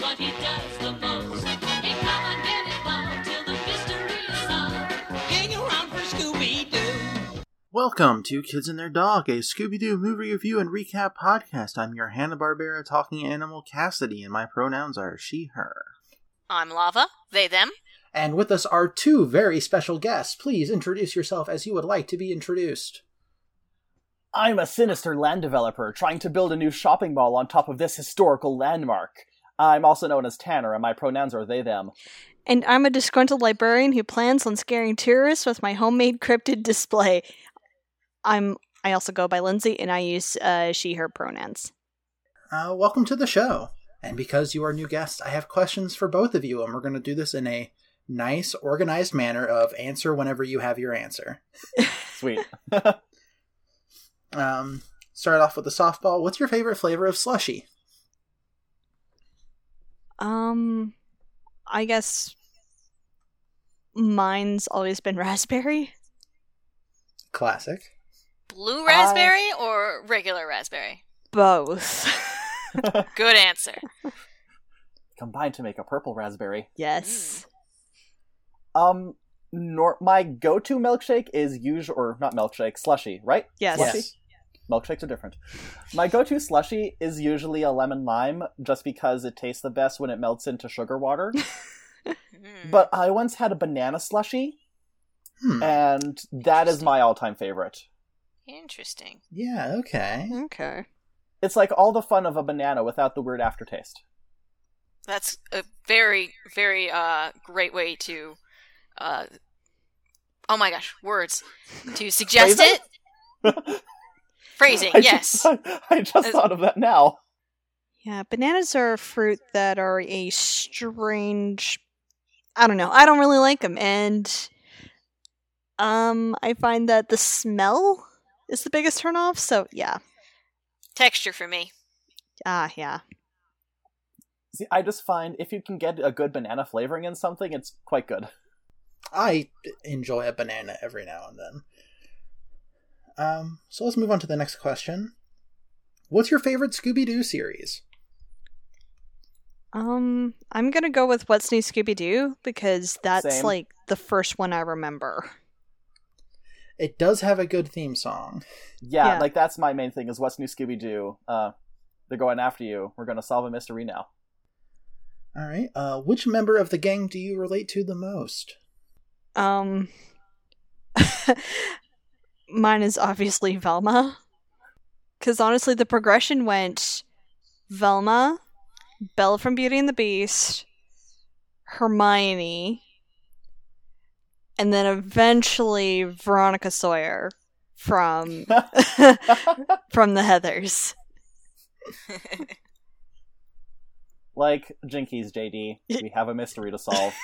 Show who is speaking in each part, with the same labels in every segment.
Speaker 1: doing what he does the most. Hey, come on, get involved till the mystery is solved. Hang around for Scooby Doo.
Speaker 2: Welcome to Kids and Their Dog, a Scooby Doo movie review and recap podcast. I'm your Hanna Barbera talking animal Cassidy, and my pronouns are she, her.
Speaker 3: I'm Lava. They, them.
Speaker 4: And with us are two very special guests. Please introduce yourself as you would like to be introduced.
Speaker 5: I'm a sinister land developer trying to build a new shopping mall on top of this historical landmark. I'm also known as Tanner, and my pronouns are they, them.
Speaker 6: And I'm a disgruntled librarian who plans on scaring tourists with my homemade cryptid display. I'm I also go by Lindsay and I use uh, she her pronouns.
Speaker 4: Uh, welcome to the show. And because you are new guests, I have questions for both of you, and we're going to do this in a nice, organized manner of answer whenever you have your answer.
Speaker 5: Sweet.
Speaker 4: Um, start off with the softball. What's your favorite flavor of slushy?
Speaker 6: Um I guess mine's always been raspberry.
Speaker 4: Classic.
Speaker 3: Blue raspberry or regular raspberry?
Speaker 6: Both.
Speaker 3: Good answer.
Speaker 5: Combined to make a purple raspberry.
Speaker 6: yes.
Speaker 5: Um, nor- my go-to milkshake is usually, or not milkshake, slushy, right?
Speaker 6: Yes.
Speaker 5: Slushy?
Speaker 4: Yes.
Speaker 5: Milkshakes are different. My go-to slushy is usually a lemon lime, just because it tastes the best when it melts into sugar water.
Speaker 3: Mm.
Speaker 5: but I once had a banana slushy,
Speaker 4: Hmm.
Speaker 5: and that is my all-time favorite.
Speaker 3: Interesting.
Speaker 4: Yeah, okay.
Speaker 6: Okay.
Speaker 5: It's like all the fun of a banana without the weird aftertaste.
Speaker 3: That's a very, very uh, great way to. Uh, oh my gosh, words. To suggest it? Phrasing,
Speaker 5: I
Speaker 3: yes.
Speaker 5: Just, I just
Speaker 3: As-
Speaker 5: thought of that now.
Speaker 6: Yeah, bananas are a fruit that are a strange I don't know. I don't really like them and um I find that the smell is the biggest turnoff, so yeah.
Speaker 3: Texture for me.
Speaker 6: Ah, yeah.
Speaker 5: See, I just find if you can get a good banana flavoring in something, it's quite good.
Speaker 4: I enjoy a banana every now and then. Um, so let's move on to the next question. What's your favorite Scooby Doo series?
Speaker 6: Um, I'm gonna go with What's New Scooby Doo because that's
Speaker 5: Same.
Speaker 6: like the first one I remember.
Speaker 4: It does have a good theme song.
Speaker 5: Yeah,
Speaker 6: Yeah.
Speaker 5: like that's my main thing is what's new Scooby Doo. Uh, they're going after you. We're gonna solve a mystery now.
Speaker 4: All right. Uh, which member of the gang do you relate to the most?
Speaker 6: Um, mine is obviously Velma. Because honestly, the progression went Velma, Belle from Beauty and the Beast, Hermione, and then eventually Veronica Sawyer from from the Heathers.
Speaker 5: like Jinkies, JD, we have a mystery to solve.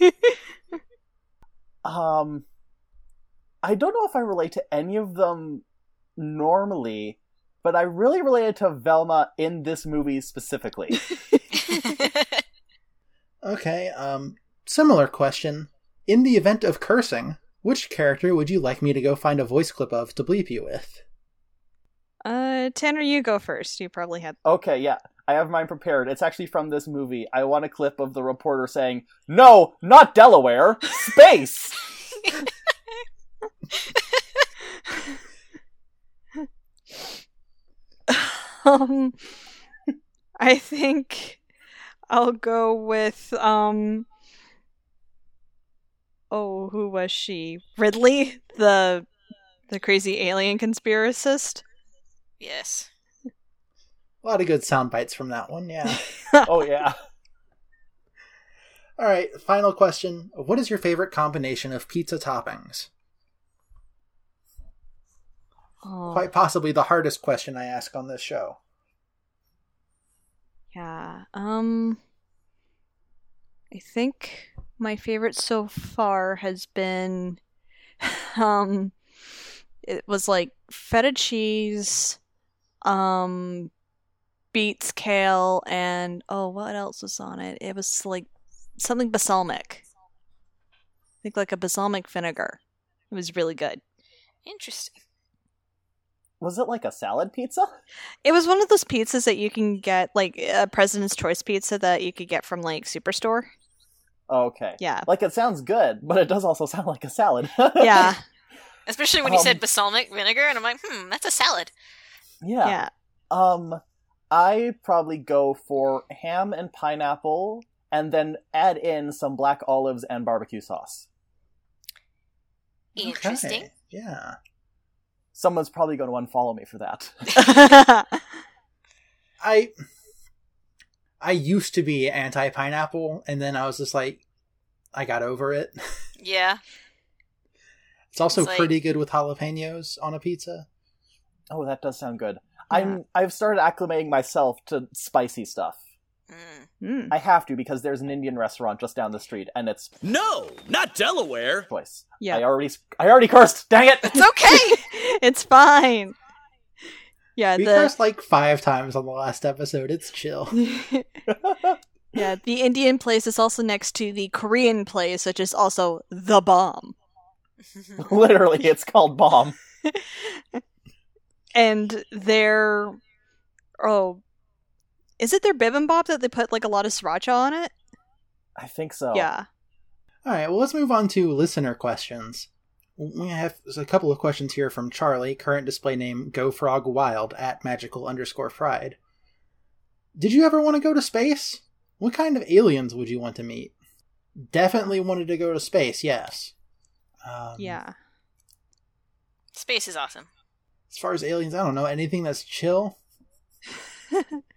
Speaker 5: um, I don't know if I relate to any of them normally, but I really related to Velma in this movie specifically.
Speaker 4: Okay. Um, similar question. In the event of cursing, which character would you like me to go find a voice clip of to bleep you with?
Speaker 6: Uh, Tanner, you go first. You probably had.
Speaker 5: Okay, yeah. I have mine prepared. It's actually from this movie. I want a clip of the reporter saying, No, not Delaware! Space!
Speaker 6: Um, I think I'll go with um. Oh, who was she? Ridley, the the crazy alien conspiracist.
Speaker 3: yes.
Speaker 4: A lot of good sound bites from that one, yeah.
Speaker 5: oh, yeah.
Speaker 4: All right, final question. What is your favorite combination of pizza toppings?
Speaker 6: Oh,
Speaker 4: Quite possibly the hardest question I ask on this show.
Speaker 6: yeah. Um, I think my favorite so far has been, um, it was like feta cheese, um, beets, kale, and oh, what else was on it? It was like something balsamic. I think like a balsamic vinegar. It was really good.
Speaker 3: Interesting.
Speaker 5: Was it like a salad pizza?
Speaker 6: It was one of those pizzas that you can get, like a President's Choice pizza that you could get from like Superstore.
Speaker 5: Okay.
Speaker 6: Yeah.
Speaker 5: Like it sounds good, but it does also sound like a salad.
Speaker 6: Yeah.
Speaker 3: Especially when you
Speaker 5: Um,
Speaker 3: said balsamic vinegar, and I'm like, hmm, that's a salad.
Speaker 5: yeah.
Speaker 6: yeah.
Speaker 5: Um, I probably go for ham and pineapple, and then add in some black olives and barbecue sauce.
Speaker 3: Interesting.
Speaker 4: Okay, Yeah.
Speaker 5: Someone's probably going to unfollow me for that.
Speaker 4: I I used to be anti pineapple, and then I was just like, I got over it.
Speaker 3: Yeah.
Speaker 4: It's also
Speaker 3: It's like-
Speaker 4: pretty good with jalapenos on a pizza.
Speaker 5: oh, that does sound good. I'm I've started acclimating myself to spicy stuff.
Speaker 3: Mm.
Speaker 5: I have to because there's an Indian restaurant just down the street, and it's
Speaker 7: No, not Delaware.
Speaker 5: choice.
Speaker 6: Yeah.
Speaker 5: I already I already cursed. Dang it!
Speaker 3: It's okay.
Speaker 6: it's fine. Yeah,
Speaker 4: We
Speaker 6: the
Speaker 4: cursed like five times on the last episode. It's chill.
Speaker 6: yeah, the Indian place is also next to the Korean place, which is also the bomb.
Speaker 5: Literally, it's called bomb.
Speaker 6: And their oh, is it their bibimbap that they put like a lot of sriracha on it?
Speaker 5: I think so.
Speaker 6: Yeah.
Speaker 4: All right, well, let's move on to listener questions. We have a couple of questions here from Charlie, current display name GoFrogWild at magical underscore fried. Did you ever want to go to space? What kind of aliens would you want to meet? Definitely wanted to go to space, yes. Um,
Speaker 6: Yeah.
Speaker 3: Space is awesome.
Speaker 4: As far as aliens, I don't know. Anything that's chill?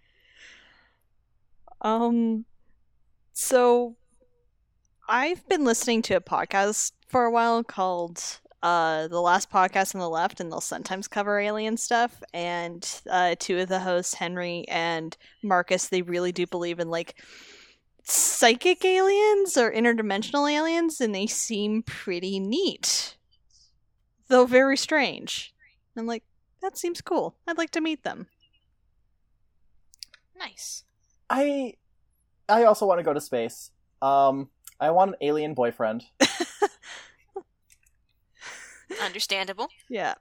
Speaker 6: Um so I've been listening to a podcast for a while called uh The Last Podcast on the Left and they'll sometimes cover alien stuff and uh two of the hosts Henry and Marcus they really do believe in like psychic aliens or interdimensional aliens and they seem pretty neat. Though very strange. I'm like that seems cool. I'd like to meet them.
Speaker 3: Nice.
Speaker 5: I I also want to go to space. Um, I want an alien boyfriend.
Speaker 3: Understandable.
Speaker 6: Yeah.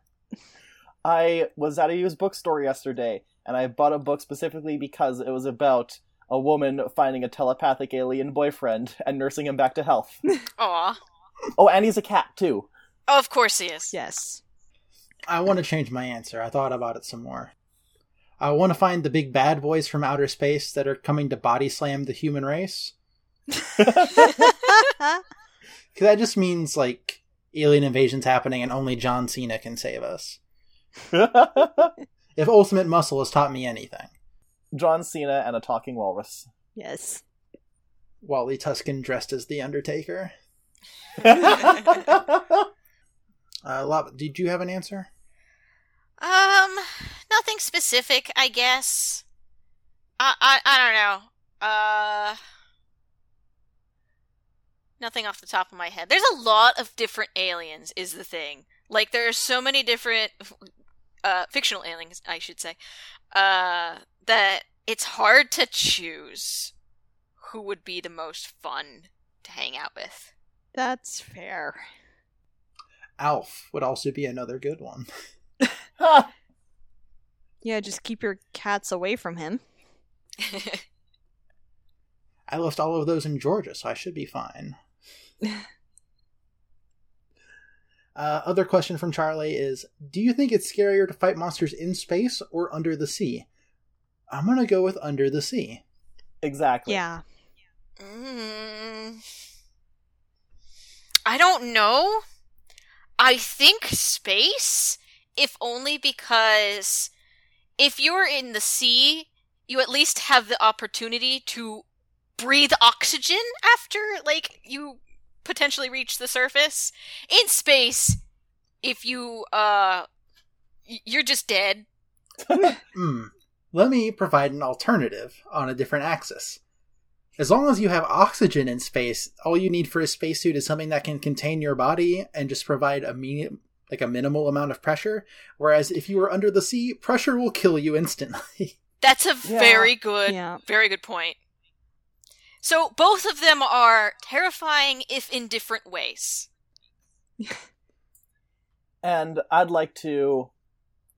Speaker 5: I was at a used bookstore yesterday, and I bought a book specifically because it was about a woman finding a telepathic alien boyfriend and nursing him back to health.
Speaker 3: Aw.
Speaker 5: oh, and he's a cat too.
Speaker 3: Oh, of course he is.
Speaker 6: Yes.
Speaker 4: I want to change my answer. I thought about it some more. I want to find the big bad boys from outer space that are coming to body slam the human race. Because that just means, like, alien invasion's happening and only John Cena can save us. If Ultimate Muscle has taught me anything.
Speaker 5: John Cena and a talking walrus.
Speaker 6: yes.
Speaker 4: Wally Tusket dressed as The Undertaker. Uh, Lava, did you have an answer?
Speaker 3: Um, nothing specific, I guess. I I, I don't know. Uh, nothing off the top of my head. There's a lot of different aliens, is the thing. Like there are so many different, uh, fictional aliens, I should say, uh, that it's hard to choose who would be the most fun to hang out with.
Speaker 6: That's fair.
Speaker 4: Alf would also be another good one.
Speaker 5: Ha!
Speaker 6: Yeah, just keep your cats away from him.
Speaker 4: I left all of those in Georgia, so I should be fine. uh, other question from Charlie is Do you think it's scarier to fight monsters in space or under the sea? I'm going to go with under the sea.
Speaker 5: exactly.
Speaker 6: Yeah.
Speaker 3: Mm, I don't know. I think space, if only because if you're in the sea, you at least have the opportunity to breathe oxygen after, like, you potentially reach the surface. In space, if you, uh, you're just dead.
Speaker 4: Hmm. Let me provide an alternative on a different axis. As long as you have oxygen in space, all you need for a spacesuit is something that can contain your body and just provide a medium, like a minimal amount of pressure. Whereas if you were under the sea, pressure will kill you instantly.
Speaker 3: That's a
Speaker 5: Yeah.
Speaker 3: very good,
Speaker 6: Yeah.
Speaker 3: very good point. So both of them are terrifying, if in different ways.
Speaker 5: And I'd like to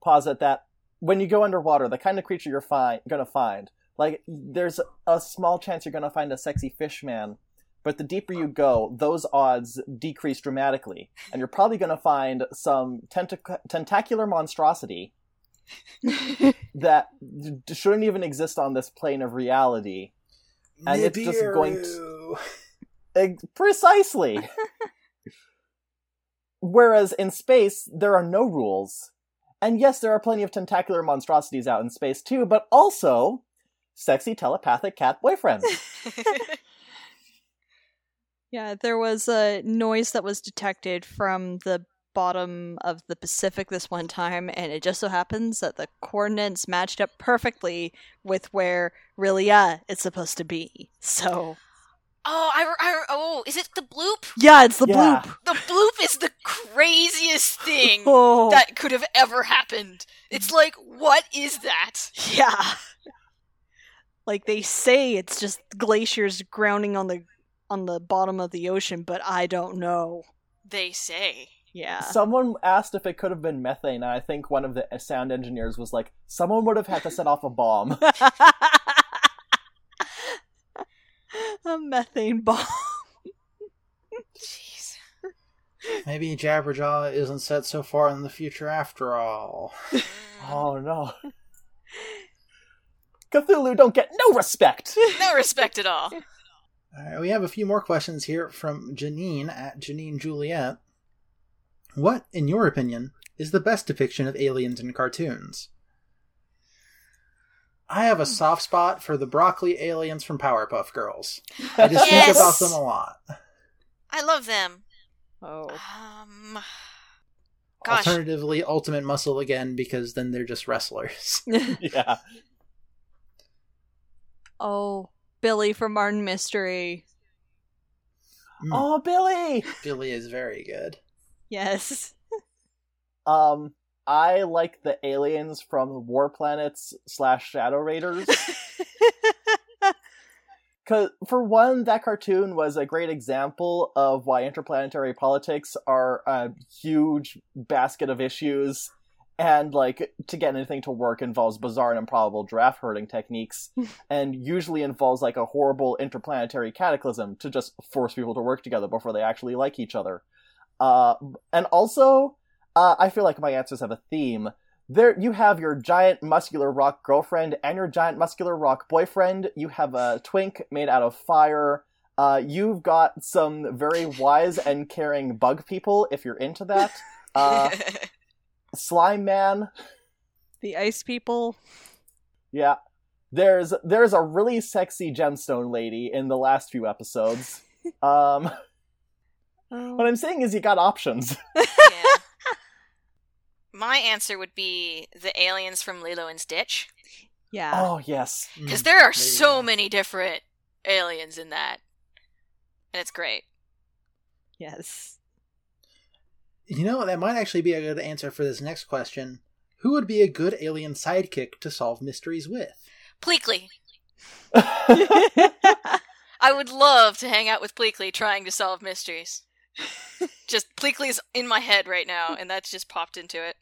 Speaker 5: posit that when you go underwater, the kind of creature you're fi- gonna find, like, there's a small chance you're gonna find a sexy fish man, but the deeper you go, those odds decrease dramatically, and you're probably gonna find some tentac- tentacular monstrosity that d- shouldn't even exist on this plane of reality. And it's just going
Speaker 4: Nibiru.
Speaker 5: Ex- Precisely. Whereas in space, there are no rules. And yes, there are plenty of tentacular monstrosities out in space too, but also sexy telepathic cat boyfriends.
Speaker 6: Yeah, there was a noise that was detected from the bottom of the Pacific this one time, and it just so happens that the coordinates matched up perfectly with where really, yeah, it's supposed to be. So,
Speaker 3: oh, I, I oh, is it the bloop?
Speaker 6: yeah, it's the
Speaker 5: Yeah.
Speaker 6: bloop.
Speaker 3: The bloop is the craziest thing
Speaker 6: Oh,
Speaker 3: that could have ever happened. It's like, what is that?
Speaker 6: yeah. Like they say, it's just glaciers grounding on the on the bottom of the ocean, but I don't know.
Speaker 3: They say.
Speaker 6: Yeah.
Speaker 5: Someone asked if it could have been methane, and I think one of the sound engineers was like, someone would have had to set off a bomb.
Speaker 6: a methane bomb.
Speaker 3: Jeez.
Speaker 4: Maybe Jabberjaw isn't set so far in the future after all. Mm.
Speaker 5: oh no. Cthulhu don't get no respect!
Speaker 3: No respect at all.
Speaker 4: All right, we have a few more questions here from Janine at Janine Juliet. What, in your opinion, is the best depiction of aliens in cartoons? I have a soft spot for the broccoli aliens from Powerpuff Girls. I just
Speaker 3: Yes.
Speaker 4: think about them a lot.
Speaker 3: I love them.
Speaker 6: Oh.
Speaker 3: Um. Gosh.
Speaker 4: Alternatively, Ultimate Muscle again, because then they're just wrestlers.
Speaker 5: yeah.
Speaker 6: oh, Billy from Martin Mystery.
Speaker 4: Mm,
Speaker 5: Oh, Billy!
Speaker 4: Billy is very good.
Speaker 6: Yes.
Speaker 5: Um, I like the aliens from War Planets slash Shadow Raiders. Cause for one, that cartoon was a great example of why interplanetary politics are a huge basket of issues, and like to get anything to work involves bizarre and improbable draft herding techniques, and usually involves like a horrible interplanetary cataclysm to just force people to work together before they actually like each other. Uh, and also, uh, I feel like my answers have a theme. There, you have your giant muscular rock girlfriend and your giant muscular rock boyfriend. You have a twink made out of fire. Uh, you've got some very wise and caring bug people if you're into that. Uh, slime man,
Speaker 6: The ice people.
Speaker 5: yeah. There's there's a really sexy gemstone lady in the last few episodes. Um,
Speaker 6: Oh.
Speaker 5: what I'm saying is you got options.
Speaker 3: yeah. My answer would be the aliens from Lilo and Stitch.
Speaker 6: Yeah.
Speaker 5: Oh yes.
Speaker 3: Because
Speaker 4: Mm,
Speaker 3: there are
Speaker 4: you
Speaker 3: so many different aliens in that. And it's great.
Speaker 6: Yes.
Speaker 4: You know, that might actually be a good answer for this next question. Who would be a good alien sidekick to solve mysteries with?
Speaker 3: Pleakley. I would love to hang out with Pleakley trying to solve mysteries. just Pleakley's in my head right now, and that's just popped into it.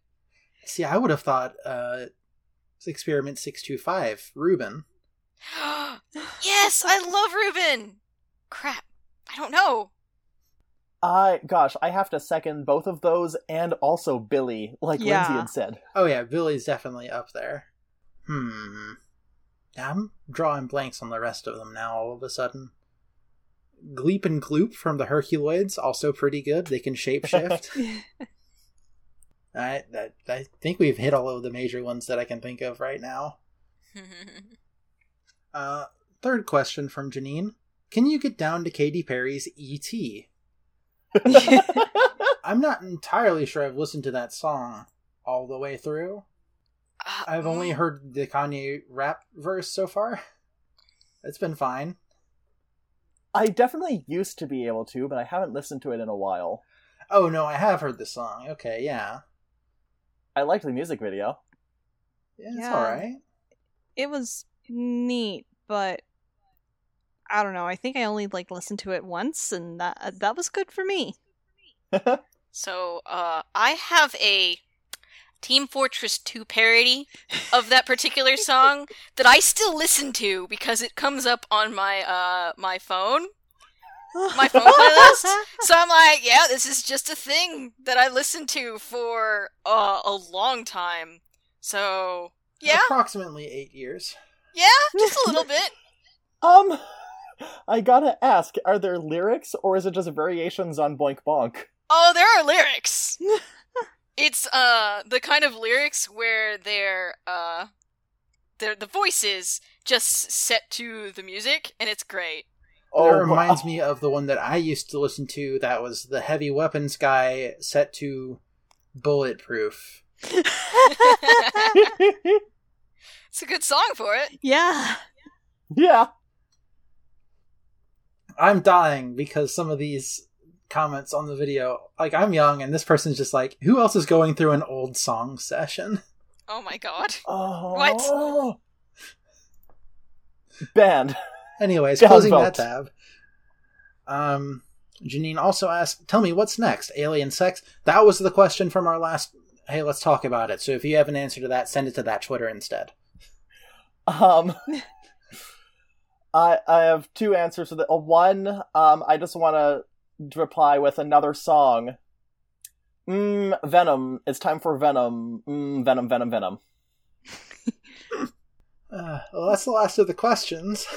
Speaker 4: See, I would have thought uh, Experiment 625, Reuben.
Speaker 3: yes, I love Reuben! Crap. I don't know.
Speaker 5: I gosh, I have to second both of those and also Billy, like
Speaker 6: Yeah.
Speaker 5: Lindsay had said.
Speaker 4: Oh, yeah, Billy's definitely up there. Hmm. I'm drawing blanks on the rest of them now all of a sudden. Gleep and Gloop from the Herculoids, also pretty good. They can shapeshift. I, I, I think we've hit all of the major ones that I can think of right now. Uh, third question from Janine. Can you get down to Katy Perry's E.T.? I'm not entirely sure I've listened to that song all the way through. I've only
Speaker 3: Mm.
Speaker 4: heard the Kanye rap verse so far. It's been fine.
Speaker 5: I definitely used to be able to, but I haven't listened to it in a while.
Speaker 4: Oh no, I have heard the song. Okay, yeah.
Speaker 5: I liked the music video.
Speaker 4: Yeah, it's
Speaker 6: Yeah.
Speaker 4: alright.
Speaker 6: It was neat, but I don't know. I think I only like listened to it once, and that that was good for me.
Speaker 3: So, uh, I have a Team Fortress 2 parody of that particular song that I still listen to because it comes up on my uh my phone. My phone playlist. So I'm like, yeah, this is just a thing that I listened to for uh, a long time. So, yeah,
Speaker 4: Approximately eight years.
Speaker 3: yeah, just a little bit.
Speaker 5: Um, I gotta ask: Are there lyrics, or is it just variations on Boink Bonk?
Speaker 3: Oh, there are lyrics. it's uh the kind of lyrics where they're uh they're the voices just set to the music and it's great.
Speaker 5: Oh,
Speaker 4: that reminds me of the one that I used to listen to. That was the heavy weapons guy set to bulletproof.
Speaker 3: It's a good song for it.
Speaker 6: yeah.
Speaker 5: yeah.
Speaker 4: I'm dying because some of these comments on the video, like I'm young, and this person's just like, who else is going through an old song session?
Speaker 3: Oh my god.
Speaker 5: Oh.
Speaker 3: What?
Speaker 5: Banned.
Speaker 4: Anyways,
Speaker 5: Downvote.
Speaker 4: closing that tab. Um, Janine also asked, "Tell me what's next? Alien sex?" That was the question from our last. Hey, let's talk about it. So if you have an answer to that, send it to that Twitter instead.
Speaker 5: Um, I I have two answers to the uh, one. Um, I just want to reply with another song. Mm, Venom. It's time for Venom. Mm, Venom. Venom. Venom.
Speaker 4: Uh, well, that's the last of the questions.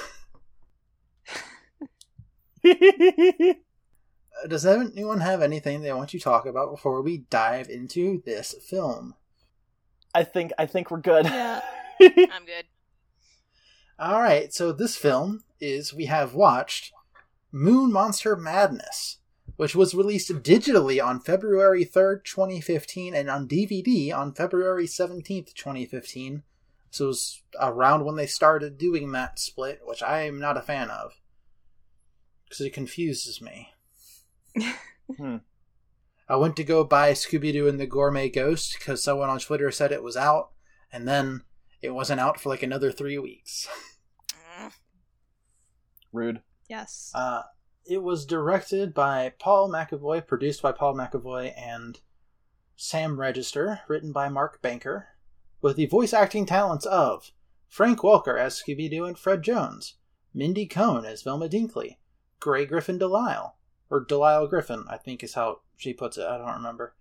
Speaker 4: Uh, Does anyone have anything they want to talk about before we dive into this film?
Speaker 5: I think I think we're good.
Speaker 6: Yeah.
Speaker 3: I'm good.
Speaker 4: All right, so this film is we have watched Moon Monster Madness, which was released digitally on February 3rd, 2015, and on DVD on February 17th, 2015. So it was around when they started doing that split, which I am not a fan of. Because it confuses me.
Speaker 5: Hmm.
Speaker 4: I went to go buy Scooby Doo and the Gourmet Ghost because someone on Twitter said it was out, and then it wasn't out for like another three weeks.
Speaker 5: Rude.
Speaker 6: Yes.
Speaker 4: Uh, it was directed by Paul McEvoy, produced by Paul McEvoy and Sam Register, written by Mark Banker, with the voice acting talents of Frank Welker as Scooby Doo and Fred Jones, Mindy Cohn as Velma Dinkley, Grey Griffin Delisle, or Delisle Griffin, I think is how she puts it, I don't remember,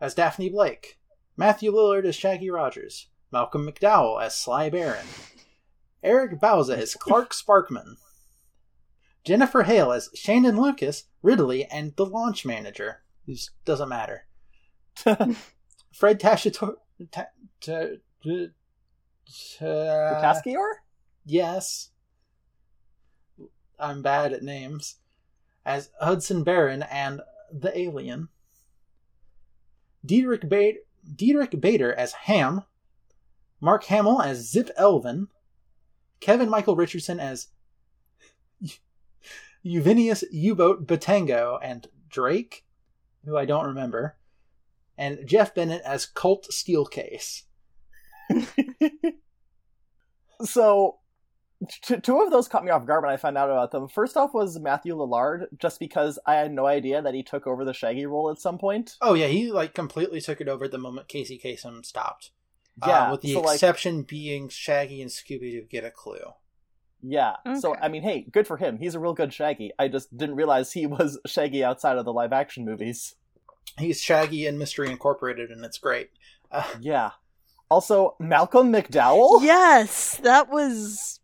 Speaker 4: as Daphne Blake, Matthew Lillard as Shaggy Rogers, Malcolm McDowell as Sly Baron, Eric Bauza as Clark Sparkman, Jennifer Hale as Shannon Lucas, Ridley, and the launch manager, who doesn't matter. Fred Tashator. Ta- ta- ta- ta-
Speaker 5: Taskior?
Speaker 4: Yes. I'm bad at names. As Hudson Baron and the alien. Diedrich, ba- Diedrich Bader as Ham. Mark Hamill as Zip Elvin. Kevin Michael Richardson as Uvinius U-Boat Botango and Drake, who I don't remember. And Jeff Bennett as Colt Steelcase.
Speaker 5: So, t- two of those caught me off guard when I found out about them. First off was Matthew Lillard, just because I had no idea that he took over the Shaggy role at some point.
Speaker 4: Oh yeah, he like completely took it over at the moment Casey Kasem stopped.
Speaker 5: Yeah,
Speaker 4: Uh, with the
Speaker 5: so, like-
Speaker 4: exception being Shaggy and Scooby Doo get a clue.
Speaker 5: Yeah. So, I mean, hey, good for him. He's a real good Shaggy. I just didn't realize he was Shaggy outside of the live action movies.
Speaker 4: He's Shaggy in Mystery Incorporated, and it's great. Uh,
Speaker 5: Yeah. Also, Malcolm McDowell?
Speaker 6: Yes, that was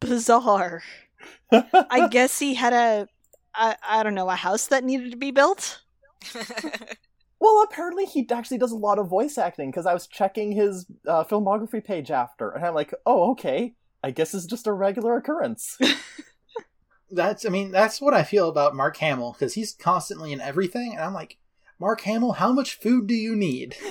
Speaker 6: bizarre. I guess he had a, I, I don't know, a house that needed to be built.
Speaker 5: Well, apparently he actually does a lot of voice acting because I was checking his uh, filmography page after, and I'm like, oh, okay. I guess it's just a regular occurrence.
Speaker 4: that's, I mean, that's what I feel about Mark Hamill because he's constantly in everything, and I'm like, Mark Hamill, how much food do you need?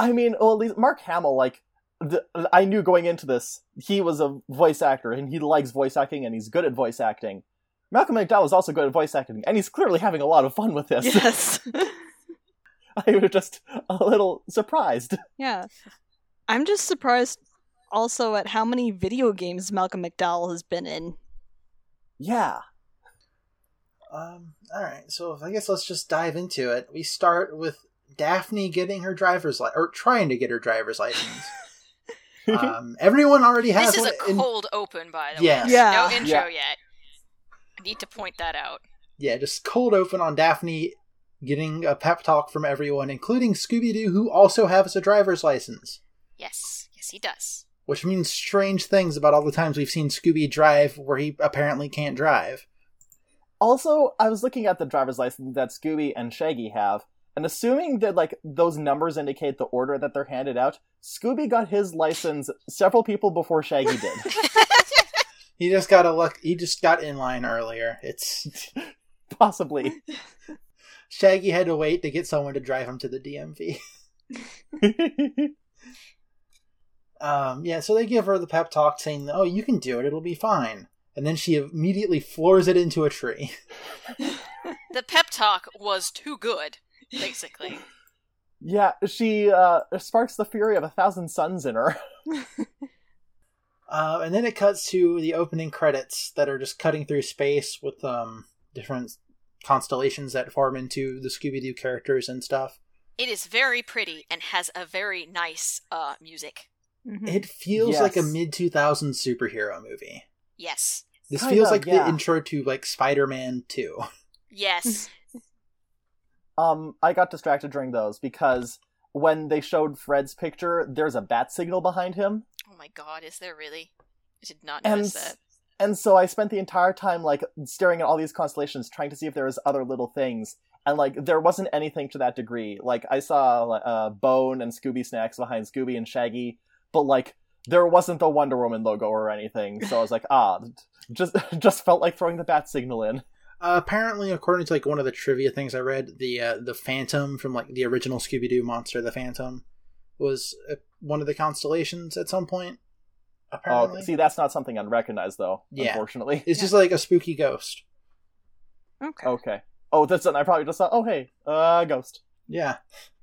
Speaker 5: I mean, well, at least Mark Hamill, like, the, I knew going into this, he was a voice actor, and he likes voice acting, and he's good at voice acting. Malcolm McDowell is also good at voice acting, and he's clearly having a lot of fun with this.
Speaker 6: yes.
Speaker 5: I was just a little surprised.
Speaker 6: yeah. I'm just surprised also at how many video games Malcolm McDowell has been in.
Speaker 5: Yeah.
Speaker 4: Um, all right, so I guess let's just dive into it. We start with Daphne getting her driver's li- or trying to get her driver's license. um, everyone already has
Speaker 3: This is
Speaker 4: one.
Speaker 3: a
Speaker 4: in-
Speaker 3: cold open, by the
Speaker 4: Yes.
Speaker 3: way.
Speaker 6: Yeah.
Speaker 3: No intro
Speaker 5: Yeah.
Speaker 3: yet. I need to point that out.
Speaker 4: yeah, just cold open on Daphne getting a pep talk from everyone, including Scooby Doo, who also has a driver's license.
Speaker 3: Yes. Yes, he does.
Speaker 4: Which means strange things about all the times we've seen Scooby drive where he apparently can't drive.
Speaker 5: Also, I was looking at the driver's license that Scooby and Shaggy have, and assuming that like those numbers indicate the order that they're handed out, Scooby got his license several people before Shaggy did.
Speaker 4: He just got a luck. He just got in line earlier. It's
Speaker 5: Possibly.
Speaker 4: Shaggy had to wait to get someone to drive him to the DMV. Um, yeah, so they give her the pep talk saying, "Oh, you can do it. It'll be fine." And then she immediately floors it into a tree.
Speaker 3: The pep talk was too good, basically.
Speaker 5: yeah, she uh, sparks the fury of a thousand suns in her.
Speaker 4: Uh, and then it cuts to the opening credits that are just cutting through space with um different constellations that form into the Scooby Doo characters and stuff.
Speaker 3: It is very pretty and has a very nice uh music.
Speaker 6: Mhm.
Speaker 4: It feels like a mid 2000s superhero movie.
Speaker 3: Yes.
Speaker 4: This
Speaker 5: Kind
Speaker 4: feels
Speaker 5: of,
Speaker 4: like
Speaker 5: yeah.
Speaker 4: the intro to like Spider-Man 2.
Speaker 3: Yes.
Speaker 5: Um, I got distracted during those because when they showed Fred's picture, there's a bat signal behind him,
Speaker 3: oh my god, is there really? I did not
Speaker 5: and
Speaker 3: notice that.
Speaker 5: and so I spent the entire time like staring at all these constellations, trying to see if there was other little things, and like there wasn't anything to that degree. Like I saw uh, Bone and Scooby Snacks behind Scooby and Shaggy, but like there wasn't the Wonder Woman logo or anything. So I was like, ah, just just felt like throwing the bat signal in.
Speaker 4: Uh, apparently, according to like one of the trivia things I read, the uh, the Phantom from like the original Scooby Doo monster, the Phantom, was uh, one of the constellations at some point. Apparently,
Speaker 5: Oh, see, that's not something I'd though.
Speaker 4: Yeah.
Speaker 5: Unfortunately.
Speaker 4: it's just like a spooky ghost.
Speaker 6: Okay.
Speaker 5: Okay. Oh, that's I probably just thought. Oh, hey, uh, ghost.
Speaker 4: Yeah,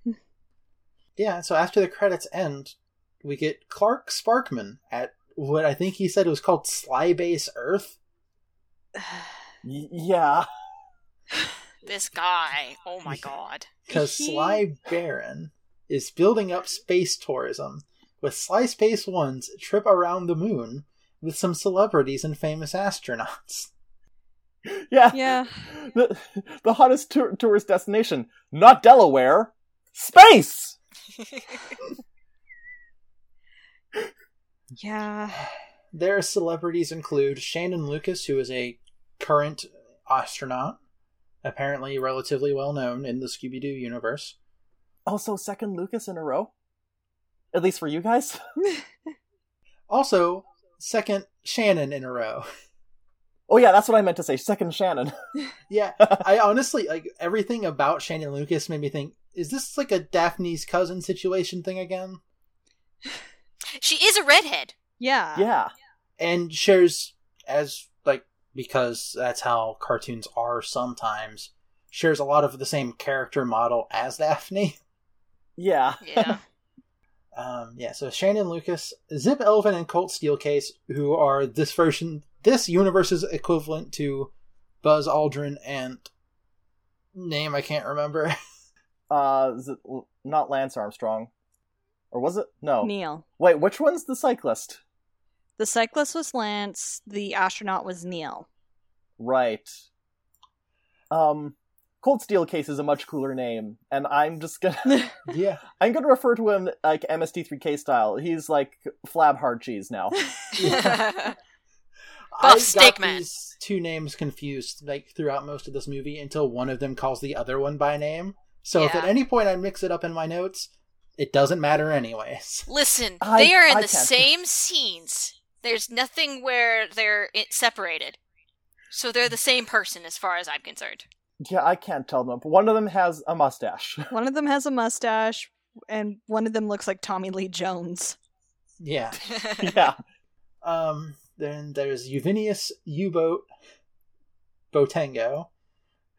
Speaker 4: yeah. So after the credits end, we get Clark Sparkman at what I think he said it was called Slybase Earth.
Speaker 5: Y- yeah.
Speaker 3: This guy. Oh my god.
Speaker 4: because Sly Baron is building up space tourism with Sly Space One's trip around the moon with some celebrities and famous astronauts.
Speaker 5: Yeah.
Speaker 6: Yeah.
Speaker 5: The, the hottest tour- tourist destination, not Delaware, space.
Speaker 6: Yeah.
Speaker 4: Their celebrities include Shannon Lucas, who is a current astronaut, apparently relatively well known in the Scooby Doo universe.
Speaker 5: Also, second Lucas in a row. At least for you guys.
Speaker 4: Also, second Shannon in a row.
Speaker 5: Oh yeah, that's what I meant to say. Second Shannon.
Speaker 4: Yeah, I honestly like everything about Shannon Lucas made me think: is this like a Daphne's cousin situation thing again?
Speaker 3: She is a redhead.
Speaker 6: Yeah.
Speaker 5: yeah.
Speaker 4: and shares as like because that's how cartoons are sometimes shares a lot of the same character model as daphne
Speaker 5: Yeah.
Speaker 3: Yeah.
Speaker 4: um yeah so shannon lucas zip elvin and colt steelcase who are this version this universe's equivalent to buzz aldrin and name i can't remember
Speaker 5: Uh, is it not Lance Armstrong, or was it? No.
Speaker 6: Neil.
Speaker 5: Wait, which one's the cyclist?
Speaker 6: The cyclist was Lance. The astronaut was Neil.
Speaker 5: Right. Um, Cold Steel Case is a much cooler name, and I'm just gonna
Speaker 4: yeah
Speaker 5: I'm gonna refer to him like MST3K style. He's like Flab Hard Cheese now.
Speaker 4: i got
Speaker 3: steak
Speaker 4: these two names confused like throughout most of this movie until one of them calls the other one by name so if at any point i mix it up in my notes it doesn't matter anyways
Speaker 3: Listen,
Speaker 5: I-
Speaker 3: they are in
Speaker 5: I
Speaker 3: the
Speaker 5: can't-
Speaker 3: same scenes. There's nothing where they're separated. So they're the same person as far as I'm concerned.
Speaker 5: Yeah, I can't tell them. One of them has a mustache.
Speaker 6: One of them has a mustache, and one of them looks like Tommy Lee Jones.
Speaker 4: yeah
Speaker 5: yeah.
Speaker 4: Um, then there's Uvinius U-boat Botango,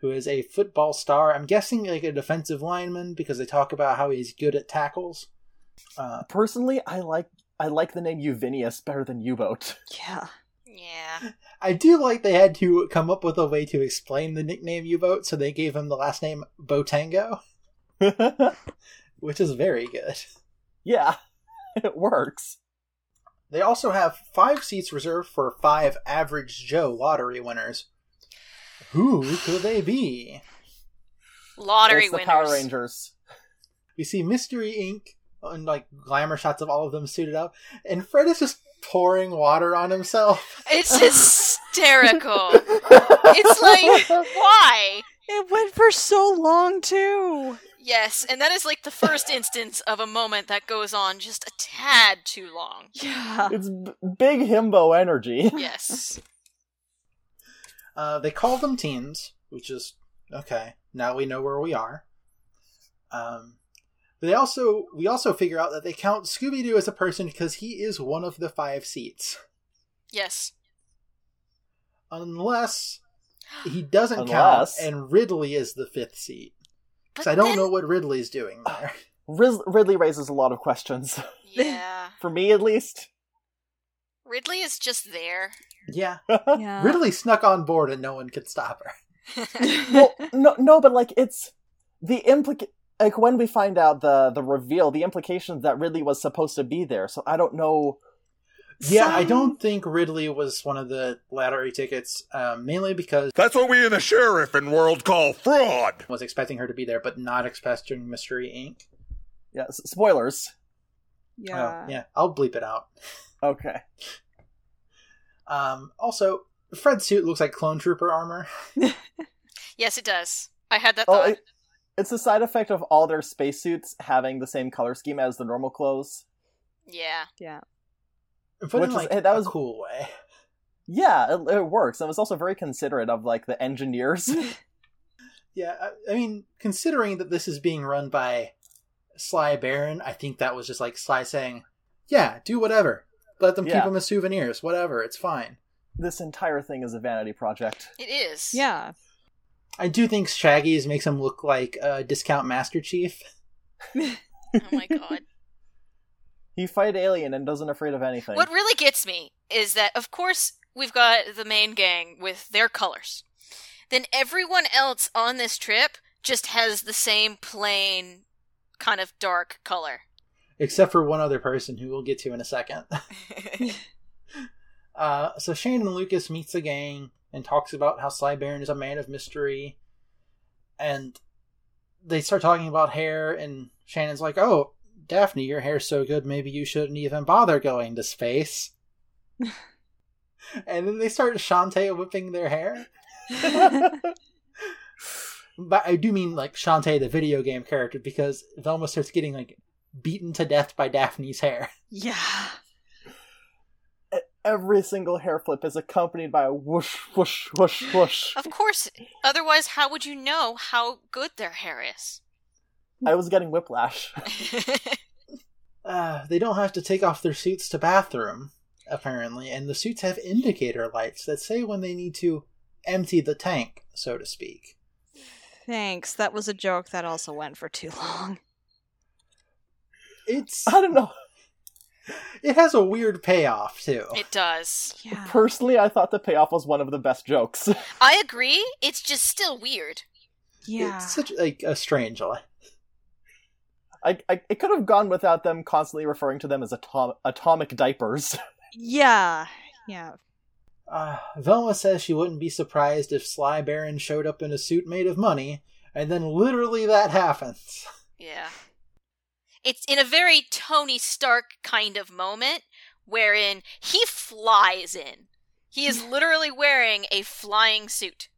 Speaker 4: who is a football star. I'm guessing like a defensive lineman because they talk about how he's good at tackles. Uh,
Speaker 5: Personally, I like I like the name Uvinius better than U-boat.
Speaker 6: Yeah.
Speaker 3: Yeah.
Speaker 4: I do like they had to come up with a way to explain the nickname U boat, so they gave him the last name Botango, which is very good.
Speaker 5: yeah, it works.
Speaker 4: They also have five seats reserved for five average Joe lottery winners. Who could they be?
Speaker 3: Lottery
Speaker 5: it's the
Speaker 3: winners.
Speaker 5: Power Rangers.
Speaker 4: We see Mystery Inc. and like glamour shots of all of them suited up, and Fred is just pouring water on himself.
Speaker 3: It's hysterical. it's like, why?
Speaker 6: It went for so long too.
Speaker 3: Yes, and that is like the first instance of a moment that goes on just a tad too long.
Speaker 6: Yeah.
Speaker 5: It's b- big himbo energy.
Speaker 3: Yes.
Speaker 4: Uh, they call them teens, which is okay. Now we know where we are. Um, they also we also figure out that they count Scooby Doo as a person because he is one of the five seats,
Speaker 3: Yes.
Speaker 4: unless he doesn't
Speaker 5: Unless-
Speaker 4: count and Ridley is the fifth seat. Because I don't
Speaker 3: then-
Speaker 4: know what Ridley's doing there.
Speaker 5: Riz- Ridley raises a lot of questions.
Speaker 3: Yeah.
Speaker 5: For me, at least.
Speaker 3: Ridley is just there.
Speaker 4: yeah,
Speaker 6: Yeah.
Speaker 4: Ridley snuck on board and no one could stop her.
Speaker 5: well, no, no, but like it's the implica- like when we find out the the reveal, the implications that Ridley was supposed to be there. So I don't know.
Speaker 4: Yeah, I don't think Ridley was one of the lottery tickets, um, mainly because
Speaker 7: That's what we in the sheriff in world call fraud.
Speaker 4: Was expecting her to be there, but not expecting Mystery Inc.
Speaker 5: Yeah, s- spoilers.
Speaker 6: Yeah.
Speaker 4: Oh, yeah, I'll bleep it out.
Speaker 5: Okay.
Speaker 4: Um, also, Fred's suit looks like clone trooper armor.
Speaker 3: yes, it does. I had that
Speaker 5: Oh,
Speaker 3: thought.
Speaker 5: it, it's a side effect of all their spacesuits having the same color scheme as the normal clothes.
Speaker 3: yeah.
Speaker 6: Yeah.
Speaker 4: But
Speaker 5: Which
Speaker 4: in
Speaker 5: is-
Speaker 4: like
Speaker 5: hey, that was-
Speaker 4: a cool way.
Speaker 5: Yeah, it, it works. And it was also very considerate of like the engineers.
Speaker 4: Yeah, I, I mean, considering that this is being run by Sly Baron, I think that was just like Sly saying, "Yeah, do whatever. Let them keep them as souvenirs. Whatever, it's fine."
Speaker 5: this entire thing is a vanity project.
Speaker 3: It is.
Speaker 6: Yeah.
Speaker 4: I do think Shaggy's makes him look like a discount Master Chief.
Speaker 3: Oh my god.
Speaker 5: He fight alien and doesn't afraid of anything.
Speaker 3: What really gets me is that, of course, we've got the main gang with their colors. Then everyone else on this trip just has the same plain, kind of dark color.
Speaker 4: except for one other person who we'll get to in a second. uh, so Shannon Lucas meets the gang and talks about how Sly Baron is a man of mystery, and they start talking about hair, and Shannon's like, "Oh, Daphne, your hair's so good, maybe you shouldn't even bother going to space." and then they start Shantae whipping their hair. But I do mean like Shantae, the video game character, because Velma starts getting like beaten to death by Daphne's hair.
Speaker 6: Yeah.
Speaker 5: Every single hair flip is accompanied by a whoosh, whoosh, whoosh, whoosh.
Speaker 3: of course, otherwise, how would you know how good their hair is?
Speaker 5: I was getting whiplash.
Speaker 4: Uh, they don't have to take off their suits to bathroom, apparently, and the suits have indicator lights that say when they need to empty the tank, so to speak.
Speaker 6: Thanks. That was a joke that also went for too long.
Speaker 4: It's
Speaker 5: I don't know.
Speaker 4: It has a weird payoff too.
Speaker 3: it does.
Speaker 6: Yeah.
Speaker 5: Personally, I thought the payoff was one of the best jokes.
Speaker 3: I agree. It's just still weird.
Speaker 6: Yeah.
Speaker 4: It's such like a strange line.
Speaker 5: I, I it could have gone without them constantly referring to them as atom- atomic diapers.
Speaker 6: Yeah. Yeah.
Speaker 4: Uh, Velma says she wouldn't be surprised if Sly Baron showed up in a suit made of money, and then literally that happens.
Speaker 3: Yeah. It's in a very Tony Stark kind of moment wherein he flies in. He is literally wearing a flying suit.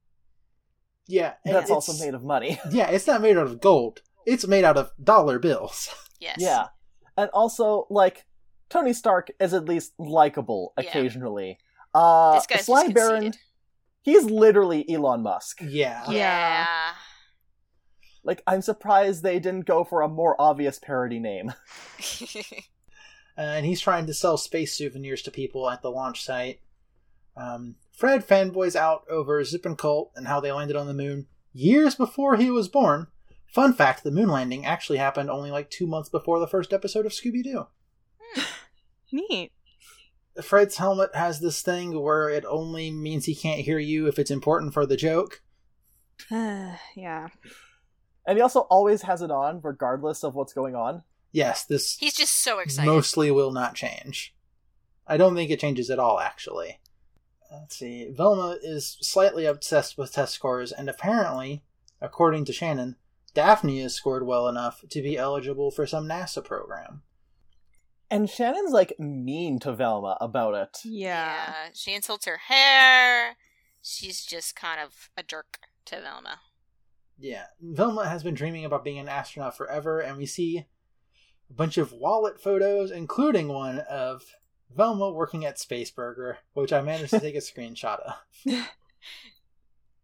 Speaker 4: Yeah, and
Speaker 5: That's also made of money.
Speaker 4: Yeah, it's not made out of gold. It's made out of dollar bills.
Speaker 3: Yes.
Speaker 5: Yeah. And also, like, Tony Stark is at least likable
Speaker 3: Yeah.
Speaker 5: occasionally. Uh,
Speaker 3: This guy's
Speaker 5: Sly
Speaker 3: just
Speaker 5: Baron, he's literally Elon Musk.
Speaker 4: Yeah.
Speaker 3: Yeah.
Speaker 5: Like, I'm surprised they didn't go for a more obvious parody name.
Speaker 4: Uh, and he's trying to sell space souvenirs to people at the launch site. Um, Fred fanboys out over Zip and Colt and how they landed on the moon years before he was born. Fun fact the moon landing actually happened only like two months before the first episode of Scooby Doo.
Speaker 6: Neat.
Speaker 4: Fred's helmet has this thing where it only means he can't hear you if it's important for the joke.
Speaker 6: yeah.
Speaker 5: And he also always has it on, regardless of what's going on.
Speaker 4: Yes, this
Speaker 3: He's just so excited.
Speaker 4: mostly will not change. I don't think it changes at all, actually. Let's see. Velma is slightly obsessed with test scores, and apparently, according to Shannon, Daphne has scored well enough to be eligible for some NASA program.
Speaker 5: And Shannon's like mean to Velma about it.
Speaker 6: Yeah.
Speaker 3: Yeah, she insults her hair. She's just kind of a jerk to Velma.
Speaker 4: Yeah, Velma has been dreaming about being an astronaut forever, and we see a bunch of wallet photos, including one of Velma working at Spaceburger, which I managed to take a screenshot of.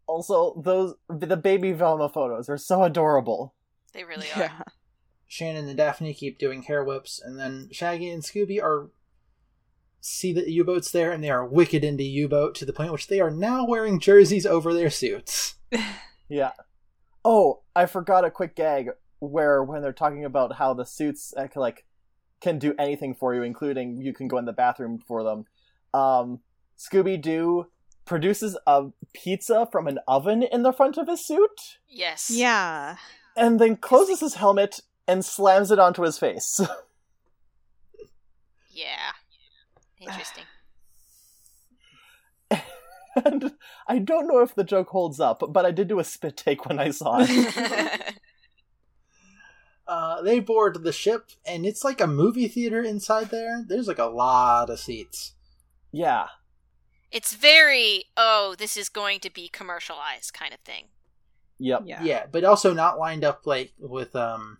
Speaker 5: Also, those the baby Velma photos are so adorable.
Speaker 3: They really are.
Speaker 6: Yeah.
Speaker 4: Shannon and Daphne keep doing hair whips, and then Shaggy and Scooby are see the U-boats there, and they are wicked into U-boat to the point which they are now wearing jerseys over their suits.
Speaker 5: Yeah. Oh, I forgot a quick gag where when they're talking about how the suits uh, can, like can do anything for you, including you can go in the bathroom for them. Um, Scooby Doo produces a pizza from an oven in the front of his suit,
Speaker 3: Yes.
Speaker 6: Yeah.
Speaker 5: and then closes his helmet and slams it onto his face.
Speaker 3: Yeah. Interesting.
Speaker 5: And I don't know if the joke holds up, but I did do a spit take when I saw it.
Speaker 4: Uh, they board the ship, and it's like a movie theater inside there. There's like a lot of seats.
Speaker 5: yeah.
Speaker 3: it's very, oh, this is going to be commercialized kind of thing.
Speaker 5: Yep.
Speaker 6: Yeah.
Speaker 4: Yeah, but also not lined up like with um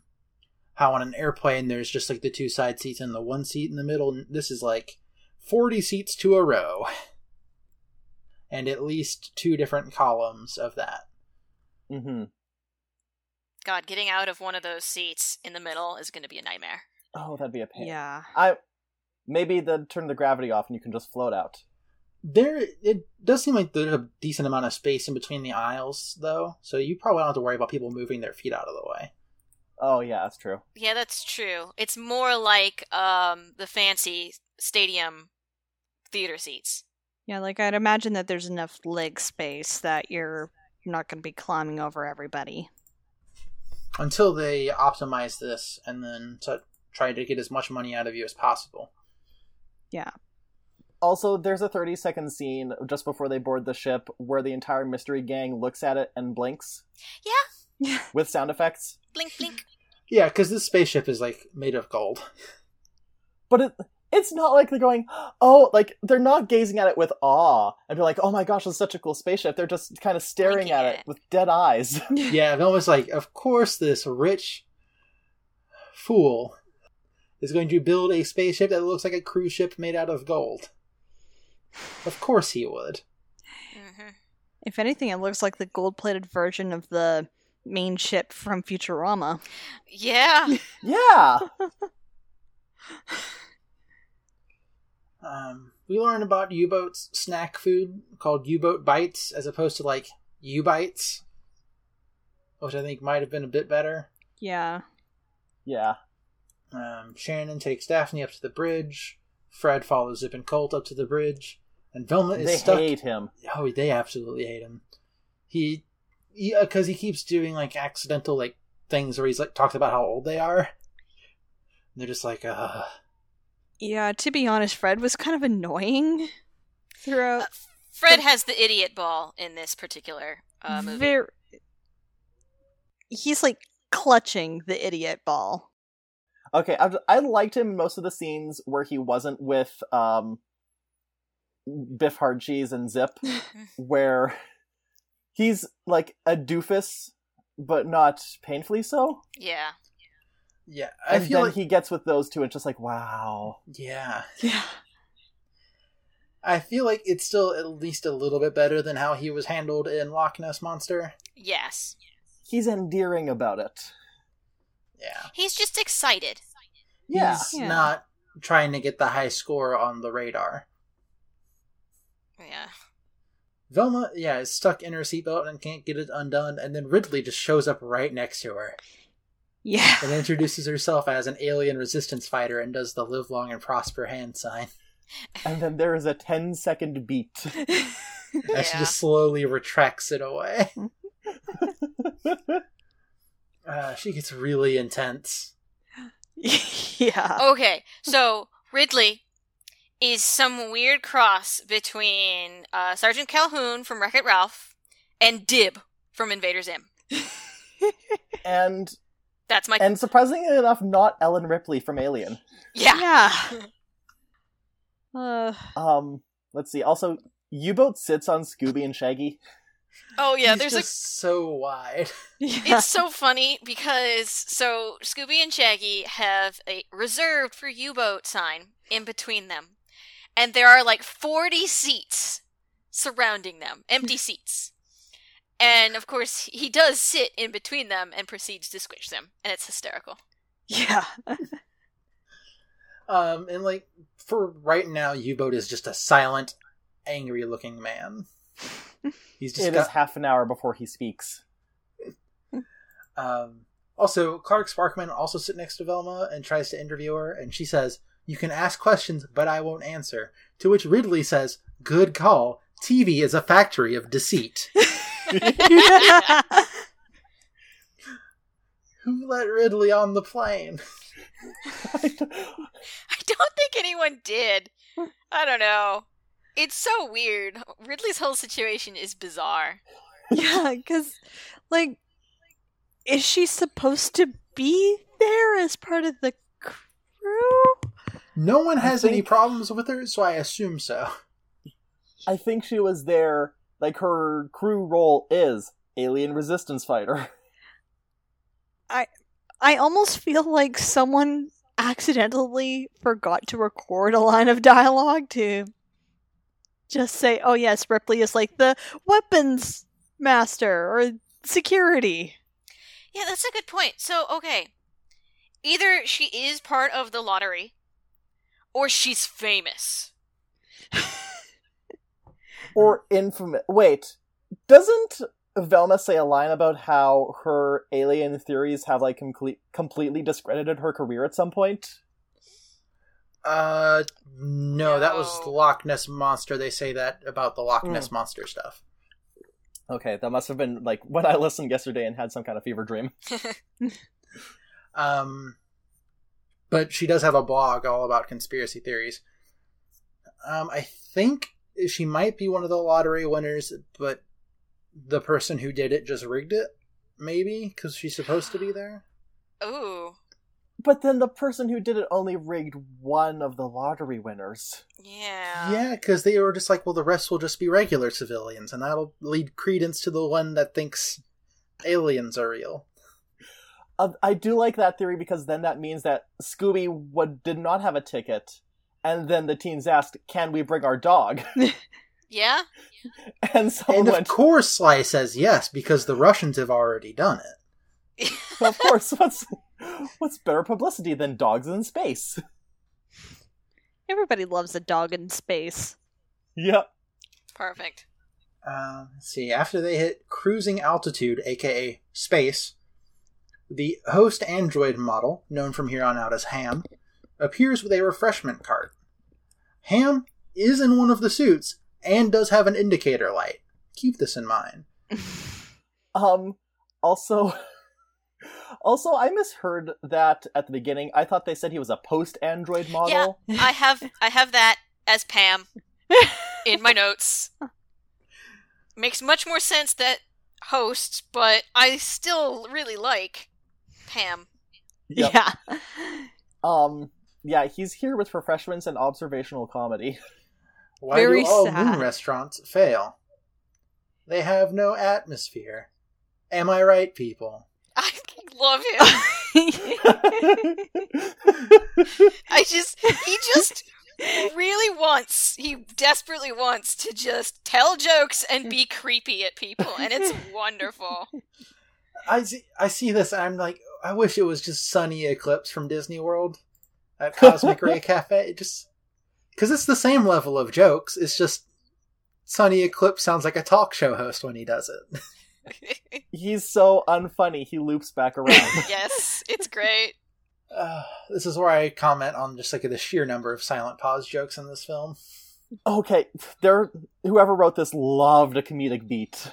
Speaker 4: how on an airplane there's just like the two side seats and the one seat in the middle. This is like 40 seats to a row. And at least two different columns of that.
Speaker 5: Mm-hmm.
Speaker 3: God, getting out of one of those seats in the middle is going to be a nightmare.
Speaker 5: Oh, that'd be a pain.
Speaker 6: Yeah.
Speaker 5: I maybe then turn the gravity off and you can just float out.
Speaker 4: There it does seem like there's a decent amount of space in between the aisles though, so you probably don't have to worry about people moving their feet out of the way.
Speaker 5: Oh yeah, that's true.
Speaker 3: Yeah, that's true. It's more like um the fancy stadium theater seats.
Speaker 6: Yeah, like I'd imagine that there's enough leg space that you're not going to be climbing over everybody.
Speaker 4: Until they optimize this and then to try to get as much money out of you as possible.
Speaker 6: Yeah.
Speaker 5: Also, there's a 30 second scene just before they board the ship where the entire mystery gang looks at it and blinks
Speaker 3: Yeah,
Speaker 6: Yeah.
Speaker 5: with sound effects.
Speaker 3: blink blink.
Speaker 4: Yeah, because this spaceship is like made of gold.
Speaker 5: But it it's not like they're going, oh, like they're not gazing at it with awe and be like, oh my gosh, it's such a cool spaceship. They're just kind of staring at
Speaker 3: at
Speaker 5: it
Speaker 3: it.
Speaker 5: with dead eyes.
Speaker 4: yeah, Velma's like, of course this rich fool is going to build a spaceship that looks like a cruise ship made out of gold. Of course he would.
Speaker 3: hmm
Speaker 6: If anything, it looks like the gold plated version of the main ship from Futurama.
Speaker 3: Yeah.
Speaker 5: yeah.
Speaker 4: Um, we learn about U-boats snack food called U-boat bites as opposed to like U-bites, which I think might have been a bit better.
Speaker 6: Yeah.
Speaker 5: Yeah.
Speaker 4: Um, Shannon takes Daphne up to the bridge. Fred follows Zip and Colt up to the bridge, and Velma is
Speaker 5: They
Speaker 4: stuck.
Speaker 5: hate him.
Speaker 4: Oh, they absolutely hate him. He, because he, keeps doing like accidental like things where he's like talks about how old they are. And they're just like, uh,
Speaker 6: Yeah, to be honest, Fred was kind of annoying throughout.
Speaker 3: Fred has the idiot ball in this particular uh, movie.
Speaker 6: Ver- He's like clutching the idiot ball.
Speaker 5: Okay, I, I liked him most of the scenes where he wasn't with um, Biff Hard Cheese and Zip, where he's like a doofus, but not painfully so.
Speaker 3: yeah.
Speaker 4: Yeah. I
Speaker 5: And
Speaker 4: feel
Speaker 5: then
Speaker 4: like
Speaker 5: he gets with those two, and it's just like, wow.
Speaker 4: yeah.
Speaker 6: Yeah.
Speaker 4: I feel like it's still at least a little bit better than how he was handled in Loch Ness Monster.
Speaker 3: Yes.
Speaker 5: He's endearing about it.
Speaker 4: Yeah.
Speaker 3: He's just excited.
Speaker 5: Yeah.
Speaker 4: He's
Speaker 6: Yeah.
Speaker 4: not trying to get the high score on the radar.
Speaker 3: Yeah.
Speaker 4: Velma, yeah, is stuck in her seatbelt and can't get it undone, and then Ridley just shows up right next to her
Speaker 6: Yeah.
Speaker 4: and introduces herself as an alien resistance fighter and does the live long and prosper hand sign.
Speaker 5: and then there is a 10 second beat.
Speaker 4: And she just slowly retracts it away. Uh, she gets really intense.
Speaker 6: yeah.
Speaker 3: Okay, so Ridley is some weird cross between uh, Sergeant Calhoun from Wreck It Ralph and Dib from Invader Zim.
Speaker 5: and
Speaker 3: That's my
Speaker 5: and surprisingly enough, not Ellen Ripley from Alien.
Speaker 3: yeah.
Speaker 6: Yeah. Uh,
Speaker 5: Um, let's see. Also, U-boat sits on Scooby and Shaggy.
Speaker 3: Oh yeah,
Speaker 4: He's
Speaker 3: there's a
Speaker 4: so wide.
Speaker 6: yeah.
Speaker 3: It's so funny because so Scooby and Shaggy have a reserved for U-boat sign in between them. And there are like 40 seats surrounding them, empty seats. And of course, he does sit in between them and proceeds to squish them, and it's hysterical.
Speaker 6: yeah.
Speaker 4: Um, and like for right now, U-boat is just a silent, angry-looking man. He's just
Speaker 5: It is
Speaker 4: got.
Speaker 5: half an hour before he speaks.
Speaker 4: Um, also, Clark Sparkman also sits next to Velma and tries to interview her, and she says, "You can ask questions, but I won't answer." To which Ridley says, "Good call. TV is a factory of deceit." Who let Ridley on the plane?
Speaker 3: I don't think anyone did. I don't know. It's so weird. Ridley's whole situation is bizarre.
Speaker 6: yeah, because, like, is she supposed to be there as part of the crew?
Speaker 4: No one has any problems with her, so I assume so.
Speaker 5: I think she was there. Like her crew role is alien resistance fighter.
Speaker 6: I I almost feel like someone accidentally forgot to record a line of dialogue to just say, oh, yes, Ripley is like the weapons master or security.
Speaker 3: Yeah, that's a good point. So, okay. Either she is part of the lottery, or she's famous.
Speaker 5: or infamous. Wait, doesn't Velma say a line about how her alien theories have like complete completely discredited her career at some point?
Speaker 4: Uh, no, that was the Loch Ness monster. They say that about the Loch. Ness monster stuff.
Speaker 5: Okay, that must have been like when I listened yesterday and had some kind of fever dream.
Speaker 4: Um, but she does have a blog all about conspiracy theories. Um, I think she might be one of the lottery winners, but the person who did it just rigged it, maybe because she's supposed to be there.
Speaker 3: Ooh.
Speaker 5: But then the person who did it only rigged one of the lottery winners.
Speaker 3: Yeah.
Speaker 4: Yeah, because they were just like, well, the rest will just be regular civilians, and that'll lead credence to the one that thinks aliens are real.
Speaker 5: Uh, I do like that theory because then that means that Scooby would did not have a ticket, and then the teens asked, "Can we bring our dog?"
Speaker 3: Yeah?
Speaker 5: and someone
Speaker 4: And of
Speaker 5: went,
Speaker 4: course, Sly says yes because the Russians have already done it.
Speaker 5: "Of course, what's what's better publicity than dogs in space?"
Speaker 6: Everybody loves a dog in space.
Speaker 5: Yep.
Speaker 3: Perfect.
Speaker 4: Uh, let's see. After they hit cruising altitude, aka space, the host android model, known from here on out as Ham, appears with a refreshment cart. Ham is in one of the suits and does have an indicator light. Keep this in mind.
Speaker 5: Um. Also, also, I misheard that at the beginning. I thought they said he was a post-android model.
Speaker 3: Yeah, I have I have that as Pam in my notes. Makes much more sense that hosts, but I still really like Pam.
Speaker 5: Yep.
Speaker 6: Yeah.
Speaker 5: Um. Yeah, he's here with refreshments and observational comedy.
Speaker 4: Why
Speaker 6: Very
Speaker 4: do all
Speaker 6: sad.
Speaker 4: moon restaurants fail? They have no atmosphere. Am I right, people?
Speaker 3: I love him. I just he just really wants he desperately wants to just tell jokes and be creepy at people and it's wonderful.
Speaker 4: I see, I see this and I'm like, I wish it was just Sonny Eclipse from Disney World at Cosmic Ray Cafe. It just because it's the same level of jokes. It's just Sonny Eclipse sounds like a talk show host when he does it.
Speaker 5: he's so unfunny. He loops back around.
Speaker 3: yes, it's great.
Speaker 4: Uh, this is where I comment on just like the sheer number of silent pause jokes in this film.
Speaker 5: Okay, there. Whoever wrote this loved a comedic beat.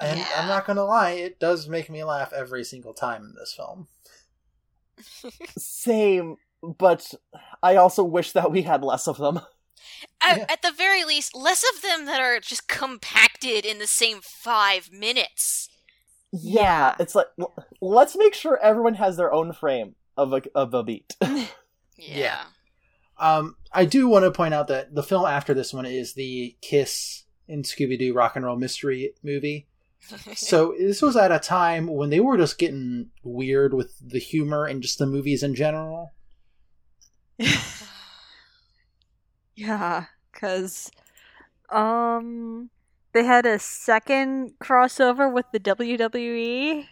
Speaker 4: And
Speaker 3: Yeah.
Speaker 4: I'm not gonna lie, it does make me laugh every single time in this film.
Speaker 5: Same, but I also wish that we had less of them.
Speaker 3: At,
Speaker 4: Yeah.
Speaker 3: at the very least, less of them that are just compacted in the same five minutes.
Speaker 5: Yeah, it's like l- let's make sure everyone has their own frame of a of a beat.
Speaker 3: Yeah.
Speaker 4: Um, I do want to point out that the film after this one is the Kiss in Scooby Doo Rock and Roll Mystery movie. So this was at a time when they were just getting weird with the humor and just the movies in general.
Speaker 6: Yeah, because um they had a second crossover with the. WWE.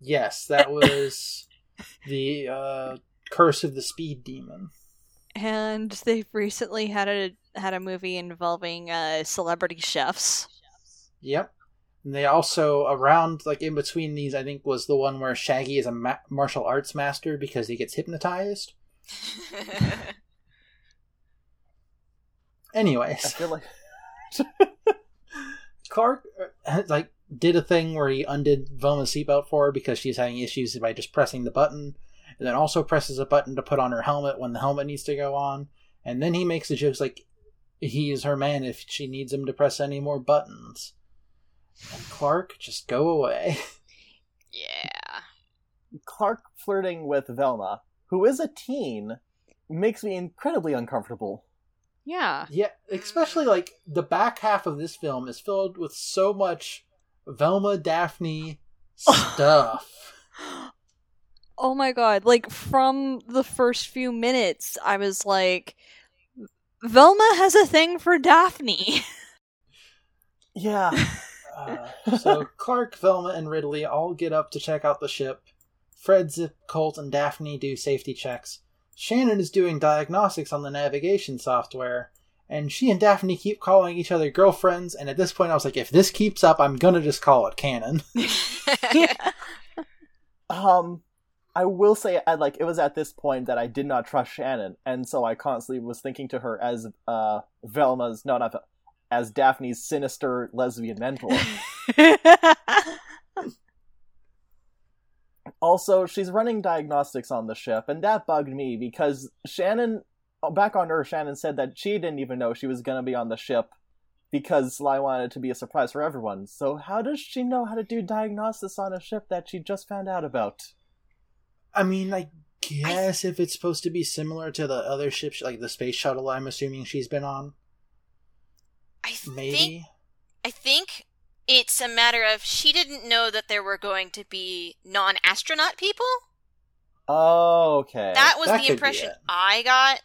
Speaker 4: Yes, that was the uh, Curse of the Speed Demon.
Speaker 6: And they've recently had a had a movie involving uh, celebrity chefs.
Speaker 4: Yep. And they also around like in between these, I think was the one where Shaggy is a ma- martial arts master because he gets hypnotized.
Speaker 5: Anyways, I
Speaker 4: Anyways,
Speaker 5: feel like
Speaker 4: Clark uh, like did a thing where he undid Velma's seatbelt for her because she's having issues by just pressing the button, and then also presses a button to put on her helmet when the helmet needs to go on, and then he makes the jokes like he is her man if she needs him to press any more buttons. And Clark, just go away.
Speaker 3: yeah.
Speaker 5: Clark flirting with Velma, who is a teen, makes me incredibly uncomfortable.
Speaker 6: Yeah.
Speaker 4: Yeah, especially like the back half of this film is filled with so much Velma Daphne stuff.
Speaker 6: Oh my god, like from the first few minutes, I was like, Velma has a thing for Daphne.
Speaker 5: Yeah,
Speaker 4: Uh, so Clark, Velma, and Ridley all get up to check out the ship. Fred, Zip, Colt, and Daphne do safety checks. Shannon is doing diagnostics on the navigation software, and she and Daphne keep calling each other girlfriends. And at this point, I was like, if this keeps up, I'm gonna just call it canon.
Speaker 5: um, I will say, I like it was at this point that I did not trust Shannon, and so I constantly was thinking to her as uh Velma's no, not Vel- as Daphne's sinister lesbian mentor. Also, she's running diagnostics on the ship, and that bugged me because Shannon, oh, back on Earth, Shannon said that she didn't even know she was going to be on the ship because Sly wanted it to be a surprise for everyone. So, how does she know how to do diagnostics on a ship that she just found out about?
Speaker 4: I mean, I guess if it's supposed to be similar to the other ships, like the space shuttle, I'm assuming she's been on,
Speaker 3: I think
Speaker 4: maybe.
Speaker 3: I think it's a matter of she didn't know that there were going to be non-astronaut people.
Speaker 5: Oh, okay.
Speaker 3: That was
Speaker 4: that
Speaker 3: the impression. I got.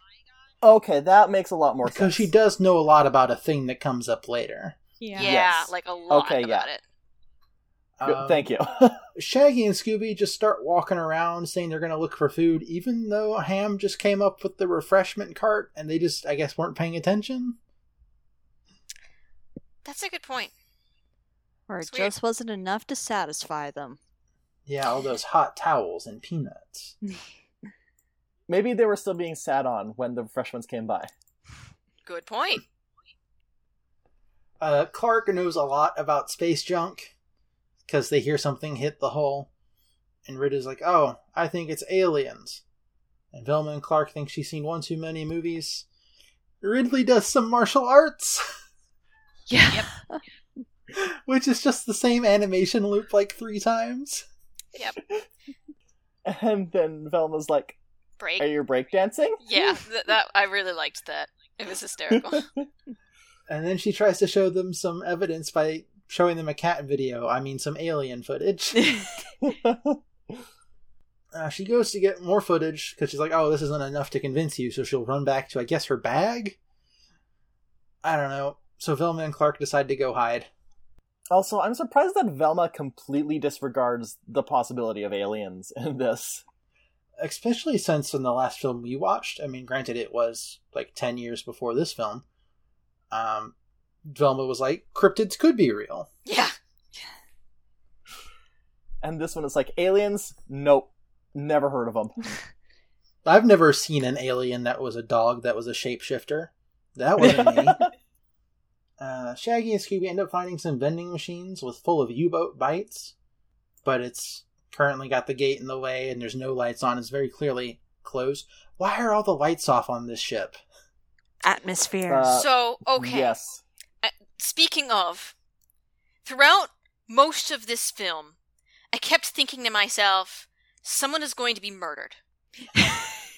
Speaker 5: Okay, that makes a lot more sense.
Speaker 4: because
Speaker 5: sense.
Speaker 4: she does know a lot about a thing that comes up later.
Speaker 3: Yeah,
Speaker 5: Yes.
Speaker 3: like a lot
Speaker 5: Okay,
Speaker 3: about
Speaker 5: yeah.
Speaker 3: it.
Speaker 4: Um,
Speaker 5: Thank you.
Speaker 4: Shaggy and Scooby just start walking around saying they're going to look for food, even though Ham just came up with the refreshment cart and they just, I guess, weren't paying attention.
Speaker 3: That's a good point.
Speaker 6: or it
Speaker 3: It's
Speaker 6: just wasn't enough to satisfy them.
Speaker 4: Yeah, all those hot towels and peanuts.
Speaker 5: Maybe they were still being sat on when the refreshments came by.
Speaker 3: Good point.
Speaker 4: Uh, Clark knows a lot about space junk because they hear something hit the hull. And Ridley's like, oh, I think it's aliens. And Velma and Clark think she's seen one too many movies. Ridley does some martial arts,
Speaker 6: Yeah.
Speaker 4: which is just the same animation loop like three times.
Speaker 3: Yep.
Speaker 5: And then Velma's like,
Speaker 3: Break.
Speaker 5: Are you breakdancing?
Speaker 3: Yeah, th- that I really liked that. It was hysterical.
Speaker 4: And then she tries to show them some evidence by showing them a cat video. I mean, some alien footage. Uh, she goes to get more footage because she's like, oh, this isn't enough to convince you. So she'll run back to, I guess, her bag? I don't know. So Velma and Clark decide to go hide.
Speaker 5: also, I'm surprised that Velma completely disregards the possibility of aliens in this.
Speaker 4: Especially since in the last film we watched, I mean, granted, it was like 10 years before this film, um, Velma was like, cryptids could be real.
Speaker 3: yeah.
Speaker 5: And this one is like, aliens? Nope. Never heard of them.
Speaker 4: I've never seen an alien that was a dog that was a shapeshifter. That wasn't me. Uh, Shaggy and Scooby end up finding some vending machines with full of U-boat bites, but it's currently got the gate in the way and there's no lights on. It's very clearly closed. Why are all the lights off on this ship?
Speaker 6: Atmosphere.
Speaker 5: Uh,
Speaker 3: so, okay.
Speaker 5: Yes.
Speaker 3: Speaking of, throughout most of this film, I kept thinking to myself, someone is going to be murdered.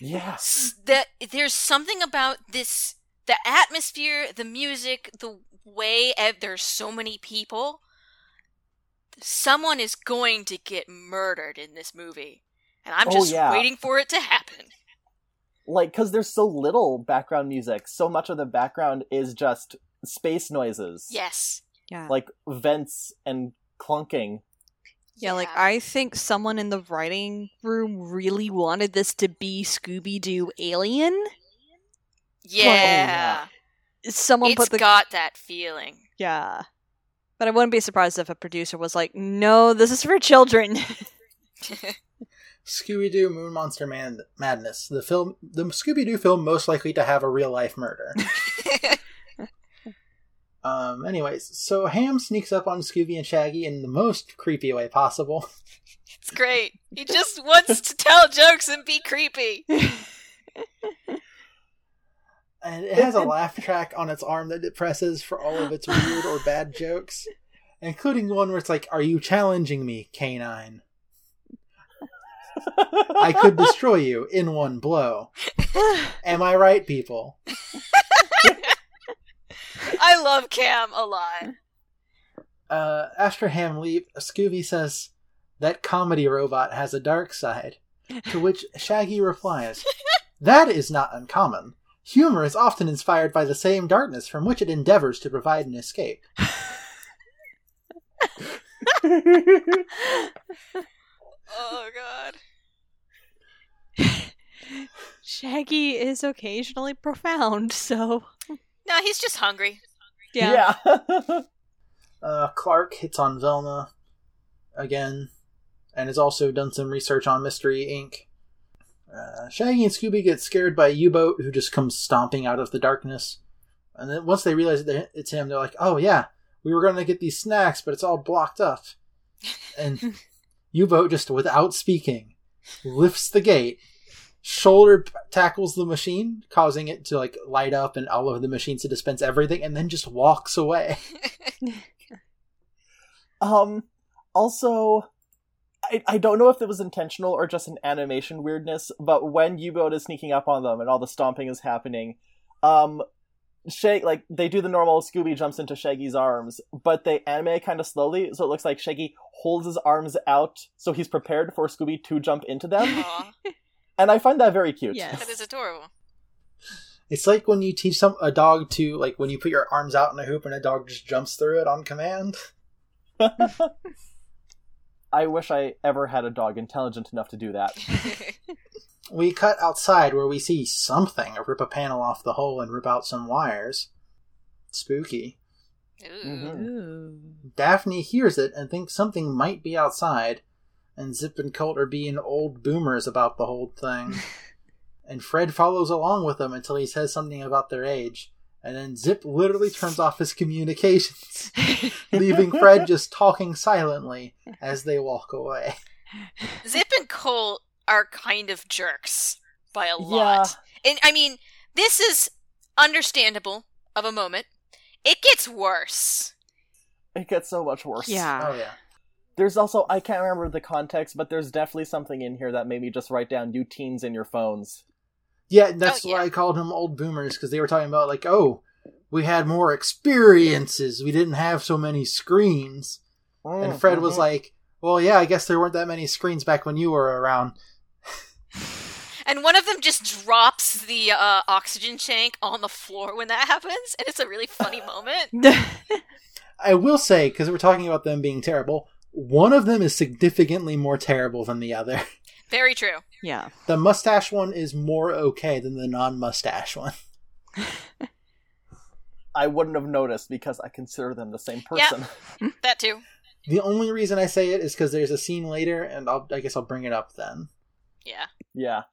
Speaker 5: Yes.
Speaker 3: That there's something about this the atmosphere the music the way ev- there's so many people someone is going to get murdered in this movie and i'm
Speaker 5: Oh,
Speaker 3: just
Speaker 5: yeah.
Speaker 3: waiting for it to happen
Speaker 5: Like, because there's so little background music, so much of the background is just space noises.
Speaker 3: yes
Speaker 6: yeah.
Speaker 5: Like vents and clunking.
Speaker 6: Yeah, like I think someone in the writing room really wanted this to be Scooby Doo Alien.
Speaker 3: Yeah,
Speaker 6: Someone
Speaker 3: it's
Speaker 6: put the
Speaker 3: got that feeling
Speaker 6: yeah, but I wouldn't be surprised if a producer was like, "No, this is for children."
Speaker 4: Scooby Doo Moon Monster Man- Madness, the film, the Scooby Doo film most likely to have a real life murder. um. Anyways, so Ham sneaks up on Scooby and Shaggy in the most creepy way possible.
Speaker 3: it's great he just wants to tell jokes and be creepy
Speaker 4: And it has a laugh track on its arm that it presses for all of its weird or bad jokes, including one where it's like, Are you challenging me, canine? I could destroy you in one blow. Am I right, people?
Speaker 3: i love Ham a lot
Speaker 4: Uh, after Ham leave, Scooby says, That comedy robot has a dark side. To which Shaggy replies, That is not uncommon. Humor is often inspired by the same darkness from which it endeavors to provide an escape.
Speaker 3: oh god
Speaker 6: Shaggy is occasionally profound, so
Speaker 3: no he's just hungry
Speaker 6: yeah.
Speaker 5: Yeah.
Speaker 4: Uh, Clark hits on Velma again, and has also done some research on Mystery Inc. Uh, Shaggy and Scooby get scared by a U-boat who just comes stomping out of the darkness. And then once they realize that it's him, they're like, "Oh yeah, we were going to get these snacks, but it's all blocked up." And U-boat just without speaking lifts the gate, shoulder tackles the machine, causing it to like light up and all of the machines to dispense everything, and then just walks away.
Speaker 5: Um, also, I, I don't know if it was intentional or just an animation weirdness, but when U-boat is sneaking up on them and all the stomping is happening, um, Shag like they do the normal Scooby jumps into Shaggy's arms, but they animate kind of slowly, so it looks like Shaggy holds his arms out so he's prepared for Scooby to jump into them, and I find that very cute.
Speaker 6: Yes.
Speaker 3: that is adorable
Speaker 4: It's like when you teach some a dog to like when you put your arms out in a hoop and a dog just jumps through it on command.
Speaker 5: I wish I ever had a dog intelligent enough to do that.
Speaker 4: We cut outside where we see something rip a panel off the hole and rip out some wires. Spooky.
Speaker 3: Ooh.
Speaker 5: Mhm.
Speaker 4: Daphne hears it and thinks something might be outside, and Zip and Colt are being old boomers about the whole thing. and Fred follows along with them until he says something about their age, and then Zip literally turns off his communications, leaving Fred just talking silently as they walk away.
Speaker 3: Zip and Colt are kind of jerks by a lot. And I mean, this is understandable of a moment. It gets worse.
Speaker 5: It gets so much worse.
Speaker 6: Yeah.
Speaker 4: Oh yeah.
Speaker 5: There's also I can't remember the context, but there's definitely something in here that made me just write down "you teens in your phones."
Speaker 4: Yeah, that's
Speaker 3: Oh,
Speaker 4: why. I called them old boomers because they were talking about like, oh, we had more experiences. We didn't have so many screens. And Fred was
Speaker 5: Mhm.
Speaker 4: like, well, yeah, I guess there weren't that many screens back when you were around.
Speaker 3: And one of them just drops the uh, oxygen tank on the floor when that happens, and it's a really funny moment.
Speaker 4: I will say, because we're talking about them being terrible, one of them is significantly more terrible than the other.
Speaker 3: Very true.
Speaker 6: Yeah.
Speaker 4: The mustache one is more okay than the non mustache one.
Speaker 5: I wouldn't have noticed because I consider them the same
Speaker 3: Yeah.
Speaker 5: person.
Speaker 3: That too.
Speaker 4: The only reason I say it is because there's a scene later, and I'll, I guess I'll bring it up then.
Speaker 3: Yeah.
Speaker 5: Yeah.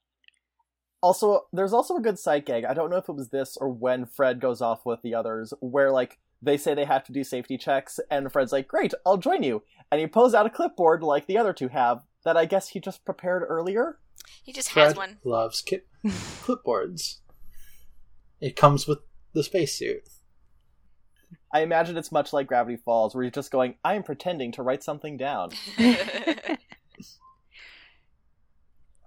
Speaker 5: Also, there's also a good sight gag. I don't know if it was this or when Fred goes off with the others, where like they say they have to do safety checks, and Fred's like, "Great, I'll join you," and he pulls out a clipboard like the other two have that I guess he just prepared earlier.
Speaker 3: He just has one.
Speaker 4: loves ki- clipboards. It comes with the spacesuit.
Speaker 5: I imagine it's much like Gravity Falls, where he's just going, "I'm pretending to write something down."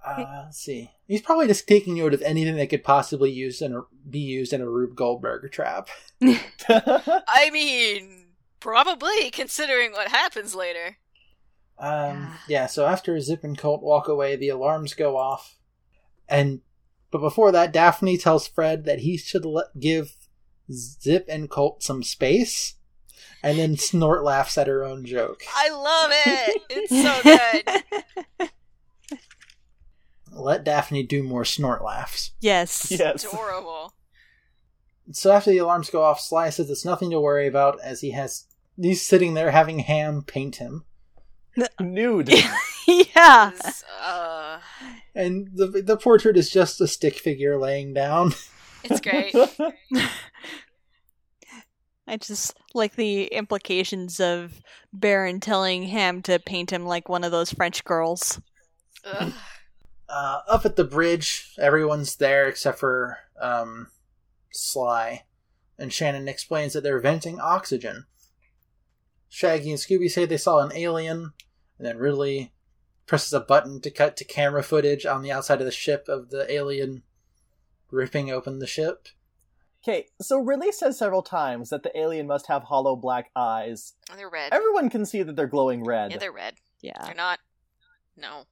Speaker 4: Uh, let's see. He's probably just taking note of anything that could possibly use in a, be used in a Rube Goldberg trap.
Speaker 3: I mean, probably considering what happens later.
Speaker 4: Um, yeah. So after Zip and Colt walk away, the alarms go off, and but before that, Daphne tells Fred that he should let, give Zip and Colt some space, and then Snort laughs at her own joke.
Speaker 3: I love it. It's so good.
Speaker 4: Let Daphne do more Snort laughs.
Speaker 6: yes.
Speaker 5: yes.
Speaker 3: Adorable.
Speaker 4: So after the alarms go off, Sly says it's nothing to worry about as he has he's sitting there having Ham paint him,
Speaker 5: Nude.
Speaker 6: yeah.
Speaker 3: Uh,
Speaker 4: and the the portrait is just a stick figure laying down.
Speaker 3: it's great.
Speaker 6: I just like the implications of Baron telling Ham to paint him like one of those French girls.
Speaker 3: Ugh.
Speaker 4: Uh, up at the bridge, everyone's there except for um, Sly, and Shannon explains that they're venting oxygen. Shaggy and Scooby say they saw an alien, and then Ridley presses a button to cut to camera footage on the outside of the ship of the alien ripping open the ship.
Speaker 5: Okay, so Ridley says several times that the alien must have hollow black eyes.
Speaker 3: Oh, they're red.
Speaker 5: Everyone can see that they're glowing red.
Speaker 3: Yeah, they're red.
Speaker 6: Yeah.
Speaker 3: They're not. No.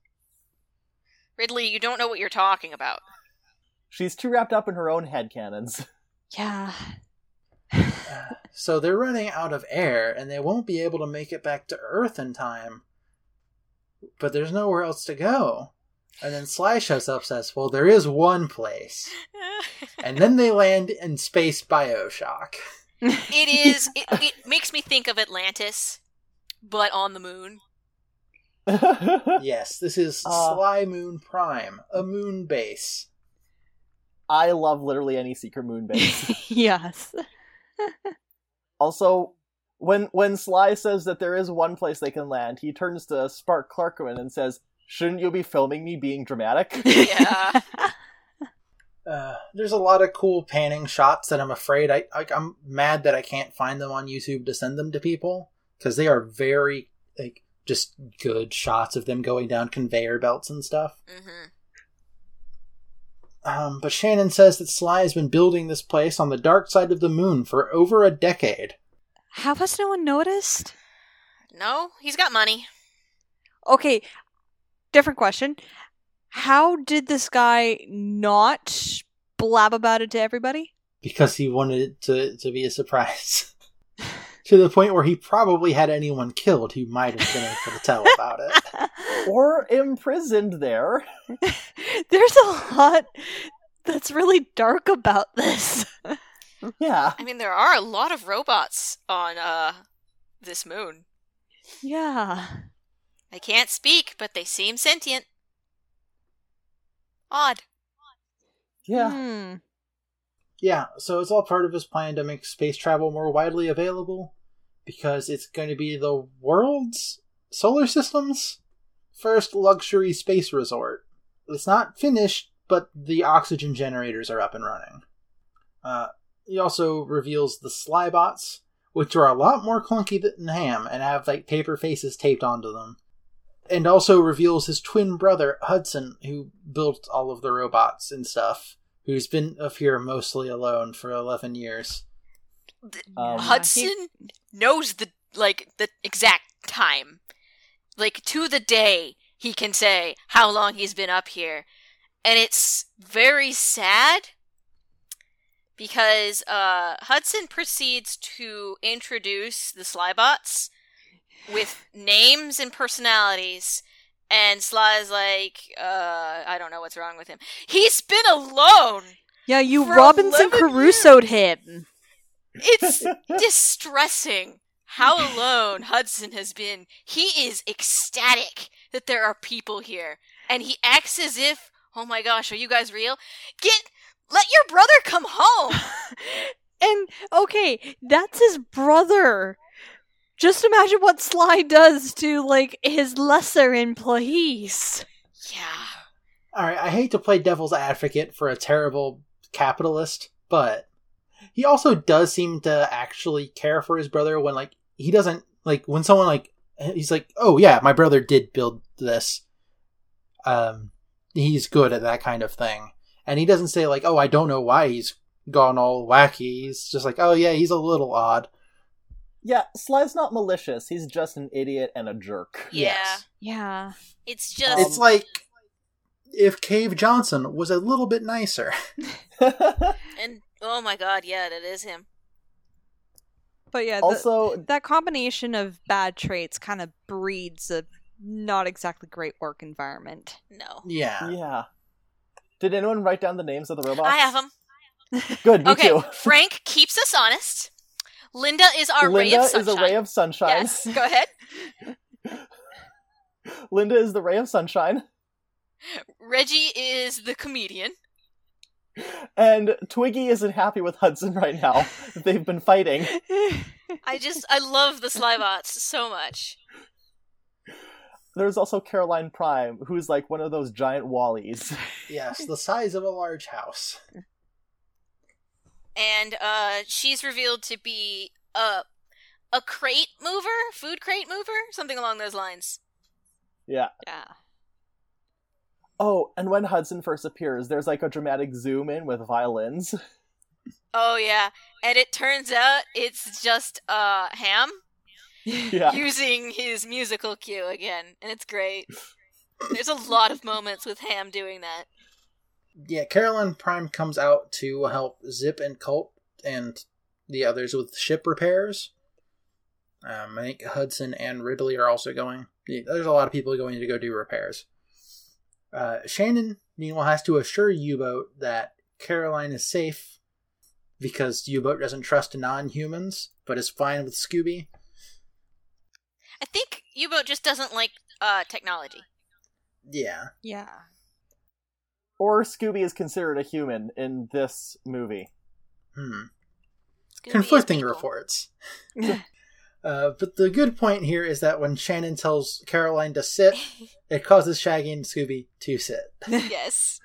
Speaker 3: Ridley, you don't know what you're talking about.
Speaker 5: She's too wrapped up in her own headcanons.
Speaker 6: Yeah.
Speaker 4: So they're running out of air, and they won't be able to make it back to Earth in time. But there's nowhere else to go. And then Sly shows up says, Well, there is one place. And then they land in space Bioshock.
Speaker 3: it is. It, it makes me think of Atlantis, but on the moon.
Speaker 4: Yes, this is
Speaker 5: Uh.
Speaker 4: Sly Moon Prime, a moon base.
Speaker 5: I love literally any secret moon base.
Speaker 6: yes.
Speaker 5: Also, when when Sly says that there is one place they can land, he turns to Spark Clarkman and says, "Shouldn't you be filming me being dramatic?"
Speaker 3: Yeah.
Speaker 4: Uh, there's a lot of cool panning shots that I'm afraid I, I I'm mad that I can't find them on YouTube to send them to people because they are very like just good shots of them going down conveyor belts and stuff.
Speaker 3: hmm
Speaker 4: Um, but Shannon says that Sly has been building this place on the dark side of the moon for over a decade.
Speaker 6: How has no one noticed?
Speaker 3: No, he's got money.
Speaker 6: Okay, different question. How did this guy not blab about it to everybody?
Speaker 4: because he wanted it to, to be a surprise. to the point where he probably had anyone killed who might have been able to tell about it.
Speaker 5: or imprisoned there.
Speaker 6: There's a lot that's really dark about this.
Speaker 5: Yeah.
Speaker 3: I mean, there are a lot of robots on uh this moon.
Speaker 6: yeah.
Speaker 3: They can't speak, but they seem sentient. Odd.
Speaker 5: Yeah.
Speaker 6: Hmm.
Speaker 4: Yeah, so it's all part of his plan to make space travel more widely available because it's going to be the world's solar system's first luxury space resort. It's not finished, but the oxygen generators are up and running. Uh, he also reveals the Slybots, which are a lot more clunky than Ham and have like paper faces taped onto them. And also reveals his twin brother, Hudson, who built all of the robots and stuff who's been up here mostly alone for 11 years.
Speaker 5: Um,
Speaker 3: Hudson knows the like the exact time. Like to the day he can say how long he's been up here. And it's very sad because uh Hudson proceeds to introduce the Slybots with names and personalities and Sly's like, uh, I don't know what's wrong with him. He's been alone
Speaker 6: Yeah, you Robinson
Speaker 3: 11
Speaker 6: Crusoe'd him.
Speaker 3: It's distressing how alone Hudson has been. He is ecstatic that there are people here. and he acts as if, oh my gosh, are you guys real? Get, let your brother come home.
Speaker 6: And okay, that's his brother. Just imagine what Sly does to like his lesser employees.
Speaker 3: yeah.
Speaker 4: All right, I hate to play devil's advocate for a terrible capitalist, but he also does seem to actually care for his brother when like he doesn't like when someone like he's like, "Oh yeah, my brother did build this." Um he's good at that kind of thing. And he doesn't say like, "Oh, I don't know why he's gone all wacky." He's just like, "Oh yeah, he's a little odd."
Speaker 5: Yeah, Sly's not malicious. He's just an idiot and a jerk.
Speaker 3: Yeah.
Speaker 4: Yes.
Speaker 6: Yeah.
Speaker 3: It's just,
Speaker 5: Um,
Speaker 4: it's like if Cave Johnson was a little bit nicer.
Speaker 3: and oh my god, yeah, that is him.
Speaker 6: But yeah, the,
Speaker 5: also,
Speaker 6: that combination of bad traits kind of breeds a not exactly great work environment.
Speaker 3: No.
Speaker 4: Yeah.
Speaker 5: yeah. Did anyone write down the names of the robots?
Speaker 3: I have them.
Speaker 5: Good, me
Speaker 3: Okay,
Speaker 5: too.
Speaker 3: Frank keeps us honest. Linda is our
Speaker 5: Linda
Speaker 3: ray of
Speaker 5: is a ray of sunshine.
Speaker 3: Yes, go ahead.
Speaker 5: Linda is the ray of sunshine.
Speaker 3: Reggie is the comedian.
Speaker 5: And Twiggy isn't happy with Hudson right now. They've been fighting.
Speaker 3: I just, I love the Slybots so much.
Speaker 5: There's also Caroline Prime, who's like one of those giant wallies.
Speaker 4: Yes, the size of a large house.
Speaker 3: And uh, she's revealed to be a a crate mover, food crate mover, something along those lines.
Speaker 5: Yeah.
Speaker 6: yeah.
Speaker 5: Oh, and when Hudson first appears, there's like a dramatic zoom in with violins.
Speaker 3: Oh yeah, and it turns out it's just uh Ham
Speaker 5: Yeah.
Speaker 3: using his musical cue again, and it's great. There's a lot of moments with Ham doing that.
Speaker 4: Yeah, Caroline Prime comes out to help Zip and Colt and the others with ship repairs. Um, I think Hudson and Ridley are also going. There's a lot of people going to go do repairs. Uh, Shannon, meanwhile, has to assure U boat that Caroline is safe because U boat doesn't trust non humans, but is fine with Scooby.
Speaker 3: I think U-boat just doesn't like uh technology.
Speaker 4: Yeah.
Speaker 6: Yeah.
Speaker 5: Or Scooby is considered a human in this movie.
Speaker 4: Hmm.
Speaker 3: Scooby
Speaker 4: conflicting reports. uh, but the good point here is that when Shannon tells Caroline to sit, it causes Shaggy and Scooby to sit.
Speaker 3: yes.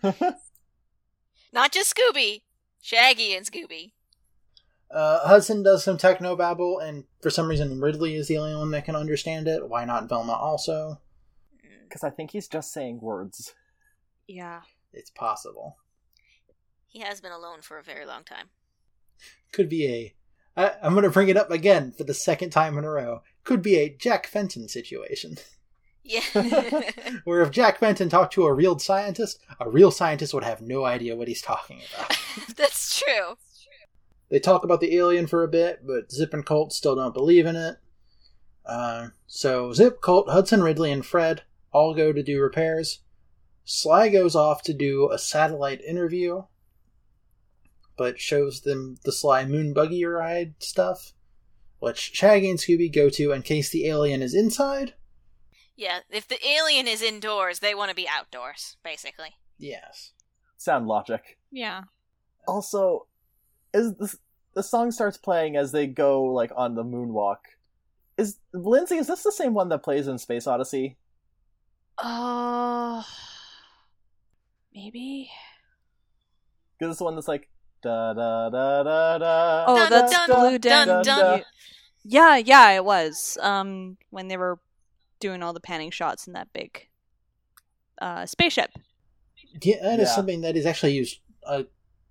Speaker 3: Not just Scooby, Shaggy and Scooby.
Speaker 4: Uh, Hudson does some techno babble, and for some reason Ridley is the only one that can understand it. Why not Velma also?
Speaker 5: Because I think he's just saying words.
Speaker 6: Yeah.
Speaker 4: It's possible.
Speaker 3: He has been alone for a very long time.
Speaker 4: Could be a. I, I'm going to bring it up again for the second time in a row. Could be a Jack Fenton situation.
Speaker 3: Yeah.
Speaker 4: Where if Jack Fenton talked to a real scientist, a real scientist would have no idea what he's talking about.
Speaker 3: That's true.
Speaker 4: They talk about the alien for a bit, but Zip and Colt still don't believe in it. Uh, so Zip, Colt, Hudson, Ridley, and Fred all go to do repairs. Sly goes off to do a satellite interview, but shows them the Sly moon buggy ride stuff, which Shaggy and Scooby go to in case the alien is inside.
Speaker 3: Yeah, if the alien is indoors, they want to be outdoors, basically.
Speaker 4: Yes.
Speaker 5: Sound logic.
Speaker 6: Yeah.
Speaker 5: Also, is the the song starts playing as they go like on the moonwalk. Is Lindsay? Is this the same one that plays in Space Odyssey?
Speaker 6: Uh, maybe.
Speaker 5: Because it's the one that's like da da da da da.
Speaker 6: Oh,
Speaker 3: Dun,
Speaker 6: that's
Speaker 3: dun,
Speaker 6: Blue
Speaker 3: dun,
Speaker 6: Den.
Speaker 3: dun.
Speaker 6: Yeah, yeah, it was. Um, when they were doing all the panning shots in that big uh spaceship.
Speaker 4: Yeah, that is
Speaker 5: Yeah.
Speaker 4: something that is actually used uh,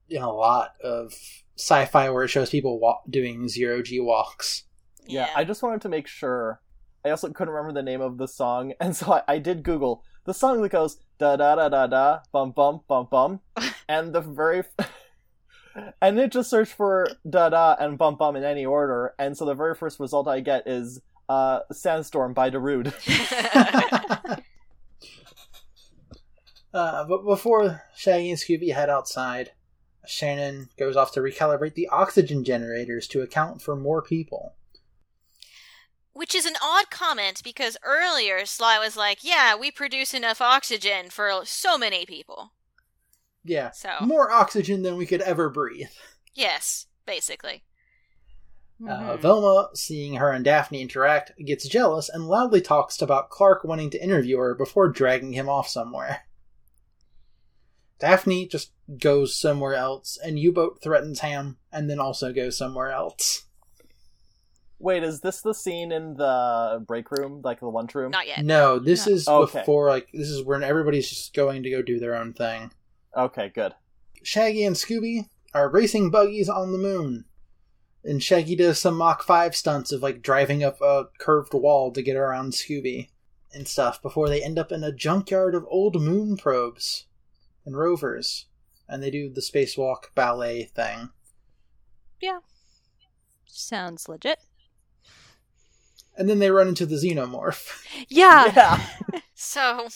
Speaker 4: in a lot of sci-fi where it shows people wa- doing zero G walks.
Speaker 5: Yeah, I just wanted to make sure. I also couldn't remember the name of the song, and so I, I did Google the song that goes da da da da da bum bum bum bum, and the very, f- and it just searched for da da and bum bum in any order, and so the very first result I get is uh "Sandstorm" by Darude.
Speaker 4: Uh, but before Shaggy and Scooby head outside, Shannon goes off to recalibrate the oxygen generators to account for more people.
Speaker 3: Which is an odd comment because earlier Sly was like, "Yeah, we produce enough oxygen for so many people."
Speaker 4: Yeah.
Speaker 3: So
Speaker 4: More oxygen than we could ever breathe.
Speaker 3: yes, basically.
Speaker 4: Uh, Velma, seeing her and Daphne interact, gets jealous and loudly talks about Clark wanting to interview her before dragging him off somewhere. Daphne just goes somewhere else, and U boat threatens Ham, and then also goes somewhere else.
Speaker 5: Wait, is this the scene in the break room, like the lunch room?
Speaker 3: Not yet.
Speaker 4: No, this
Speaker 6: No.
Speaker 4: is
Speaker 5: Okay.
Speaker 4: before, like, this is when everybody's just going to go do their own thing.
Speaker 5: Okay, good.
Speaker 4: Shaggy and Scooby are racing buggies on the moon. And Shaggy does some Mach 5 stunts of like driving up a curved wall to get around Scooby and stuff before they end up in a junkyard of old moon probes and rovers. And they do the spacewalk ballet thing. Yeah.
Speaker 6: Sounds legit.
Speaker 4: And then they run into the xenomorph.
Speaker 6: Yeah.
Speaker 5: Yeah.
Speaker 3: So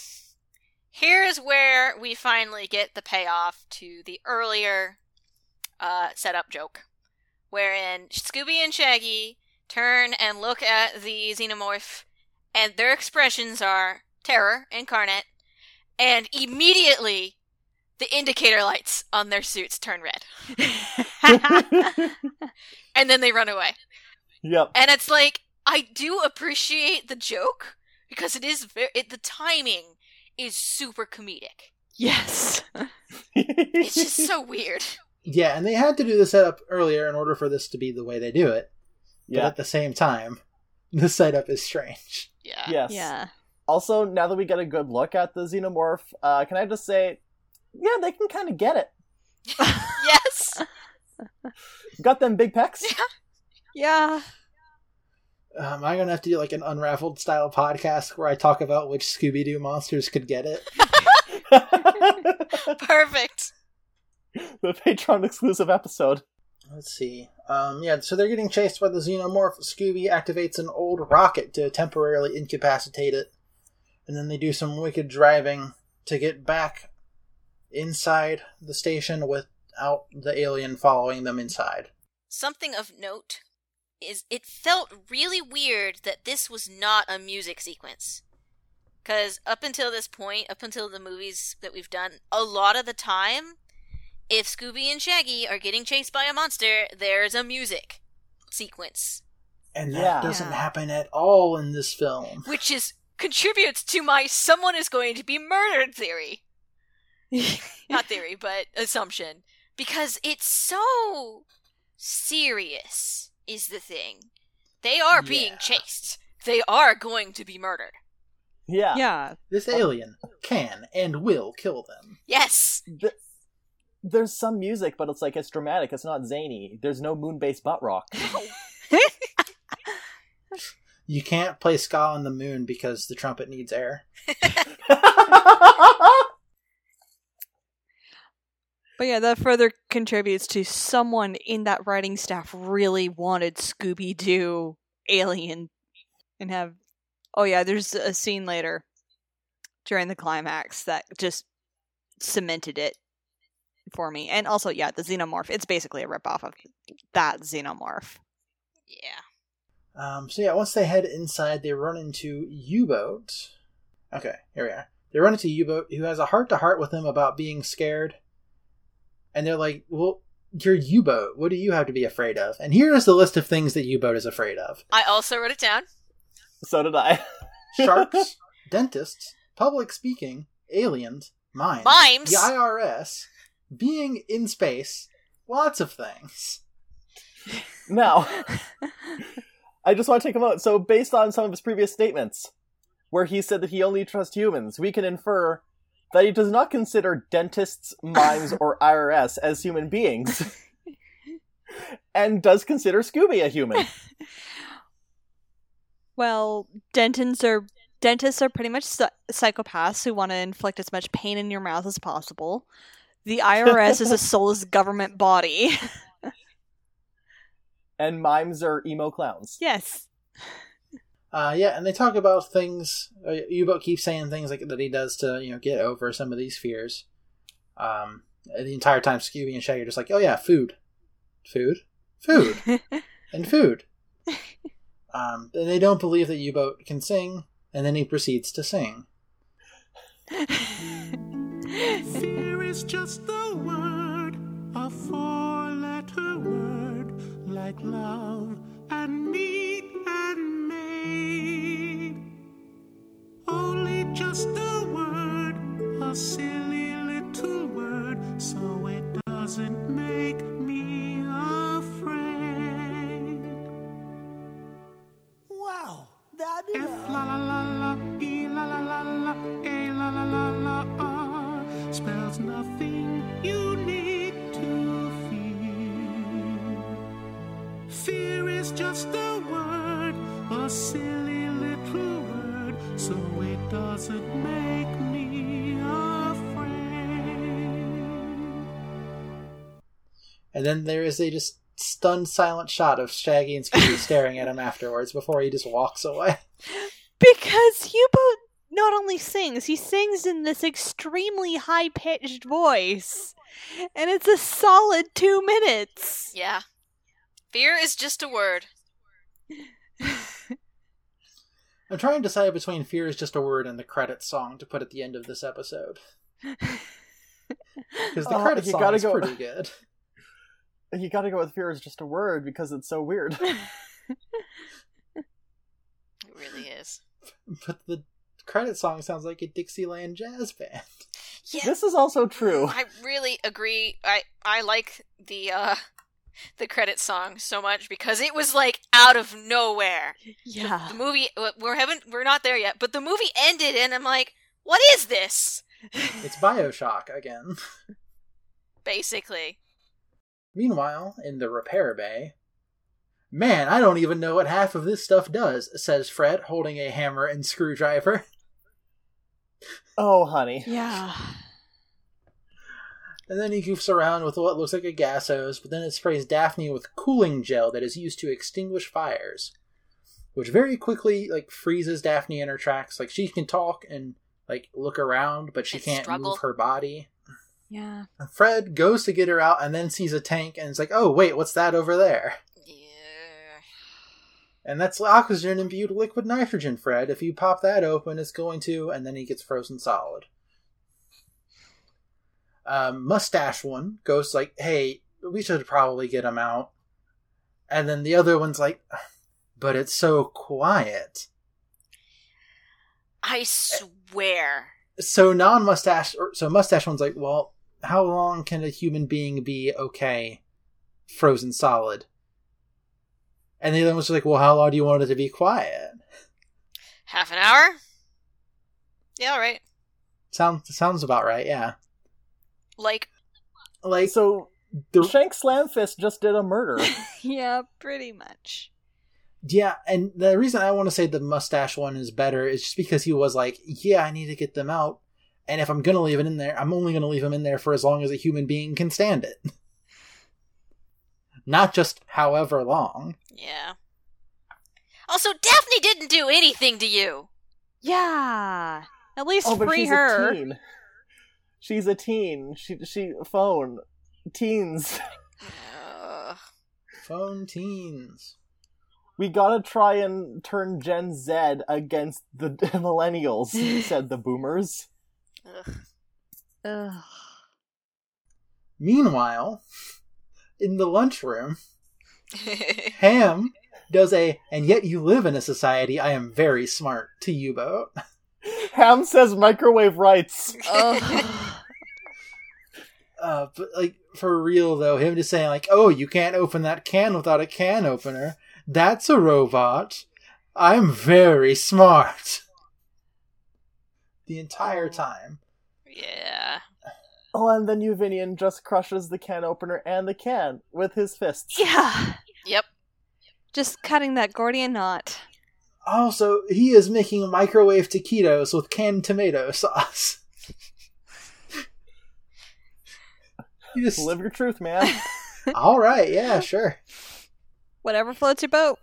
Speaker 3: here's where we finally get the payoff to the earlier uh, setup joke, wherein Scooby and Shaggy turn and look at the xenomorph, and their expressions are terror incarnate, and immediately the indicator lights on their suits turn red, and then they run away.
Speaker 5: yep.
Speaker 3: And it's like I do appreciate the joke because it is very it, the timing is super comedic.
Speaker 6: yes.
Speaker 3: It's just so weird.
Speaker 4: Yeah, and they had to do the setup earlier in order for this to be the way they do it. But
Speaker 5: yeah.
Speaker 4: at the same time, the setup is strange.
Speaker 3: Yeah.
Speaker 5: Yes.
Speaker 6: Yeah.
Speaker 5: Also, now that we get a good look at the xenomorph, uh, can I just say, yeah, they can kind of get it.
Speaker 3: Yes.
Speaker 5: Got them big pecs.
Speaker 6: Yeah.
Speaker 4: Um, am I going to have to do like an unraveled style podcast where I talk about which Scooby Doo monsters could get it?
Speaker 3: Perfect.
Speaker 5: the Patreon exclusive episode.
Speaker 4: Let's see. Um, yeah, so they're getting chased by the xenomorph. Scooby activates an old rocket to temporarily incapacitate it. And then they do some wicked driving to get back inside the station without the alien following them inside.
Speaker 3: Something of note is it felt really weird that this was not a music sequence. Because up until this point, up until the movies that we've done, a lot of the time, if Scooby and Shaggy are getting chased by a monster, there's a music sequence.
Speaker 4: And that
Speaker 5: Yeah.
Speaker 4: doesn't
Speaker 6: Yeah.
Speaker 4: happen at all in this film.
Speaker 3: which is contributes to my someone is going to be murdered theory. Not theory, but assumption. Because it's so serious is the thing. They are being chased. They are going to be murdered.
Speaker 5: Yeah.
Speaker 6: yeah.
Speaker 4: This alien can and will kill them.
Speaker 3: Yes.
Speaker 5: Th- there's some music, but it's like it's dramatic. It's not zany. There's no moon-based butt rock.
Speaker 4: You can't play ska on the moon because the trumpet needs air.
Speaker 6: But yeah, that further contributes to someone in that writing staff really wanted Scooby Doo Alien and have. Oh, yeah, there's a scene later during the climax that just cemented it for me. And also, yeah, the xenomorph. It's basically a ripoff of that xenomorph.
Speaker 3: Yeah.
Speaker 4: Um, so yeah, once they head inside, they run into U-boat. Okay, here we are. They run into U-boat, who has a heart-to-heart with them about being scared. And they're like, "Well, you're U-boat. What do you have to be afraid of?" And here is the list of things that U-boat is afraid of:
Speaker 3: I also wrote it down.
Speaker 5: so did I.
Speaker 4: sharks, dentists, public speaking, aliens, mimes,
Speaker 3: Mimes?
Speaker 4: the IRS, being in space, lots of things.
Speaker 5: Now, I just want to take a moment. So, based on some of his previous statements, where he said that he only trusts humans, we can infer that he does not consider dentists, mimes, or IRS as human beings, and does consider Scooby a human.
Speaker 6: Well, dentists are dentists are pretty much psychopaths who want to inflict as much pain in your mouth as possible. The IRS is a soulless government body.
Speaker 5: And mimes are emo clowns.
Speaker 6: yes.
Speaker 4: Uh, yeah, and they talk about things. Uh, U-boat keeps saying things like that he does to you know get over some of these fears. Um, the entire time, Scooby and Shaggy are just like, "Oh yeah, food, food, food, and food." Um, and they don't believe that U boat can sing, and then he proceeds to sing.
Speaker 8: Fear is just a word, a four letter word, like love and meet Only just a word, a silly little word, so it doesn't make me afraid. Wow, that is. F la la la la, E la la la la, A la la la la, R spells nothing doesn't make me afraid.
Speaker 4: And then there is a just stunned silent shot of Shaggy and Scooby staring at him afterwards before he just walks away.
Speaker 6: Because U-boat not only sings, he sings in this extremely high pitched voice. And it's a solid two minutes.
Speaker 3: Yeah. Fear is just a word.
Speaker 4: I'm trying to decide between Fear is Just a Word and the credits song to put at the end of this episode. Because the
Speaker 5: Oh,
Speaker 4: credits song
Speaker 5: gotta
Speaker 4: is
Speaker 5: go-
Speaker 4: pretty good.
Speaker 5: You gotta go with fear is just a word because it's so weird.
Speaker 3: It really is.
Speaker 4: But the credit song sounds like a Dixieland jazz band.
Speaker 3: Yeah.
Speaker 5: This is also true.
Speaker 3: I really agree. I I like the uh the credit song so much because it was like out of nowhere.
Speaker 6: Yeah.
Speaker 3: The movie uh, we're haven't we're not there yet, but the movie ended and I'm like, what is this?
Speaker 4: It's Bioshock again.
Speaker 3: Basically.
Speaker 4: Meanwhile, in the repair bay, man, I don't even know what half of this stuff does, says Fred, holding a hammer and screwdriver.
Speaker 5: Oh, honey.
Speaker 6: Yeah.
Speaker 4: And then he goofs around with what looks like a gas hose, but then it sprays Daphne with cooling gel that is used to extinguish fires. Which very quickly like freezes Daphne in her tracks. Like she can talk and like look around, but she
Speaker 3: And
Speaker 4: can't
Speaker 3: struggle.
Speaker 4: move her body.
Speaker 6: Yeah.
Speaker 4: And Fred goes to get her out and then sees a tank and is like, "Oh wait, what's that over there?"
Speaker 3: Yeah.
Speaker 4: And that's oxygen imbued liquid nitrogen, Fred. If you pop that open, it's going to, and then he gets frozen solid. Um, mustache one goes like, "Hey, we should probably get him out," and then the other one's like, "But it's so quiet."
Speaker 3: I swear.
Speaker 4: So non-mustache, or so mustache one's like, "Well, how long can a human being be okay, frozen solid?" And the other one's like, "Well, how long do you want it to be quiet?"
Speaker 3: Half an hour? Yeah, all right.
Speaker 4: Sounds sounds about right, yeah.
Speaker 3: Like
Speaker 4: Like
Speaker 5: So
Speaker 4: the
Speaker 5: Shank Slamfist just did a murder.
Speaker 6: Yeah, pretty much.
Speaker 4: yeah, and the reason I want to say the mustache one is better is just because he was like, yeah, I need to get them out, and if I'm gonna leave it in there, I'm only gonna leave him in there for as long as a human being can stand it, not just however long.
Speaker 3: yeah. Also, Daphne didn't do anything to you.
Speaker 6: Yeah. At least
Speaker 5: oh, but
Speaker 6: free
Speaker 5: she's
Speaker 6: her.
Speaker 5: A teen. She's a teen. She she phone teens.
Speaker 3: Ugh.
Speaker 4: Phone teens.
Speaker 5: We gotta try and turn Gen Z against the millennials," said the boomers.
Speaker 3: Ugh.
Speaker 6: Ugh.
Speaker 4: Meanwhile, in the lunchroom, Ham does a, and yet you live in a society I am very smart to U boat.
Speaker 5: Ham says microwave rights.
Speaker 6: Ugh.
Speaker 4: Uh, but like for real though, him just saying like, "Oh, you can't open that can without a can opener." That's a robot. I'm very smart. The entire time.
Speaker 3: yeah.
Speaker 5: Oh, and then Uvinian just crushes the can opener and the can with his fists.
Speaker 6: yeah.
Speaker 3: Yep.
Speaker 6: Just cutting that Gordian knot.
Speaker 4: Also, he is making microwave taquitos with canned tomato sauce. You just
Speaker 5: Live your truth, man.
Speaker 4: all right, yeah, sure.
Speaker 6: Whatever floats your boat.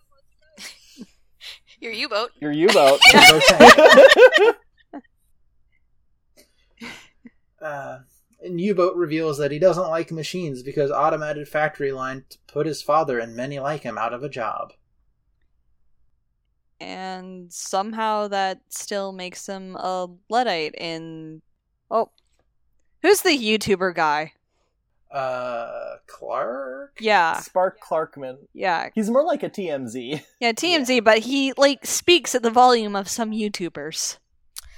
Speaker 3: Your U-boat.
Speaker 5: Your U-boat.
Speaker 4: uh, and U-boat reveals that he doesn't like machines because automated factory line put his father and many like him out of a job.
Speaker 6: and somehow that still makes him a Luddite in. Oh. Who's the YouTuber guy?
Speaker 4: Uh, Clark?
Speaker 6: Yeah,
Speaker 5: Spark Clarkman.
Speaker 6: yeah.
Speaker 5: He's more like a TMZ.
Speaker 6: Yeah, TMZ, but he, like, speaks at the volume of some YouTubers.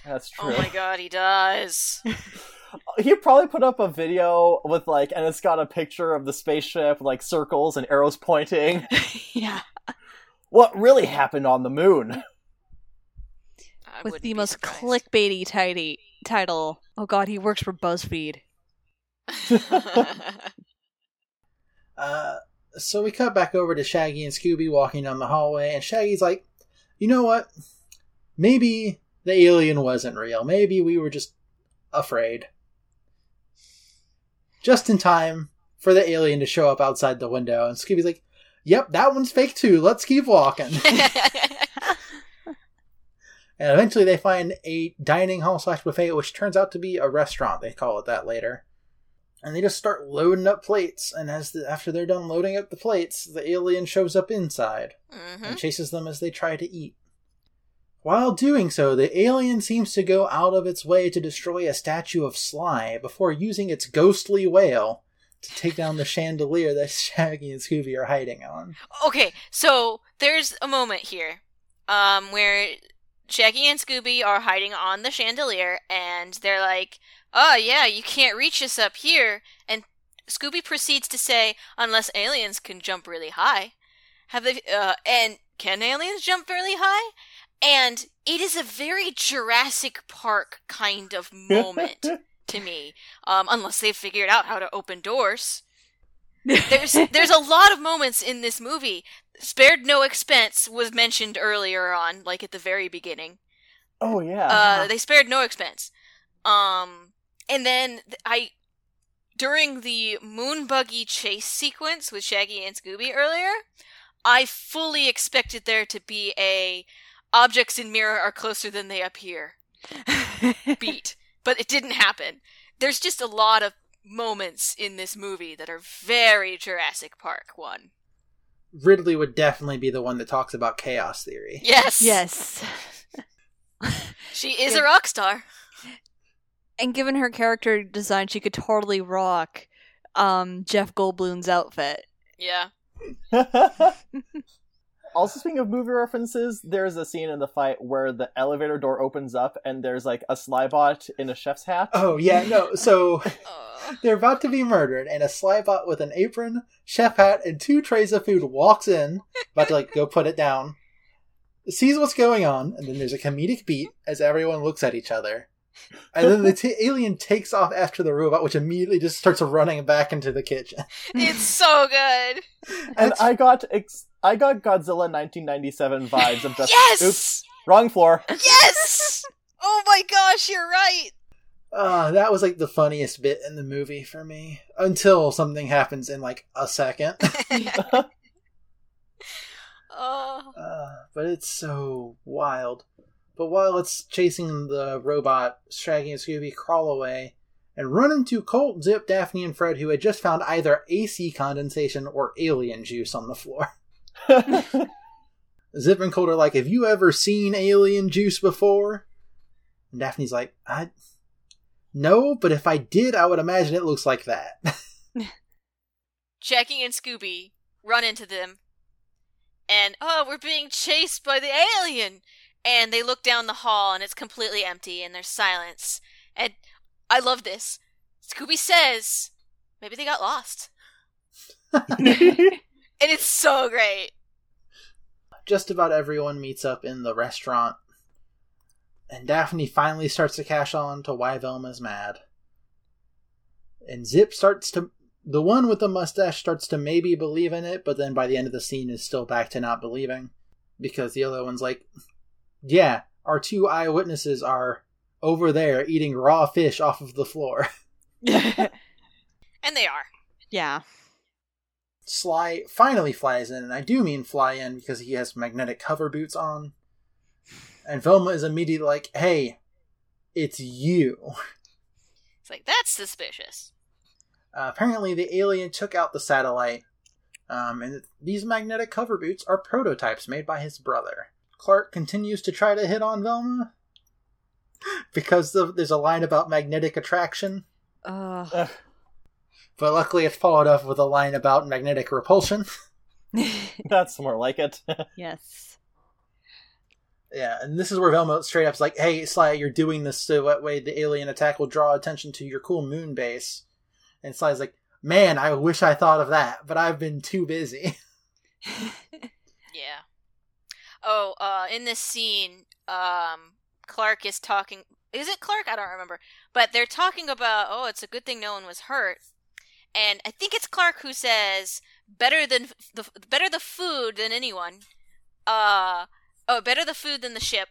Speaker 5: That's true.
Speaker 3: Oh my god, he does.
Speaker 5: he probably put up a video with like, and it's got a picture of the spaceship, with, like circles and arrows pointing.
Speaker 6: yeah.
Speaker 5: what really happened on the moon?
Speaker 3: I
Speaker 6: With the most
Speaker 3: surprised.
Speaker 6: clickbaity tidy title. Oh god, he works for BuzzFeed.
Speaker 4: Uh, so we cut back over to Shaggy and Scooby walking down the hallway, and Shaggy's like, you know what? Maybe the alien wasn't real. Maybe we were just afraid. Just in time for the alien to show up outside the window, and Scooby's like, yep, that one's fake too. Let's keep walking. And eventually they find a dining hall slash buffet, which turns out to be a restaurant. They call it that later. And they just start loading up plates. And as the, after they're done loading up the plates, the alien shows up inside
Speaker 3: hmm
Speaker 4: and chases them as they try to eat. While doing so, the alien seems to go out of its way to destroy a statue of Sly before using its ghostly whale to take down the chandelier that Shaggy and Scooby are hiding on.
Speaker 3: Okay, so there's a moment here um, where Shaggy and Scooby are hiding on the chandelier, and they're like, "Oh yeah, you can't reach us up here." And Scooby proceeds to say, "Unless aliens can jump really high, have they? Uh, and can aliens jump really high?" And it is a very Jurassic Park kind of moment to me, um, unless they've figured out how to open doors. There's there's a lot of moments in this movie. Spared no expense was mentioned earlier on, like at the very beginning.
Speaker 5: Oh yeah.
Speaker 3: Uh, they spared no expense. Um, and then I, during the moon buggy chase sequence with Shaggy and Scooby earlier, I fully expected there to be a objects in mirror are closer than they appear beat, but it didn't happen. There's just a lot of moments in this movie that are very Jurassic Park one.
Speaker 4: Ridley would definitely be the one that talks about chaos theory.
Speaker 3: Yes,
Speaker 6: yes.
Speaker 3: she is a rock star.
Speaker 6: And given her character design, she could totally rock um, Jeff Goldblum's outfit.
Speaker 3: Yeah.
Speaker 5: also, speaking of movie references, there's a scene in the fight where the elevator door opens up and there's like a Slybot in a chef's hat.
Speaker 4: Oh yeah, no. So they're about to be murdered, and a slybot with an apron, chef hat, and two trays of food walks in, about to like go put it down, sees what's going on, and then there's a comedic beat as everyone looks at each other, and then the t- alien takes off after the robot, which immediately just starts running back into the kitchen.
Speaker 3: it's so good.
Speaker 5: and
Speaker 4: That's-
Speaker 5: I got ex- I got Godzilla 1997 vibes of just
Speaker 3: yes.
Speaker 5: oops, wrong floor.
Speaker 3: Yes. Oh my gosh, you're right.
Speaker 4: Uh, that was like the funniest bit in the movie for me until something happens in like a second.
Speaker 3: Oh.
Speaker 4: Uh, but it's so wild. But while it's chasing the robot, Shaggy and Scooby crawl away and run into Colt, Zip, Daphne, and Fred, who had just found either AC condensation or alien juice on the floor. Zip and Colt are like, Have you ever seen alien juice before? And Daphne's like, I. No, but if I did, I would imagine it looks like that.
Speaker 3: Shaggy and Scooby run into them, and oh, we're being chased by the alien. And they look down the hall, and it's completely empty, and there's silence. And I love this. Scooby says, "Maybe they got lost," and it's so great.
Speaker 4: just about everyone meets up in the restaurant. And Daphne finally starts to cash on to why Velma's mad. And Zip starts to. The one with the mustache starts to maybe believe in it, but then by the end of the scene is still back to not believing. Because the other one's like, yeah, our two eyewitnesses are over there eating raw fish off of the floor.
Speaker 3: And they are.
Speaker 6: yeah.
Speaker 4: Sly finally flies in, and I do mean fly in because he has magnetic cover boots on. And Velma is immediately like, hey, it's you.
Speaker 3: It's like that's suspicious.
Speaker 4: Uh, apparently, the alien took out the satellite, um, and these magnetic cover boots are prototypes made by his brother. Clark continues to try to hit on Velma because the, there's a line about magnetic attraction,
Speaker 6: Ugh.
Speaker 5: Ugh.
Speaker 4: but luckily it's followed up with a line about magnetic repulsion.
Speaker 5: That's more like it.
Speaker 6: yes.
Speaker 4: Yeah, and this is where Velma straight up is like, "Hey, Sly, you're doing this so that way the alien attack will draw attention to your cool moon base." And Sly's like, "Man, I wish I thought of that, but I've been too busy."
Speaker 3: Yeah. Oh, uh, in this scene, um, Clark is talking. Is it Clark? I don't remember. But they're talking about, oh, it's a good thing no one was hurt. And I think it's Clark who says, better than the better the food than anyone. Uh, oh, better the food than the ship.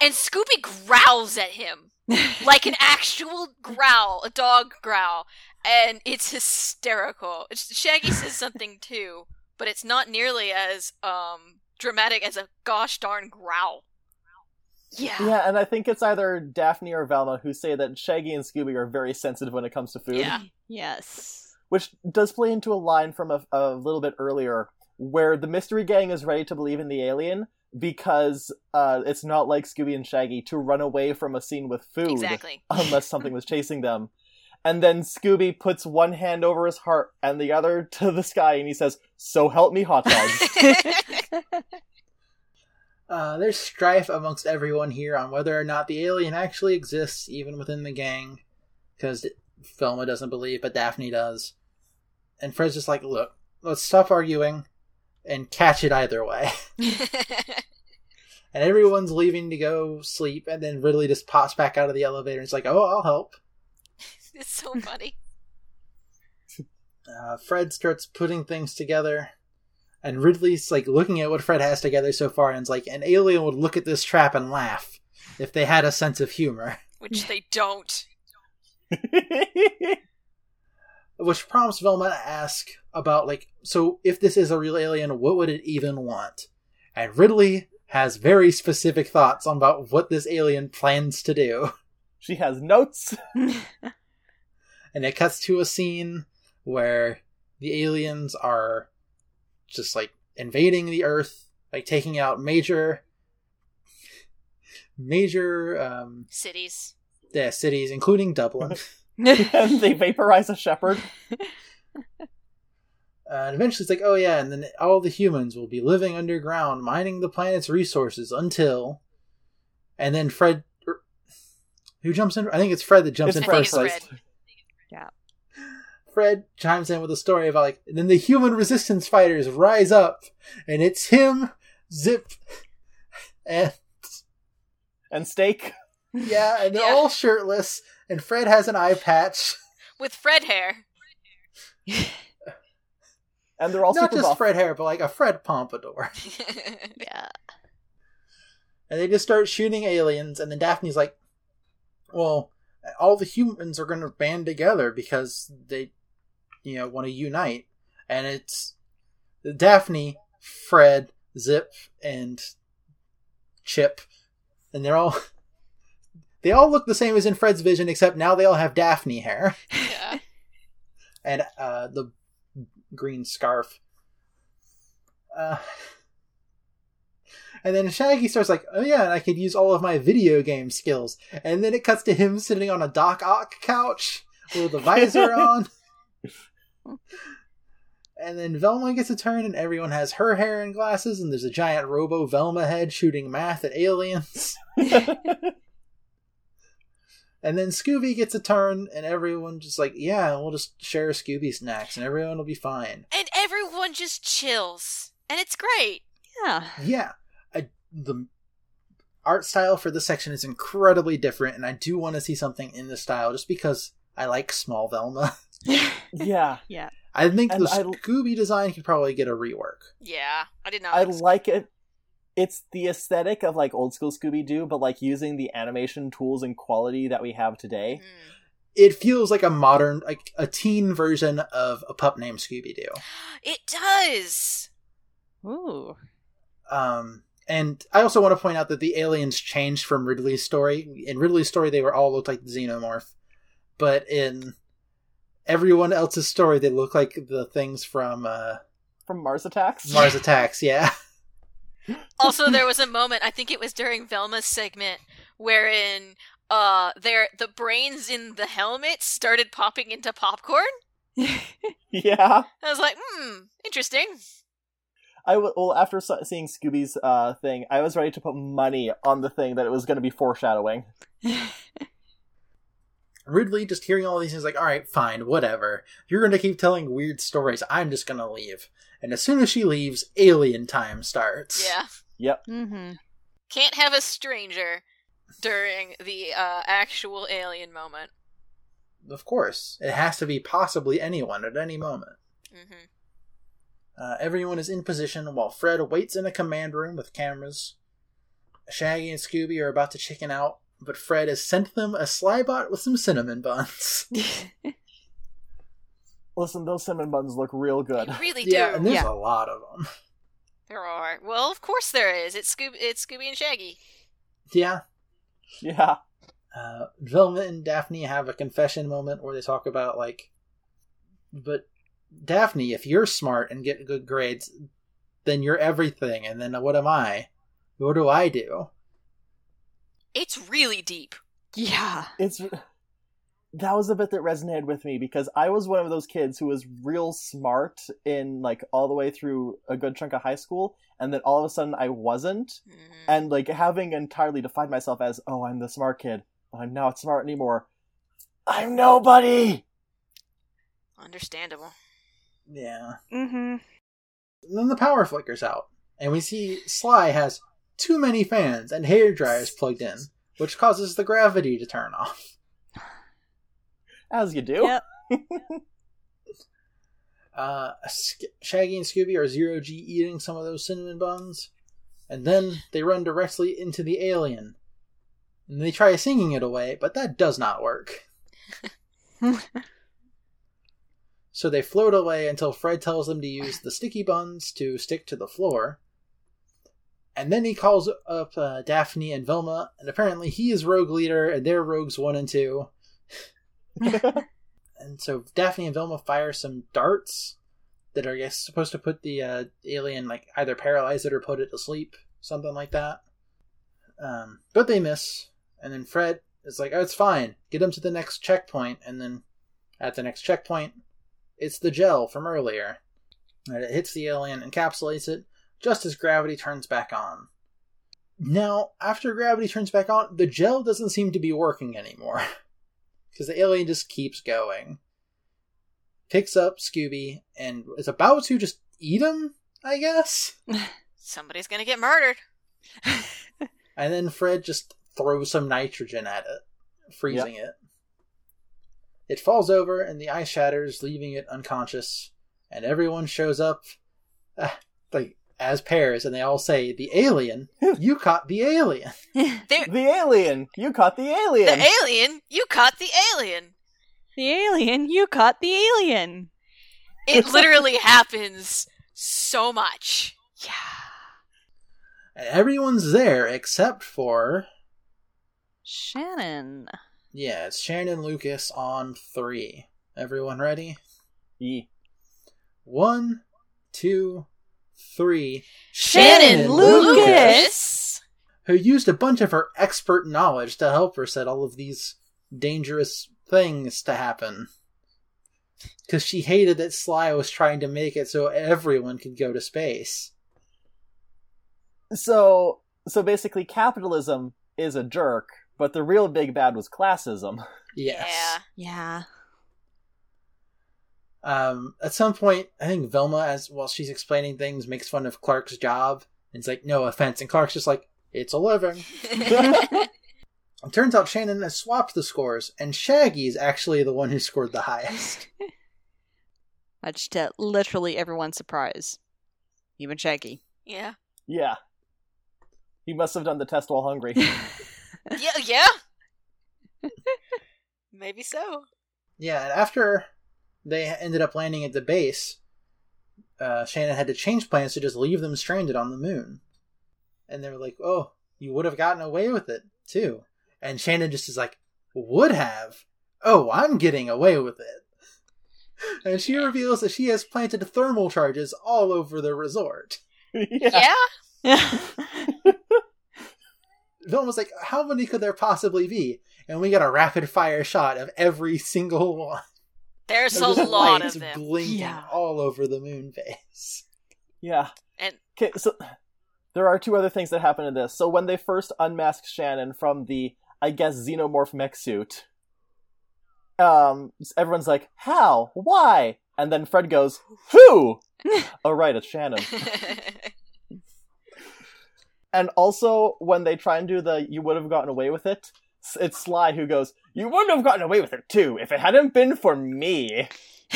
Speaker 3: And Scooby growls at him like an actual growl, a dog growl, and it's hysterical. It's, Shaggy says something too, but it's not nearly as um dramatic as a gosh darn growl. Yeah.
Speaker 5: yeah, and I think it's either Daphne or Velma who say that Shaggy and Scooby are very sensitive when it comes to food.
Speaker 3: Yeah.
Speaker 6: yes.
Speaker 5: Which does play into a line from a, a little bit earlier where the mystery gang is ready to believe in the alien because uh, it's not like Scooby and Shaggy to run away from a scene with food
Speaker 3: Exactly.
Speaker 5: unless something was chasing them. And then Scooby puts one hand over his heart and the other to the sky and he says, So help me, hot dogs.
Speaker 4: Uh, there's strife amongst everyone here on whether or not the alien actually exists, even within the gang, because Velma doesn't believe, but Daphne does. And Fred's just like, "Look, let's stop arguing, and catch it either way." and everyone's leaving to go sleep, and then Ridley just pops back out of the elevator and is like, "Oh, I'll help."
Speaker 3: it's so funny.
Speaker 4: Uh, Fred starts putting things together, and Ridley's like looking at what Fred has together so far, and it's like an alien would look at this trap and laugh if they had a sense of humor.
Speaker 3: Which they don't.
Speaker 4: Which prompts Velma to ask about like, so if this is a real alien, what would it even want? And Ridley has very specific thoughts on about what this alien plans to do.
Speaker 5: she has notes.
Speaker 4: And it cuts to a scene where the aliens are just like invading the earth like taking out major major um
Speaker 3: Cities.
Speaker 4: yeah, cities including dublin.
Speaker 5: And they vaporize a shepherd.
Speaker 4: uh, and eventually it's like oh yeah and then all the humans will be living underground mining the planet's resources until and then fred er, who jumps in? I think it's fred that jumps
Speaker 5: It's
Speaker 4: in
Speaker 3: I think
Speaker 4: first.
Speaker 3: It's
Speaker 4: like
Speaker 3: Fred.
Speaker 4: Fred chimes in with a story about like then the human resistance fighters rise up and it's him, Zip, and
Speaker 5: And steak.
Speaker 4: yeah, and they're
Speaker 3: Yeah.
Speaker 4: all shirtless and Fred has an eye patch.
Speaker 3: With Fred hair.
Speaker 5: And they're all
Speaker 4: Not
Speaker 5: super
Speaker 4: just
Speaker 5: buff.
Speaker 4: Fred hair, but like a Fred pompadour.
Speaker 6: yeah.
Speaker 4: And they just start shooting aliens and then Daphne's like, Well, all the humans are gonna band together because they you know, want to unite. And it's Daphne, Fred, Zip, and Chip. And they're all they all look the same as in Fred's vision, except now they all have Daphne hair
Speaker 3: yeah.
Speaker 4: and uh, the green scarf. Uh, and then Shaggy starts like, "Oh yeah, and I could use all of my video game skills." And then it cuts to him sitting on a Doc Ock couch with a visor on. And then Velma gets a turn, and everyone has her hair and glasses, and there's a giant Robo Velma head shooting math at aliens. And then Scooby gets a turn, and everyone just like, yeah, we'll just share Scooby snacks, and everyone will be fine.
Speaker 3: And everyone just chills. And it's great.
Speaker 6: Yeah.
Speaker 4: Yeah, I, the art style for this section is incredibly different, and I do want to see something in this style, just because I like small Velma.
Speaker 5: yeah.
Speaker 6: Yeah.
Speaker 4: I think
Speaker 5: And
Speaker 4: the
Speaker 5: I-
Speaker 4: Scooby design could probably get a rework.
Speaker 3: Yeah. I did not
Speaker 5: I
Speaker 3: like
Speaker 5: like it. It's the aesthetic of like old school Scooby Doo, but like using the animation tools and quality that we have today.
Speaker 3: Mm.
Speaker 4: It feels like a modern, like a teen version of a pup named Scooby Doo.
Speaker 3: It does.
Speaker 6: Ooh.
Speaker 4: Um, and I also want to point out that the aliens changed from Ridley's story. In Ridley's story, they were all looked like the xenomorph, but in everyone else's story, they look like the things from uh,
Speaker 5: From Mars Attacks.
Speaker 4: Mars Attacks. Yeah,
Speaker 3: Also, there was a moment, I think it was during Velma's segment, wherein uh their the brains in the helmet started popping into popcorn.
Speaker 5: yeah.
Speaker 3: I was like, hmm, interesting.
Speaker 5: I w- well after so- seeing Scooby's uh thing, I was ready to put money on the thing that it was going to be foreshadowing.
Speaker 4: Ridley, just hearing all these things like, all right, fine, whatever. You're going to keep telling weird stories. I'm just going to leave. And as soon as she leaves, alien time starts.
Speaker 3: Yeah.
Speaker 5: Yep.
Speaker 6: mm-hmm.
Speaker 3: Can't have a stranger during the uh actual alien moment.
Speaker 4: Of course. It has to be possibly anyone at any moment.
Speaker 3: hmm
Speaker 4: Uh, everyone is in position while Fred waits in a command room with cameras. Shaggy and Scooby are about to chicken out, but Fred has sent them a slybot with some cinnamon buns.
Speaker 5: Listen, those cinnamon buns look real good.
Speaker 3: Really do.
Speaker 4: yeah, and there's
Speaker 6: Yeah.
Speaker 4: a lot of them.
Speaker 3: There are. Well, of course there is. It's Scooby. It's Scooby and Shaggy.
Speaker 4: Yeah.
Speaker 5: Yeah.
Speaker 4: Uh, Velma and Daphne have a confession moment where they talk about, like, but Daphne, if you're smart and get good grades, then you're everything, and then what am I? What do I do?
Speaker 3: It's really deep.
Speaker 6: yeah.
Speaker 5: It's that was a bit that resonated with me because I was one of those kids who was real smart in like all the way through a good chunk of high school and then all of a sudden I wasn't
Speaker 3: Mhm.
Speaker 5: and like having entirely defined myself as oh I'm the smart kid but I'm not smart anymore. I'm nobody.
Speaker 3: Understandable.
Speaker 4: Yeah.
Speaker 6: Mm-hmm.
Speaker 4: And then the power flickers out, and we see Sly has too many fans and hair dryers plugged in, which causes the gravity to turn off.
Speaker 5: As you do.
Speaker 6: Yep.
Speaker 4: Uh, Sk- Shaggy and Scooby are zero G eating some of those cinnamon buns, and then they run directly into the alien. And they try singing it away, but that does not work. so they float away until Fred tells them to use the sticky buns to stick to the floor. And then he calls up uh, Daphne and Velma, and apparently he is rogue leader, and they're rogues one and two. and so Daphne and Velma fire some darts that are, I guess, supposed to put the uh, alien, like, either paralyze it or put it to sleep, something like that. Um, but they miss, and then Fred is like, oh, it's fine, get him to the next checkpoint, and then at the next checkpoint, it's the gel from earlier. And it hits the alien, encapsulates it, just as gravity turns back on. Now, after gravity turns back on, the gel doesn't seem to be working anymore. Because the alien just keeps going. Picks up Scooby and is about to just eat him, I guess?
Speaker 3: Somebody's gonna get murdered.
Speaker 4: And then Fred just throws some nitrogen at it, freezing it. It falls over and the ice shatters, leaving it unconscious. And everyone shows up, uh, like as pairs, and they all say, "The alien, you caught the alien."
Speaker 5: The alien. You caught the alien.
Speaker 3: the alien. You caught the alien.
Speaker 6: The alien, you caught the alien.
Speaker 3: It literally happens so much.
Speaker 6: Yeah.
Speaker 4: And everyone's there except for
Speaker 6: Shannon.
Speaker 4: Yeah, it's Shannon Lucas on three. Everyone ready?
Speaker 5: Ye.
Speaker 4: One, two, three.
Speaker 6: Shannon Lucas.
Speaker 4: who used a bunch of her expert knowledge to help her set all of these dangerous things to happen. Because she hated that Sly was trying to make it so everyone could go to space.
Speaker 5: So so basically capitalism is a jerk, but the real big bad was classism.
Speaker 4: Yes.
Speaker 6: Yeah.
Speaker 4: Um, at some point, I think Velma, as while she's explaining things, makes fun of Clark's job. And it's like, no offense. And Clark's just like, it's a living. It turns out Shannon has swapped the scores, and Shaggy's actually the one who scored the highest.
Speaker 6: Much to literally everyone's surprise. Even Shaggy.
Speaker 3: yeah.
Speaker 5: Yeah. He must have done the test while hungry.
Speaker 3: Yeah. Yeah. Maybe so.
Speaker 4: Yeah, and after they ended up landing at the base, uh, Shannon had to change plans to just leave them stranded on the moon. And they were like, oh, you would have gotten away with it, too. And Shannon just is like, would have? Oh, I'm getting away with it. And she reveals that she has planted thermal charges all over the resort.
Speaker 5: yeah.
Speaker 3: Yeah.
Speaker 4: Velma was like, "How many could there possibly be?" And we got a rapid fire shot of every single one.
Speaker 3: There's a
Speaker 4: There's just
Speaker 3: lot of them.
Speaker 4: blinking
Speaker 6: Yeah.
Speaker 4: all over the moon base.
Speaker 5: Yeah.
Speaker 3: And
Speaker 5: Okay, so there are two other things that happen in this. So when they first unmask Shannon from the, I guess, xenomorph mech suit, um, everyone's like, "How? Why?" And then Fred goes, "Who?" oh right, it's Shannon. And also, when they try and do the "you would have gotten away with it," it's Sly who goes, "You wouldn't have gotten away with it too if it hadn't been for me."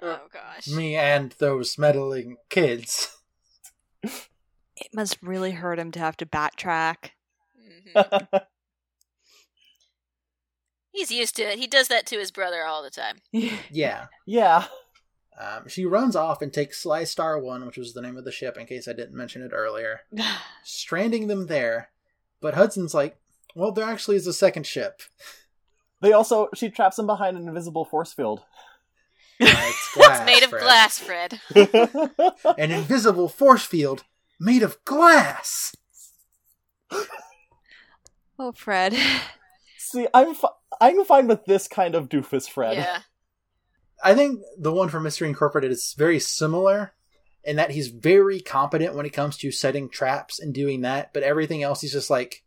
Speaker 3: oh gosh.
Speaker 4: Me and those meddling kids.
Speaker 6: it must really hurt him to have to backtrack.
Speaker 3: Mhm. He's used to it. He does that to his brother all the time.
Speaker 4: Yeah.
Speaker 5: yeah,
Speaker 4: Um, she runs off and takes Sly Star 1, which was the name of the ship in case I didn't mention it earlier, stranding them there. But Hudson's like, well, there actually is a second ship.
Speaker 5: they also she traps them behind an invisible force field.
Speaker 4: Uh, it's glass.
Speaker 3: It's made of
Speaker 4: Fred.
Speaker 3: glass, Fred.
Speaker 4: An invisible force field made of glass.
Speaker 6: oh, Fred.
Speaker 5: See, I'm fi- I'm fine with this kind of doofus Fred.
Speaker 3: Yeah.
Speaker 4: I think the one from Mystery Incorporated is very similar in that he's very competent when it comes to setting traps and doing that, but everything else he's just like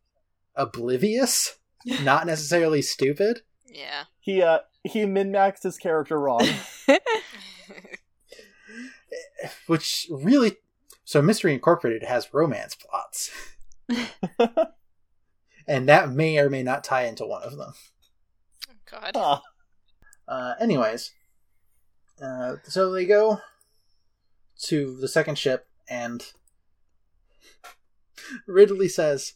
Speaker 4: oblivious, not necessarily stupid.
Speaker 3: Yeah.
Speaker 5: He uh he min maxed his character wrong.
Speaker 4: Which really so Mystery Incorporated has romance plots. and that may or may not tie into one of them.
Speaker 3: God.
Speaker 5: Huh.
Speaker 4: Uh, anyways, uh, so they go to the second ship, and Ridley says,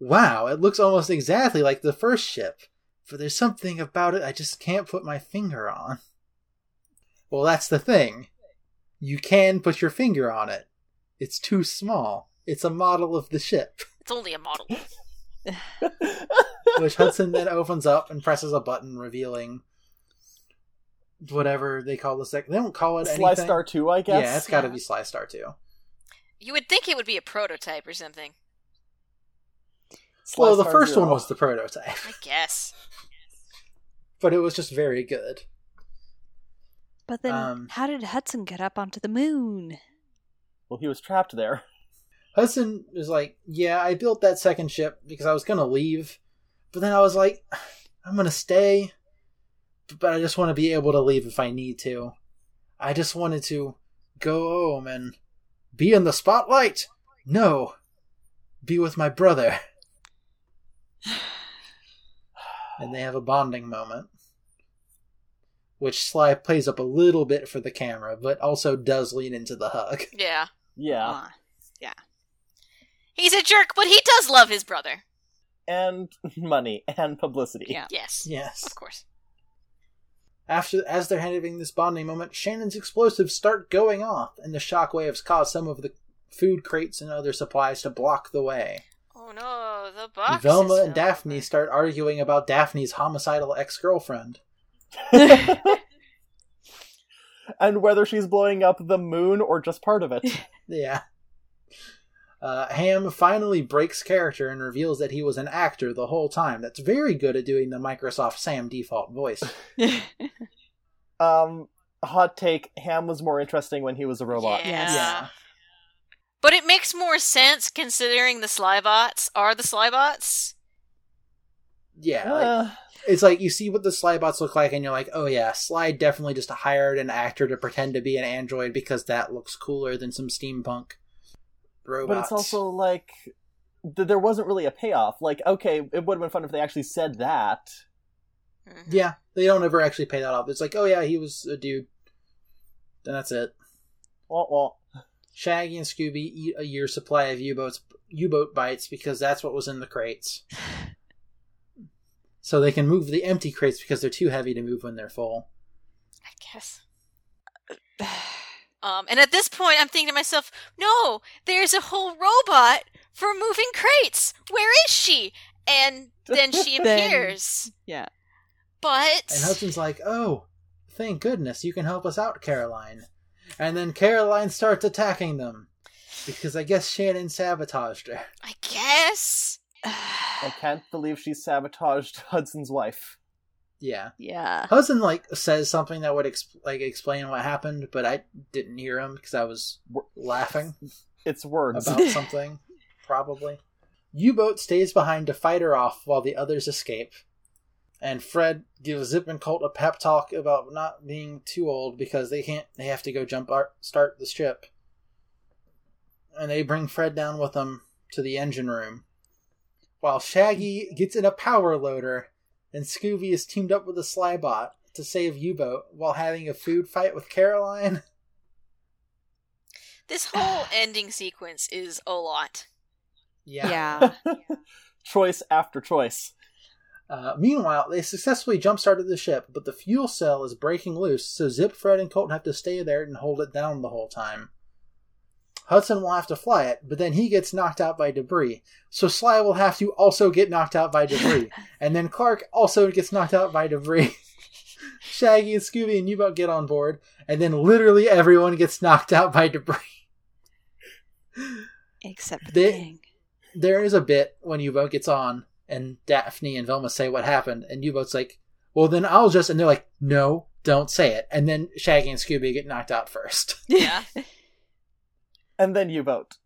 Speaker 4: Wow, it looks almost exactly like the first ship, but there's something about it I just can't put my finger on. Well, that's the thing. You can put your finger on it. It's too small. It's a model of the ship.
Speaker 3: It's only a model.
Speaker 4: which Hudson then opens up and presses a button revealing whatever they call the second. They don't call it
Speaker 5: Sly
Speaker 4: anything.
Speaker 5: Star 2, I guess.
Speaker 4: Yeah, it's got to
Speaker 3: Yeah.
Speaker 4: be Sly Star Two.
Speaker 3: You would think it would be a prototype or something.
Speaker 5: Sly
Speaker 4: well, the first
Speaker 5: Zero.
Speaker 4: one was the prototype,
Speaker 3: I guess.
Speaker 4: but it was just very good.
Speaker 6: But then,
Speaker 4: Um,
Speaker 6: how did Hudson get up onto the moon?
Speaker 5: Well, he was trapped there.
Speaker 4: Hudson was like, "Yeah, I built that second ship because I was gonna leave, but then I was like, I'm gonna stay, but I just want to be able to leave if I need to. I just wanted to go home and be in the spotlight. No, be with my brother." and they have a bonding moment, which Sly plays up a little bit for the camera, but also does lean into the hug.
Speaker 3: Yeah.
Speaker 5: Yeah.
Speaker 6: Aw.
Speaker 3: He's a jerk, but he does love his brother.
Speaker 5: And money and publicity.
Speaker 6: Yeah.
Speaker 3: Yes.
Speaker 4: Yes.
Speaker 3: Of course.
Speaker 4: After, as they're having this bonding moment, Shannon's explosives start going off, and the shockwaves cause some of the food crates and other supplies to block the way.
Speaker 3: Oh no, the box.
Speaker 4: Velma
Speaker 3: is
Speaker 4: and Daphne
Speaker 3: over.
Speaker 4: start arguing about Daphne's homicidal ex-girlfriend.
Speaker 5: and whether she's blowing up the moon or just part of it.
Speaker 4: Yeah. Uh, Ham finally breaks character and reveals that he was an actor the whole time. That's very good at doing the Microsoft Sam default voice.
Speaker 5: um, hot take: Ham was more interesting when he was a robot.
Speaker 3: Yeah.
Speaker 4: Yeah.
Speaker 3: But it makes more sense considering the Slybots are the Slybots.
Speaker 4: Yeah, like,
Speaker 5: Uh,
Speaker 4: it's like you see what the Slybots look like, and you're like, oh yeah, Sly definitely just hired an actor to pretend to be an android because that looks cooler than some steampunk robots.
Speaker 5: but it's also like th- there wasn't really a payoff. Like, okay, it would have been fun if they actually said that.
Speaker 3: Mhm.
Speaker 4: yeah, they don't ever actually pay that off. It's like, oh yeah, he was a dude. Then that's it.
Speaker 5: Wah, wah.
Speaker 4: Shaggy and Scooby eat a year's supply of U-boats, U-boat bites because that's what was in the crates. So they can move the empty crates because they're too heavy to move when they're full.
Speaker 3: I guess. Um, and at this point, I'm thinking to myself, no, there's a whole robot for moving crates. Where is she? And then she
Speaker 6: Then-
Speaker 3: appears.
Speaker 6: yeah.
Speaker 3: But
Speaker 4: And Hudson's like, "Oh, thank goodness you can help us out, Caroline." And then Caroline starts attacking them. because I guess Shannon sabotaged her.
Speaker 3: I guess.
Speaker 5: I can't believe she sabotaged Hudson's wife.
Speaker 4: Yeah.
Speaker 6: yeah.
Speaker 4: Hudson like says something that would exp- like explain what happened, but I didn't hear him because I was laughing
Speaker 5: It's words.
Speaker 4: about something, probably. U-boat stays behind to fight her off while the others escape. And Fred gives Zip and Colt a pep talk about not being too old because they can't. They have to go jump ar- start the ship. And they bring Fred down with them to the engine room, while Shaggy gets in a power loader, and Scooby is teamed up with a Slybot to save U-boat while having a food fight with Caroline.
Speaker 3: This whole ending sequence is a lot.
Speaker 6: Yeah. Yeah.
Speaker 5: choice after choice.
Speaker 4: Uh, meanwhile, they successfully jump started the ship, but the fuel cell is breaking loose, so Zip, Fred, and Colt have to stay there and hold it down the whole time. Hudson will have to fly it, but then he gets knocked out by debris, so Sly will have to also get knocked out by debris, and then Clark also gets knocked out by debris. Shaggy and Scooby and U-Boat get on board, and then literally everyone gets knocked out by debris.
Speaker 6: Except for
Speaker 4: They-
Speaker 6: the gang.
Speaker 4: there is a bit when U-Boat gets on and Daphne and Velma say what happened, and U-Boat's like, well, then I'll just, and they're like, no, don't say it. And then Shaggy and Scooby get knocked out first.
Speaker 3: Yeah.
Speaker 5: And then you vote.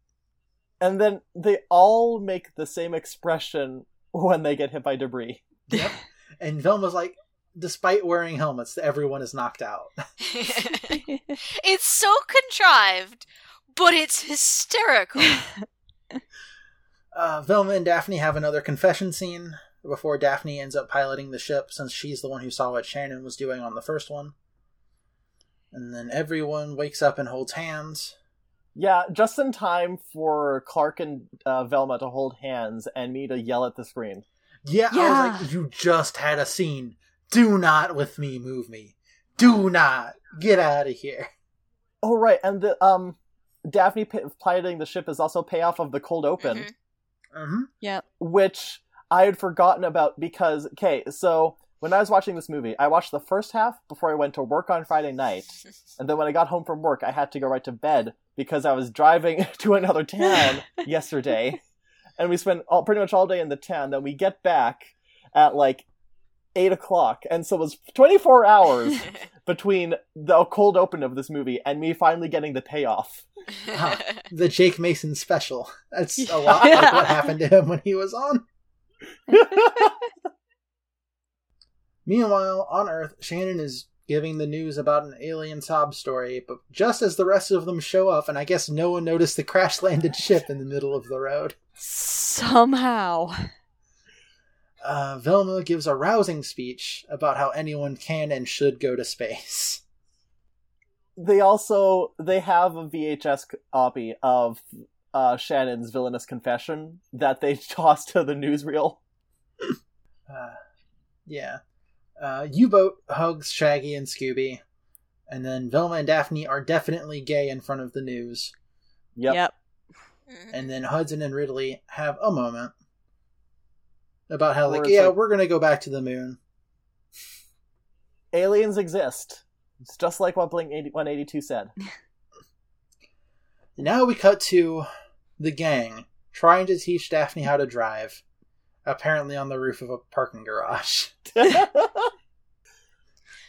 Speaker 5: And then they all make the same expression when they get hit by debris.
Speaker 4: yep. And Velma's like, despite wearing helmets, everyone is knocked out.
Speaker 3: it's so contrived, but it's hysterical.
Speaker 4: Uh, Velma and Daphne have another confession scene before Daphne ends up piloting the ship since she's the one who saw what Shannon was doing on the first one. And then everyone wakes up and holds hands.
Speaker 5: Yeah, just in time for Clark and uh, Velma to hold hands and me to yell at the screen.
Speaker 4: Yeah, I was like, you just had a scene. Do not with me move me. Do not get out of here.
Speaker 5: Oh right, and the um, Daphne pi- piloting the ship is also payoff of the cold open.
Speaker 3: Mhm.
Speaker 4: hmm
Speaker 6: Yep.
Speaker 5: which I had forgotten about because okay, so when I was watching this movie, I watched the first half before I went to work on Friday night, and then when I got home from work, I had to go right to bed because I was driving to another town yesterday, and we spent all, pretty much all day in the town. Then we get back at like eight o'clock, and so it was twenty four hours between the cold open of this movie and me finally getting the payoff.
Speaker 4: Ah, the Jake Mason special. That's a lot like what happened to him when he was on. Meanwhile, on Earth, Shannon is giving the news about an alien sob story, but just as the rest of them show up, and I guess no one noticed the crash landed ship in the middle of the road,
Speaker 6: Somehow.
Speaker 4: uh, Velma gives a rousing speech about how anyone can and should go to space.
Speaker 5: they also they have a VHS copy of uh, Shannon's villainous confession that they tossed to the newsreel.
Speaker 4: Uh, yeah. Uh, U-boat hugs Shaggy and Scooby, and then Velma and Daphne are definitely gay in front of the news.
Speaker 5: Yep.
Speaker 6: Yep.
Speaker 3: Mhm.
Speaker 4: And then Hudson and Ridley have a moment about how, like, yeah,
Speaker 5: like-
Speaker 4: we're gonna go back to the moon.
Speaker 5: Aliens exist. It's just like what Blink 80 182 said.
Speaker 4: Now we cut to the gang trying to teach Daphne how to drive, apparently on the roof of a parking garage.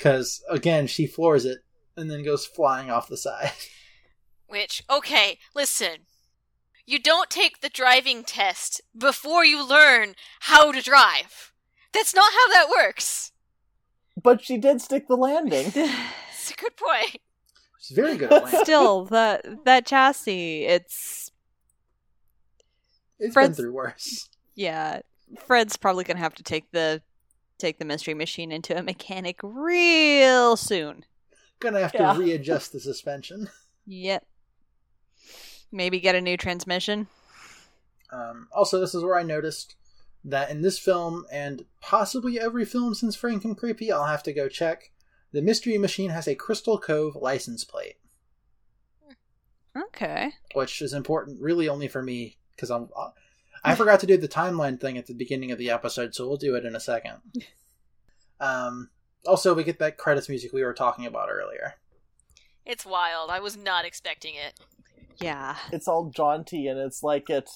Speaker 4: Because, again, she floors it and then goes flying off the side.
Speaker 3: Which, okay, listen. You don't take the driving test before you learn how to drive. That's not how that works.
Speaker 5: but she did stick the landing.
Speaker 3: It's a good point.
Speaker 4: She's very good at landing.
Speaker 6: Still, that that chassis, it's
Speaker 4: It's been
Speaker 6: Fred's-
Speaker 4: through worse.
Speaker 6: yeah. Fred's probably gonna have to take the take the mystery machine into a mechanic real soon.
Speaker 4: Gonna have to readjust the suspension.
Speaker 6: Yep. Maybe get a new transmission.
Speaker 4: Um, also, this is where I noticed that in this film, and possibly every film since Frankencreepy, I'll have to go check, the Mystery Machine has a Crystal Cove license plate,
Speaker 6: Okay.
Speaker 4: which is important really only for me, because I'm. I forgot to do the timeline thing at the beginning of the episode, so we'll do it in a second. Um, also, we get that credits music we were talking about earlier.
Speaker 3: It's wild. I was not expecting it.
Speaker 6: Yeah.
Speaker 5: it's all jaunty and it's like it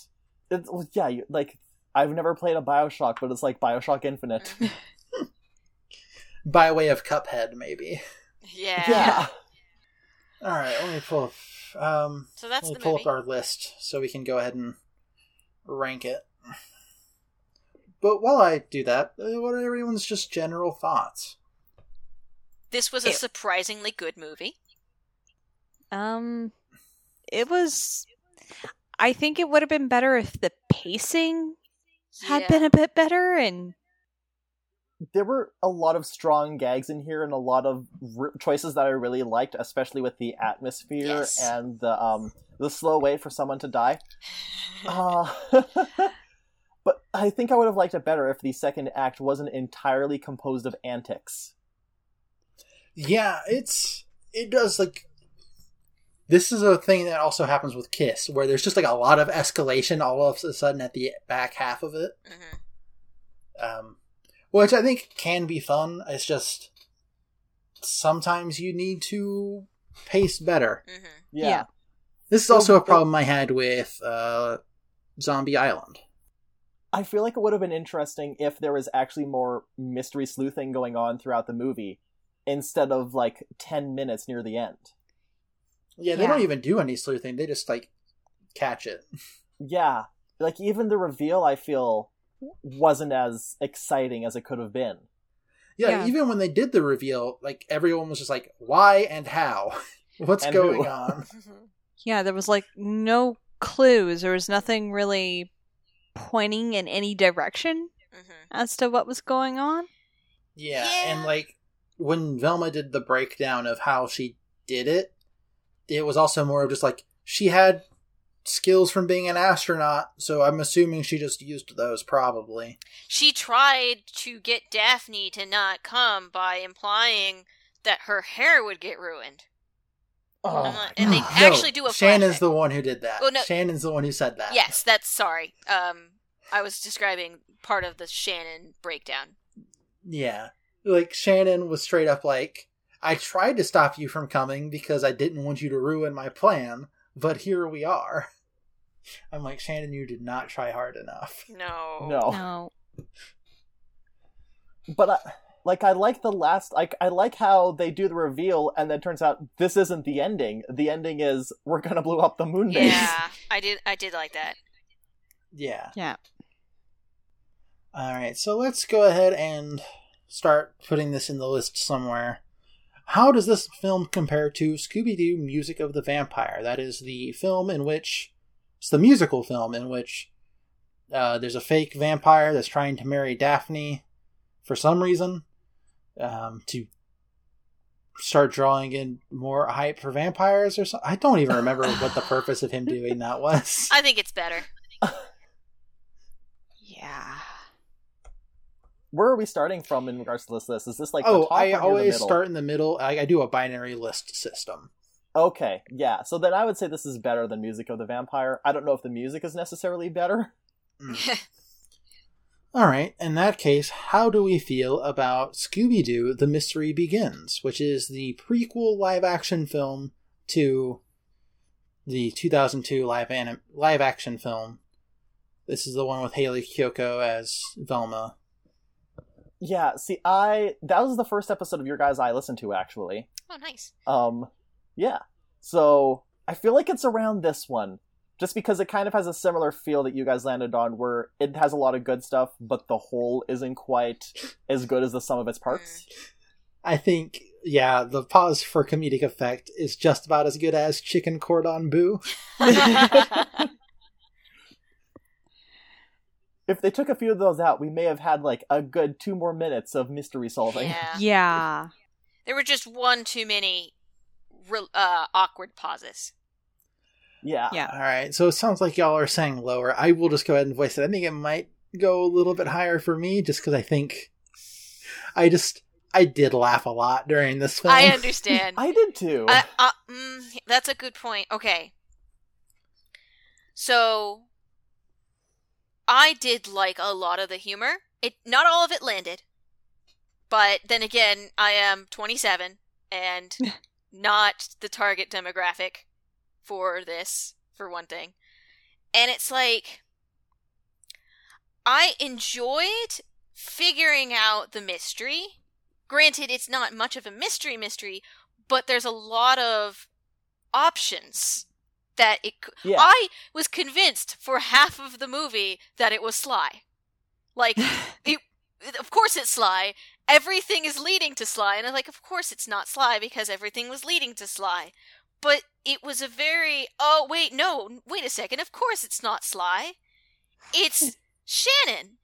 Speaker 5: it yeah you- like i've never played a bioshock but it's like bioshock infinite
Speaker 4: By way of Cuphead, maybe.
Speaker 3: Yeah.
Speaker 5: yeah
Speaker 4: All right, let me pull up. Um,
Speaker 3: So that's
Speaker 4: let me
Speaker 3: the
Speaker 4: pull
Speaker 3: movie.
Speaker 4: up our list so we can go ahead and rank it. But while I do that, uh, what are everyone's just general thoughts?
Speaker 3: This was a
Speaker 6: It-
Speaker 3: surprisingly good movie.
Speaker 6: Um, it was. I think it would have been better if the pacing had
Speaker 3: Yeah.
Speaker 6: been a bit better, and
Speaker 5: there were a lot of strong gags in here and a lot of r- choices that i really liked especially with the atmosphere
Speaker 3: Yes.
Speaker 5: and the um the slow wait for someone to die uh, but i think i would have liked it better if the second act wasn't entirely composed of antics
Speaker 4: Yeah, it's it does like this is a thing that also happens with Kiss, where there's just like a lot of escalation all of a sudden at the back half of it,
Speaker 3: Mhm.
Speaker 4: um, which I think can be fun. It's just sometimes you need to pace better.
Speaker 3: Mhm.
Speaker 5: yeah,
Speaker 6: Yeah.
Speaker 4: This is
Speaker 5: Well,
Speaker 4: also a problem I had with uh, Zombie Island.
Speaker 5: I feel like it would have been interesting if there was actually more mystery sleuthing going on throughout the movie instead of like 10 minutes near the end.
Speaker 4: Yeah, they
Speaker 6: Yeah.
Speaker 4: don't even do any sleuthing; they just like catch it.
Speaker 5: Yeah, like even the reveal I feel wasn't as exciting as it could have been.
Speaker 4: Yeah,
Speaker 6: Yeah.
Speaker 4: even when they did the reveal, like everyone was just like, "Why and how? What's
Speaker 5: And
Speaker 4: going
Speaker 5: who?"
Speaker 4: on?"
Speaker 3: Mhm.
Speaker 6: yeah, there was like no clues. There was nothing really pointing in any direction
Speaker 3: Mhm.
Speaker 6: as to what was going on.
Speaker 4: Yeah,
Speaker 3: Yeah.
Speaker 4: and like when Velma did the breakdown of how she did it, it was also more of just like she had skills from being an astronaut, so I'm assuming she just used those probably.
Speaker 3: She tried to get Daphne to not come by implying that her hair would get ruined.
Speaker 5: Oh,
Speaker 3: Uh, and they
Speaker 4: No,
Speaker 3: actually do a
Speaker 4: Shannon's
Speaker 3: flashback.
Speaker 4: the one who did that.
Speaker 3: Oh, no.
Speaker 4: Shannon's the one who said that.
Speaker 3: Yes, that's sorry. Um, I was describing part of the Shannon breakdown.
Speaker 4: Yeah. Like Shannon was straight up like, I tried to stop you from coming because I didn't want you to ruin my plan, but here we are. I'm like, Shannon, you did not try hard enough.
Speaker 3: No.
Speaker 5: no.
Speaker 6: No.
Speaker 5: But I, like I like the last like I like how they do the reveal and then turns out this isn't the ending. The ending is we're going to blow up the moon base.
Speaker 3: Yeah, I did. I did like that.
Speaker 4: Yeah.
Speaker 6: Yeah.
Speaker 4: All right, so let's go ahead and start putting this in the list somewhere. How does this film compare to Scooby Doo Music of the Vampire? That is the film in which it's the musical film in which uh, there's a fake vampire that's trying to marry Daphne for some reason um, to start drawing in more hype for vampires or something. I don't even remember what the purpose of him doing that was.
Speaker 3: I think it's better.
Speaker 6: Yeah.
Speaker 5: Where are we starting from in regards to this list? Is this like the
Speaker 4: oh,
Speaker 5: top
Speaker 4: I
Speaker 5: or near the
Speaker 4: always
Speaker 5: middle?
Speaker 4: start in the middle. I, I do a binary list system.
Speaker 5: Okay, yeah. So then I would say this is better than Music of the Vampire. I don't know if the music is necessarily better.
Speaker 4: All right, in that case, how do we feel about Scooby Doo The Mystery Begins, which is the prequel live action film to the 2002 live, anim- live action film? This is the one with Hayley Kiyoko as Velma.
Speaker 5: Yeah, see, I that was the first episode of Your Guys I listened to actually.
Speaker 3: oh, nice.
Speaker 5: Um, yeah. So I feel like it's around this one, just because it kind of has a similar feel that you guys landed on, where it has a lot of good stuff, but the whole isn't quite as good as the sum of its parts.
Speaker 4: I think, yeah, the pause for comedic effect is just about as good as Chicken Cordon Boo.
Speaker 5: If they took a few of those out, we may have had like a good two more minutes of mystery solving.
Speaker 3: yeah.
Speaker 6: Yeah.
Speaker 3: There were just one too many re- uh, awkward pauses.
Speaker 5: Yeah.
Speaker 6: Yeah.
Speaker 4: All right, so it sounds like y'all are saying lower. I will just go ahead and voice it. I think it might go a little bit higher for me, just because I think I just I did laugh a lot during this film.
Speaker 3: I understand.
Speaker 5: I did too.
Speaker 3: I, uh, mm, that's a good point. Okay. So, I did like a lot of the humor. It not all of it landed, but then again, I am 27 and not the target demographic for this, for one thing. And it's like I enjoyed figuring out the mystery. Granted, it's not much of a mystery mystery, but there's a lot of options that it
Speaker 5: Yeah.
Speaker 3: I was convinced for half of the movie that it was Sly. Like it of course it's Sly. Everything is leading to Sly and I'm like of course it's not Sly because everything was leading to Sly. But it was a very oh wait, no, wait a second. Of course it's not Sly. It's Shannon.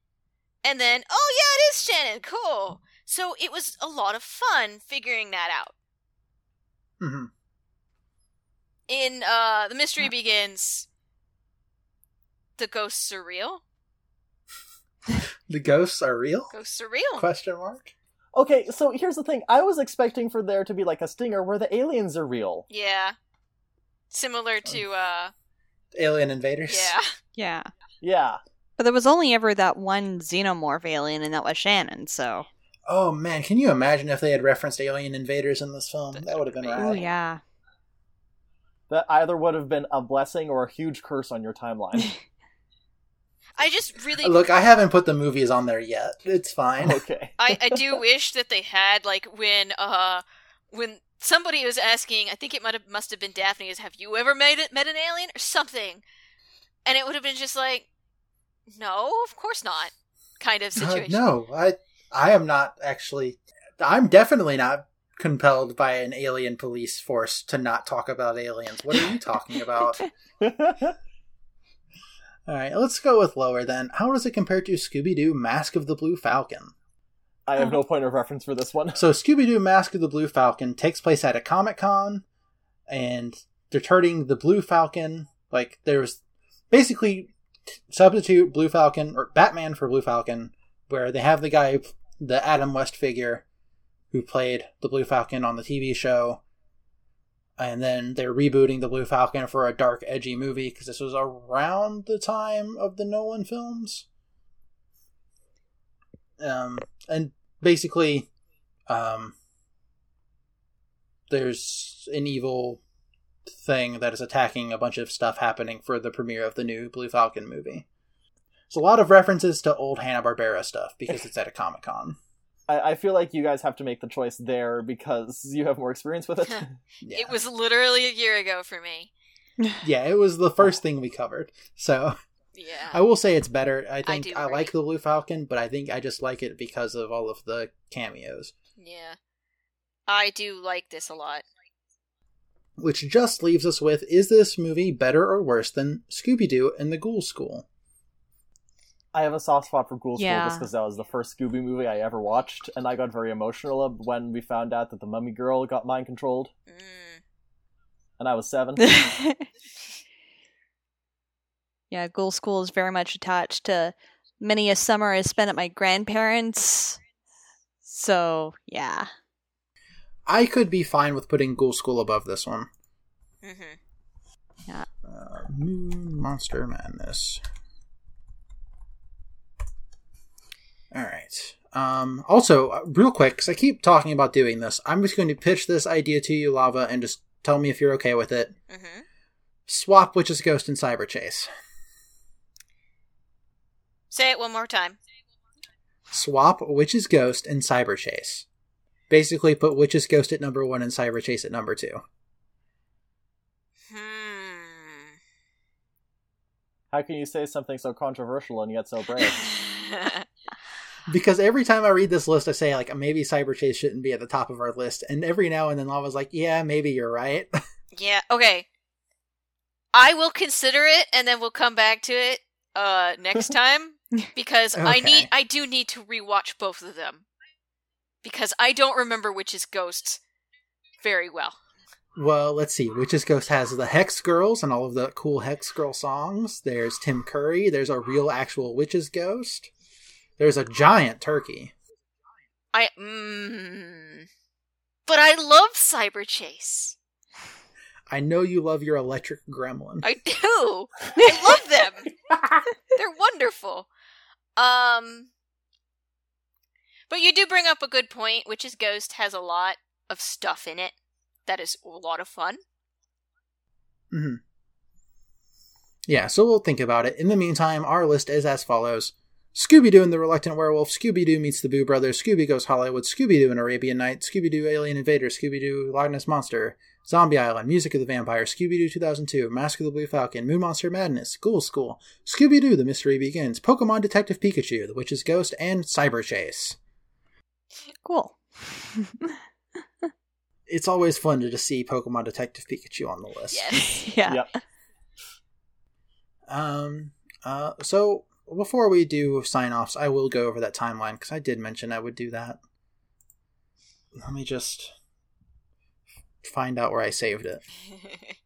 Speaker 3: And then oh yeah, it is Shannon. Cool. So it was a lot of fun figuring that out.
Speaker 4: hmm
Speaker 3: In uh The Mystery Begins the ghosts are real.
Speaker 4: The ghosts are real?
Speaker 3: Ghosts are real.
Speaker 4: Question mark.
Speaker 5: Okay, so here's the thing. I was expecting for there to be like a stinger where the aliens are real.
Speaker 3: Yeah. Similar to uh
Speaker 4: Alien invaders.
Speaker 3: yeah.
Speaker 6: Yeah.
Speaker 5: Yeah.
Speaker 6: But there was only ever that one xenomorph alien, and that was Shannon, so.
Speaker 4: Oh man, can you imagine if they had referenced alien invaders in this film? That would have been
Speaker 3: Amazing.
Speaker 6: Oh, yeah.
Speaker 5: That either would have been a blessing or a huge curse on your timeline.
Speaker 3: I just really
Speaker 4: Look, I haven't put the movies on there yet. It's fine.
Speaker 5: okay.
Speaker 3: I, I do wish that they had like when uh when somebody was asking I think it might have must have been Daphne is have you ever made it met an alien or something and it would have been just like no of course not kind of
Speaker 4: Uh,
Speaker 3: situation
Speaker 4: no, I I am not actually. I'm definitely not compelled by an alien police force to not talk about aliens. What are you talking about? All right, let's go with lower then. How does it compare to Scooby Doo Mask of the Blue Falcon?
Speaker 5: I have oh. no point of reference for this one.
Speaker 4: So Scooby Doo Mask of the Blue Falcon takes place at a Comic Con, and they're turning the Blue Falcon like there's basically substitute Blue Falcon or Batman for Blue Falcon, where they have the guy, the Adam West figure, who played the Blue Falcon on the TV show, and then they're rebooting the Blue Falcon for a dark, edgy movie because this was around the time of the Nolan films. Um, and basically, um, there's an evil thing that is attacking a bunch of stuff happening for the premiere of the new Blue Falcon movie. There's a lot of references to old Hanna Barbera stuff because it's at a Comic Con.
Speaker 5: I, I feel like you guys have to make the choice there because you have more experience with it.
Speaker 4: Yeah.
Speaker 3: it was literally a year ago for me
Speaker 4: yeah, it was the first thing we covered. So
Speaker 3: yeah
Speaker 4: I will say it's better. I think
Speaker 3: do
Speaker 4: I, like the Blue Falcon, but I think I just like it because of all of the cameos.
Speaker 3: yeah I do like this a lot
Speaker 4: Which just leaves us with is this movie better or worse than Scooby Doo and the Ghoul School?
Speaker 5: I have a soft spot for Ghoul School
Speaker 6: Yeah.
Speaker 5: just because that was the first Scooby movie I ever watched, and I got very emotional when we found out that the mummy girl got mind controlled,
Speaker 3: mm.
Speaker 5: and I was seven.
Speaker 6: yeah, Ghoul School is very much attached to many a summer I spent at my grandparents. So, yeah.
Speaker 4: I could be fine with putting Ghoul School above this one.
Speaker 3: hmm
Speaker 4: Uh, Moon Monster Madness. All right. Um, also, uh, real quick, because I keep talking about doing this, I'm just going to pitch this idea to you, Lava, and just tell me if you're okay with it.
Speaker 3: hmm
Speaker 4: Swap Witch's Ghost and Cyber Chase.
Speaker 3: say it one more time
Speaker 4: Swap Witch's Ghost and Cyber Chase. Basically, put Witch's Ghost at number one and Cyber Chase at number two.
Speaker 3: hmm
Speaker 5: How can you say something so controversial and yet so brave?
Speaker 4: Because every time I read this list, I say, like, maybe Cyber Chase shouldn't be at the top of our list. And every now and then Lava's like, yeah, maybe you're right.
Speaker 3: Yeah, okay. I will consider it and then we'll come back to it uh next time because I need I do need to rewatch both of them. Because I don't remember which is Ghosts very well.
Speaker 4: Well, let's see. Witch's Ghost has the Hex Girls and all of the cool Hex Girl songs. There's Tim Curry. There's a real actual Witch's Ghost. There's a giant turkey.
Speaker 3: I mm, But I love Cyber Chase.
Speaker 4: I know you love your electric gremlin.
Speaker 3: I do. I love them. They're wonderful. Um But you do bring up a good point, which is Ghost has a lot of stuff in it that is a lot of fun.
Speaker 4: hmm Yeah, so we'll think about it. In the meantime, our list is as follows Scooby Doo and the Reluctant Werewolf, Scooby Doo meets the Boo Brothers, Scooby Goes Hollywood, Scooby Doo and Arabian Night, Scooby Doo Alien Invader, Scooby Doo Loch Ness Monster, Zombie Island, Music of the Vampire, Scooby Doo 2002, Mask of the Blue Falcon, Moon Monster Madness, Ghoul School, Scooby Doo The Mystery Begins, Pokemon Detective Pikachu, The Witch's Ghost, and Cyber Chase.
Speaker 6: Cool.
Speaker 4: It's always fun to just see Pokemon Detective Pikachu on the list.
Speaker 3: Yes.
Speaker 6: yeah.
Speaker 5: Yep.
Speaker 4: Um. Uh. So before we do sign offs, I will go over that timeline because I did mention I would do that. Let me just find out where I saved it.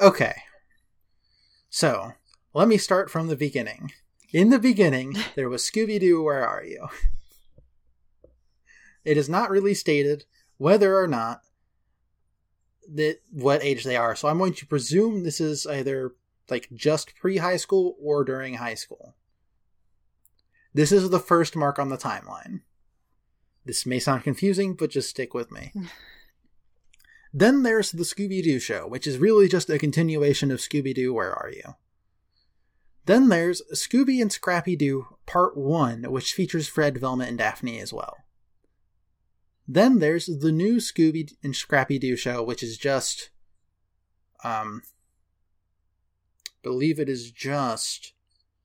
Speaker 4: Okay. So let me start from the beginning. In the beginning, there was Scooby Doo. Where are you? It is not really stated whether or not that what age they are. So I'm going to presume this is either like just pre high school or during high school. This is the first mark on the timeline. This may sound confusing, but just stick with me. then there's the Scooby Doo show, which is really just a continuation of Scooby Doo Where Are You? Then there's Scooby and Scrappy Doo Part 1, which features Fred, Velma, and Daphne as well. Then there's the new Scooby and Scrappy Doo show, which is just, um, believe it is just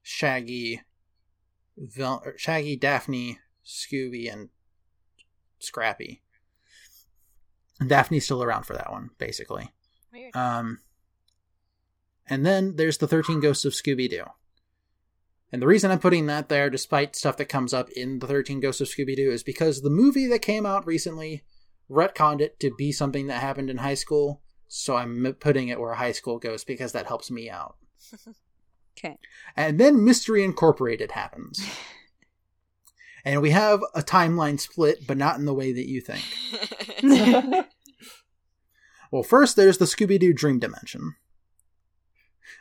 Speaker 4: Shaggy, Vel- er, Shaggy, Daphne, Scooby, and Scrappy. And Daphne's still around for that one, basically.
Speaker 3: Weird.
Speaker 4: Um, and then there's the 13 Ghosts of Scooby Doo. And the reason I'm putting that there, despite stuff that comes up in the 13 Ghosts of Scooby Doo, is because the movie that came out recently retconned it to be something that happened in high school. So I'm putting it where high school goes because that helps me out.
Speaker 6: Okay.
Speaker 4: And then Mystery Incorporated happens. and we have a timeline split, but not in the way that you think. Well, first there's the Scooby Doo Dream Dimension,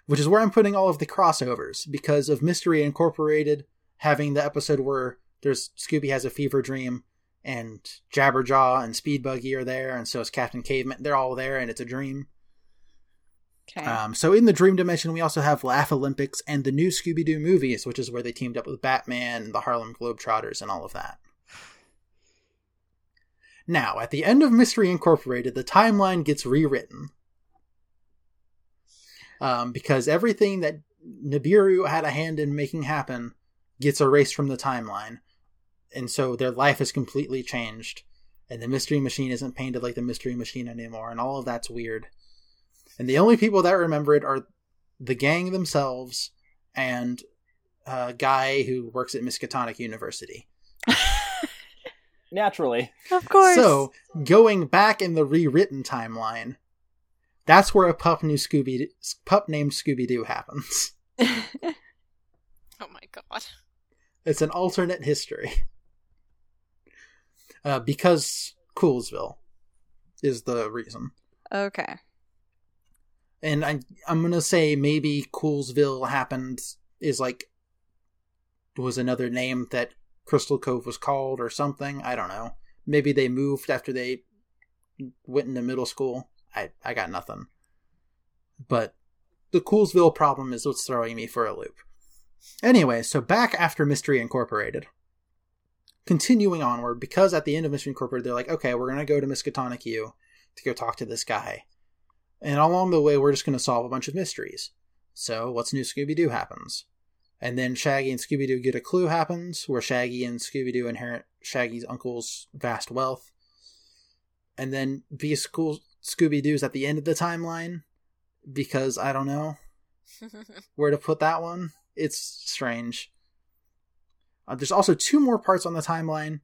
Speaker 4: which is where I'm putting all of the crossovers because of Mystery Incorporated having the episode where there's Scooby has a fever dream and Jabberjaw and Speedbuggy are there, and so is Captain Caveman. They're all there, and it's a dream.
Speaker 6: Okay.
Speaker 4: Um, so in the Dream Dimension, we also have Laugh Olympics and the new Scooby Doo movies, which is where they teamed up with Batman and the Harlem Globetrotters and all of that. Now, at the end of Mystery Incorporated, the timeline gets rewritten. Um, because everything that Nibiru had a hand in making happen gets erased from the timeline. And so their life is completely changed. And the Mystery Machine isn't painted like the Mystery Machine anymore, and all of that's weird. And the only people that remember it are the gang themselves and a guy who works at Miskatonic University.
Speaker 5: Naturally.
Speaker 6: of course.
Speaker 4: So, going back in the rewritten timeline, that's where a pup new Scooby pup named Scooby Doo happens.
Speaker 3: oh my god.
Speaker 4: It's an alternate history. Uh, because Coolsville is the reason.
Speaker 6: okay.
Speaker 4: And I I'm gonna say maybe Coolsville happened is like was another name that Crystal Cove was called or something. I don't know. Maybe they moved after they went into middle school. I I got nothing. But the Coolsville problem is what's throwing me for a loop. Anyway, so back after Mystery Incorporated. Continuing onward, because at the end of Mystery Incorporated, they're like, okay, we're to go to Miskatonic U to go talk to this guy. And along the way, we're just going to solve a bunch of mysteries. So, what's new Scooby Doo happens? And then Shaggy and Scooby Doo get a clue happens, where Shaggy and Scooby Doo inherit Shaggy's uncle's vast wealth. And then Be Cool Scooby Doo's at the end of the timeline, because I don't know where to put that one. It's strange. Uh, there's also two more parts on the timeline.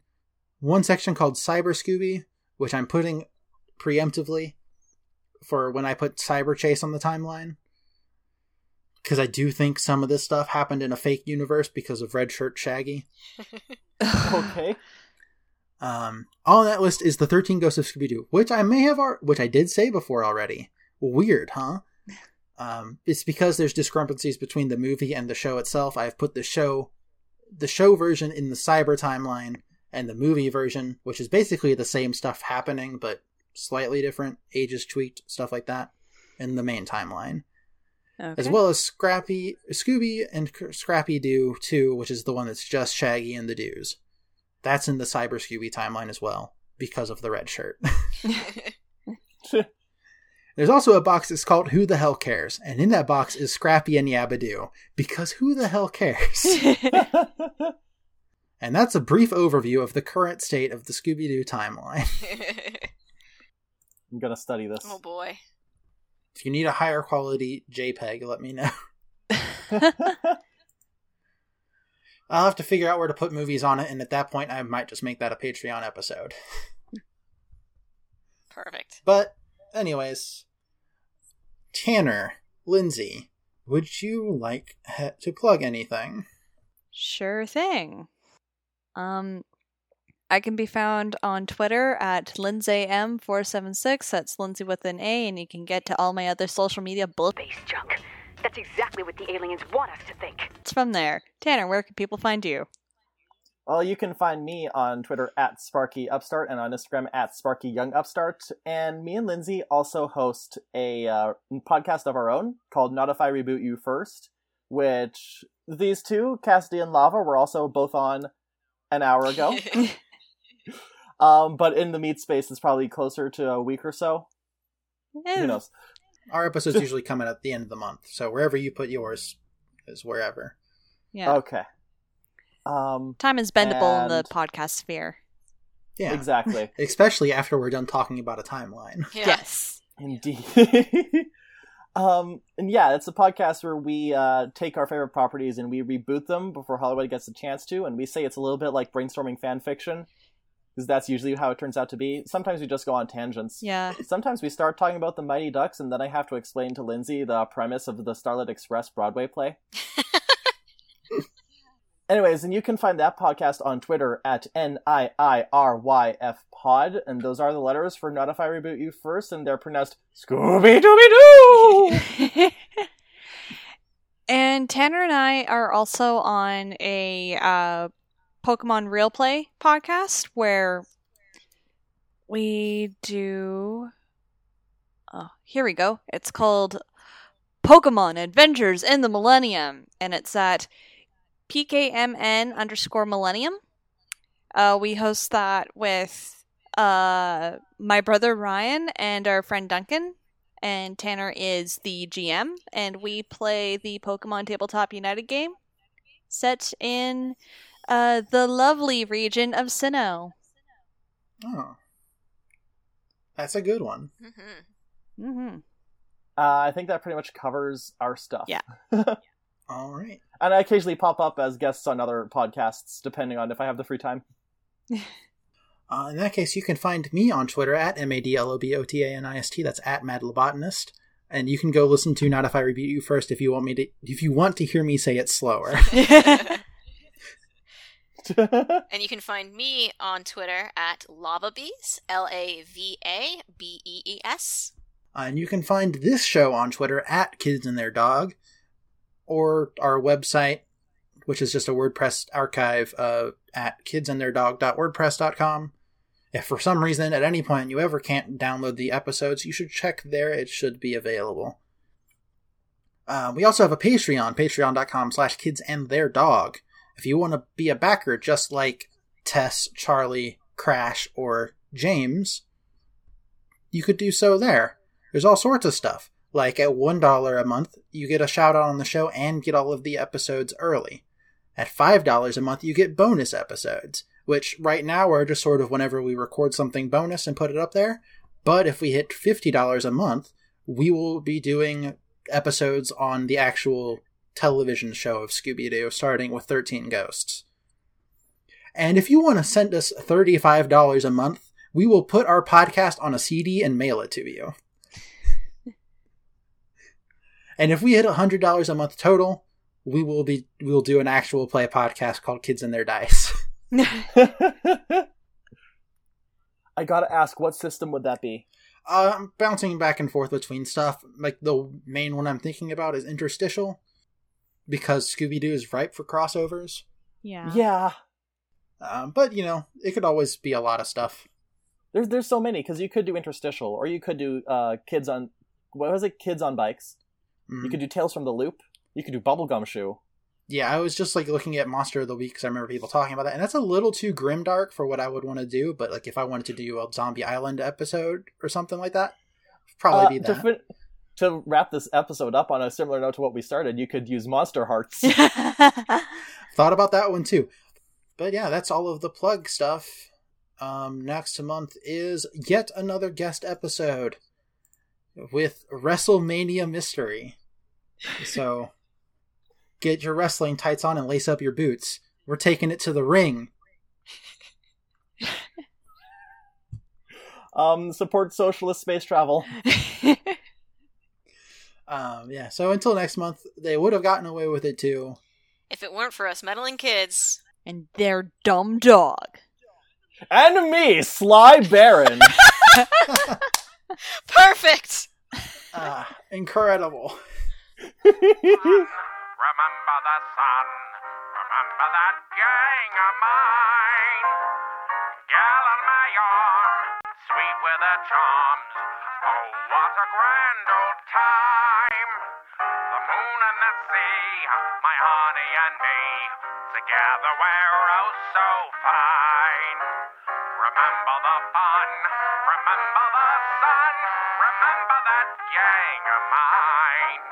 Speaker 4: One section called Cyber Scooby, which I'm putting preemptively for when I put Cyber Chase on the timeline. Because I do think some of this stuff happened in a fake universe because of Red Shirt Shaggy.
Speaker 5: Okay.
Speaker 4: Um, on that list is the 13 Ghosts of Scooby Doo, which I may have, ar- which I did say before already. Weird, huh? Um, it's because there's discrepancies between the movie and the show itself. I've put the show, the show version in the cyber timeline, and the movie version, which is basically the same stuff happening but slightly different, ages tweaked, stuff like that. in the main timeline,
Speaker 6: Okay.
Speaker 4: as well as Scrappy, Scooby, and Scrappy Doo 2, which is the one that's just Shaggy and the Doos. That's in the Cyber Scooby timeline as well because of the red shirt. There's also a box that's called Who the Hell Cares? And in that box is Scrappy and Yabba-Doo. Because who the hell cares? and that's a brief overview of the current state of the Scooby Doo timeline.
Speaker 5: I'm gonna study this.
Speaker 3: oh boy.
Speaker 4: If you need a higher quality JPEG, let me know. I'll have to figure out where to put movies on it, and at that point, I might just make that a Patreon episode.
Speaker 3: Perfect.
Speaker 4: But, anyways, Tanner, Lindsay, would you like to plug anything?
Speaker 6: Sure thing. Um, I can be found on Twitter at LindsayM476. That's Lindsay with an A, and you can get to all my other social media bullets
Speaker 9: Space junk. That's exactly what the aliens want us to think.
Speaker 6: It's from there. Tanner, where can people find you?
Speaker 5: Well, you can find me on Twitter at Sparky Upstart and on Instagram at Sparky Young Upstart. And me and Lindsay also host a uh, podcast of our own called Not If I Reboot You First, which these two, Cassidy and Lava, were also both on an hour ago. um, but in the meat space, it's probably closer to a week or so.
Speaker 6: Eh,
Speaker 5: Who knows?
Speaker 4: Our episodes usually come out at the end of the month, so wherever you put yours is wherever.
Speaker 6: Yeah.
Speaker 5: Okay. Um,
Speaker 6: Time is bendable in the podcast sphere.
Speaker 4: Yeah.
Speaker 5: exactly.
Speaker 4: Especially after we're done talking about a timeline.
Speaker 3: Yeah.
Speaker 6: Yes.
Speaker 5: Indeed. um, and yeah, it's a podcast where we uh, take our favorite properties and we reboot them before Hollywood gets a chance to, and we say it's a little bit like brainstorming fan fiction, because that's usually how it turns out to be. Sometimes we just go on tangents.
Speaker 6: Yeah.
Speaker 5: Sometimes we start talking about the Mighty Ducks, and then I have to explain to Lindsay the premise of the Starlight Express Broadway play. Anyways, and you can find that podcast on Twitter at N I I R Y F Pod, and those are the letters for Not If I Reboot You First, and they're pronounced Scooby Dooby Doo!
Speaker 6: and Tanner and I are also on a uh, Pokemon Real Play podcast where we do. Oh, here we go. It's called Pokemon Adventures in the Millennium, and it's at PKMN underscore Millennium. Uh, we host that with uh, my brother Ryan and our friend Duncan and Tanner is the GM, and we play the Pokemon Tabletop United game set in uh, the lovely region of Sinnoh.
Speaker 4: Oh. That's a good one.
Speaker 3: hmm
Speaker 6: Mm-hmm.
Speaker 5: Uh, I think that pretty much covers our stuff.
Speaker 6: Yeah.
Speaker 4: All right.
Speaker 5: And I occasionally pop up as guests on other podcasts, depending on if I have the free time.
Speaker 4: Uh, in that case, you can find me on Twitter at M-A-D-L-O-B-O-T-A-N-I-S-T. That's at Mad Lobotanist. And you can go listen to Not If I Reboot You first if you want me to if you want to hear me say it slower.
Speaker 3: And you can find me on Twitter at LavaBees, L A V A B E E S.
Speaker 4: And you can find this show on Twitter at Kids and Their Dog, or our website, which is just a WordPress archive uh, at kidsandtheirdog.wordpress.com. If for some reason at any point you ever can't download the episodes, you should check there. It should be available. Uh, we also have a Patreon, patreon.com slash kids and their dog. If you want to be a backer just like Tess, Charlie, Crash, or James, you could do so there. There's all sorts of stuff. Like at $1 a month, you get a shout out on the show and get all of the episodes early. At $5 a month, you get bonus episodes, which right now are just sort of whenever we record something bonus and put it up there. But if we hit $50 a month, we will be doing episodes on the actual television show of Scooby Doo, starting with 13 Ghosts. And if you want to send us $35 a month, we will put our podcast on a CD and mail it to you. and if we hit $100 a month total, we will be we will do an actual play podcast called Kids and Their Dice.
Speaker 5: I gotta ask, what system would that be?
Speaker 4: Uh, I'm bouncing back and forth between stuff. Like the main one I'm thinking about is interstitial, because Scooby Doo is ripe for crossovers.
Speaker 6: Yeah.
Speaker 5: Yeah,
Speaker 4: Um, but you know, it could always be a lot of stuff.
Speaker 5: there's there's so many because you could do interstitial, or you could do uh, kids on what was it? Kids on Bikes.
Speaker 4: Mhm.
Speaker 5: You could do Tales from the Loop. You could do Bubblegumshoe.
Speaker 4: Yeah, I was just like looking at Monster of the Week because I remember people talking about that, and that's a little too grimdark for what I would want to do. But like, if I wanted to do a Zombie Island episode or something like that, probably
Speaker 5: Uh,
Speaker 4: be that.
Speaker 5: fin- to wrap this episode up on a similar note to what we started, you could use Monsterhearts.
Speaker 4: Thought about that one too. But yeah, that's all of the plug stuff. Um, next month is yet another guest episode with WrestleMania Mystery. So get your wrestling tights on and lace up your boots. We're taking it to the ring.
Speaker 5: um, support socialist space travel.
Speaker 4: Um, yeah, so until next month, they would have gotten away with it too.
Speaker 3: If it weren't for us meddling kids.
Speaker 6: and their dumb dog.
Speaker 5: And me, Sly Baron.
Speaker 3: Perfect!
Speaker 4: Ah, incredible.
Speaker 7: Remember the sun. Remember that gang of mine. Gal on my arm, sweet with her charms. Oh, what a grand old time. Moon and the sea, my honey and me. Together we're oh so fine. Remember the fun. Remember the sun. Remember that gang of mine.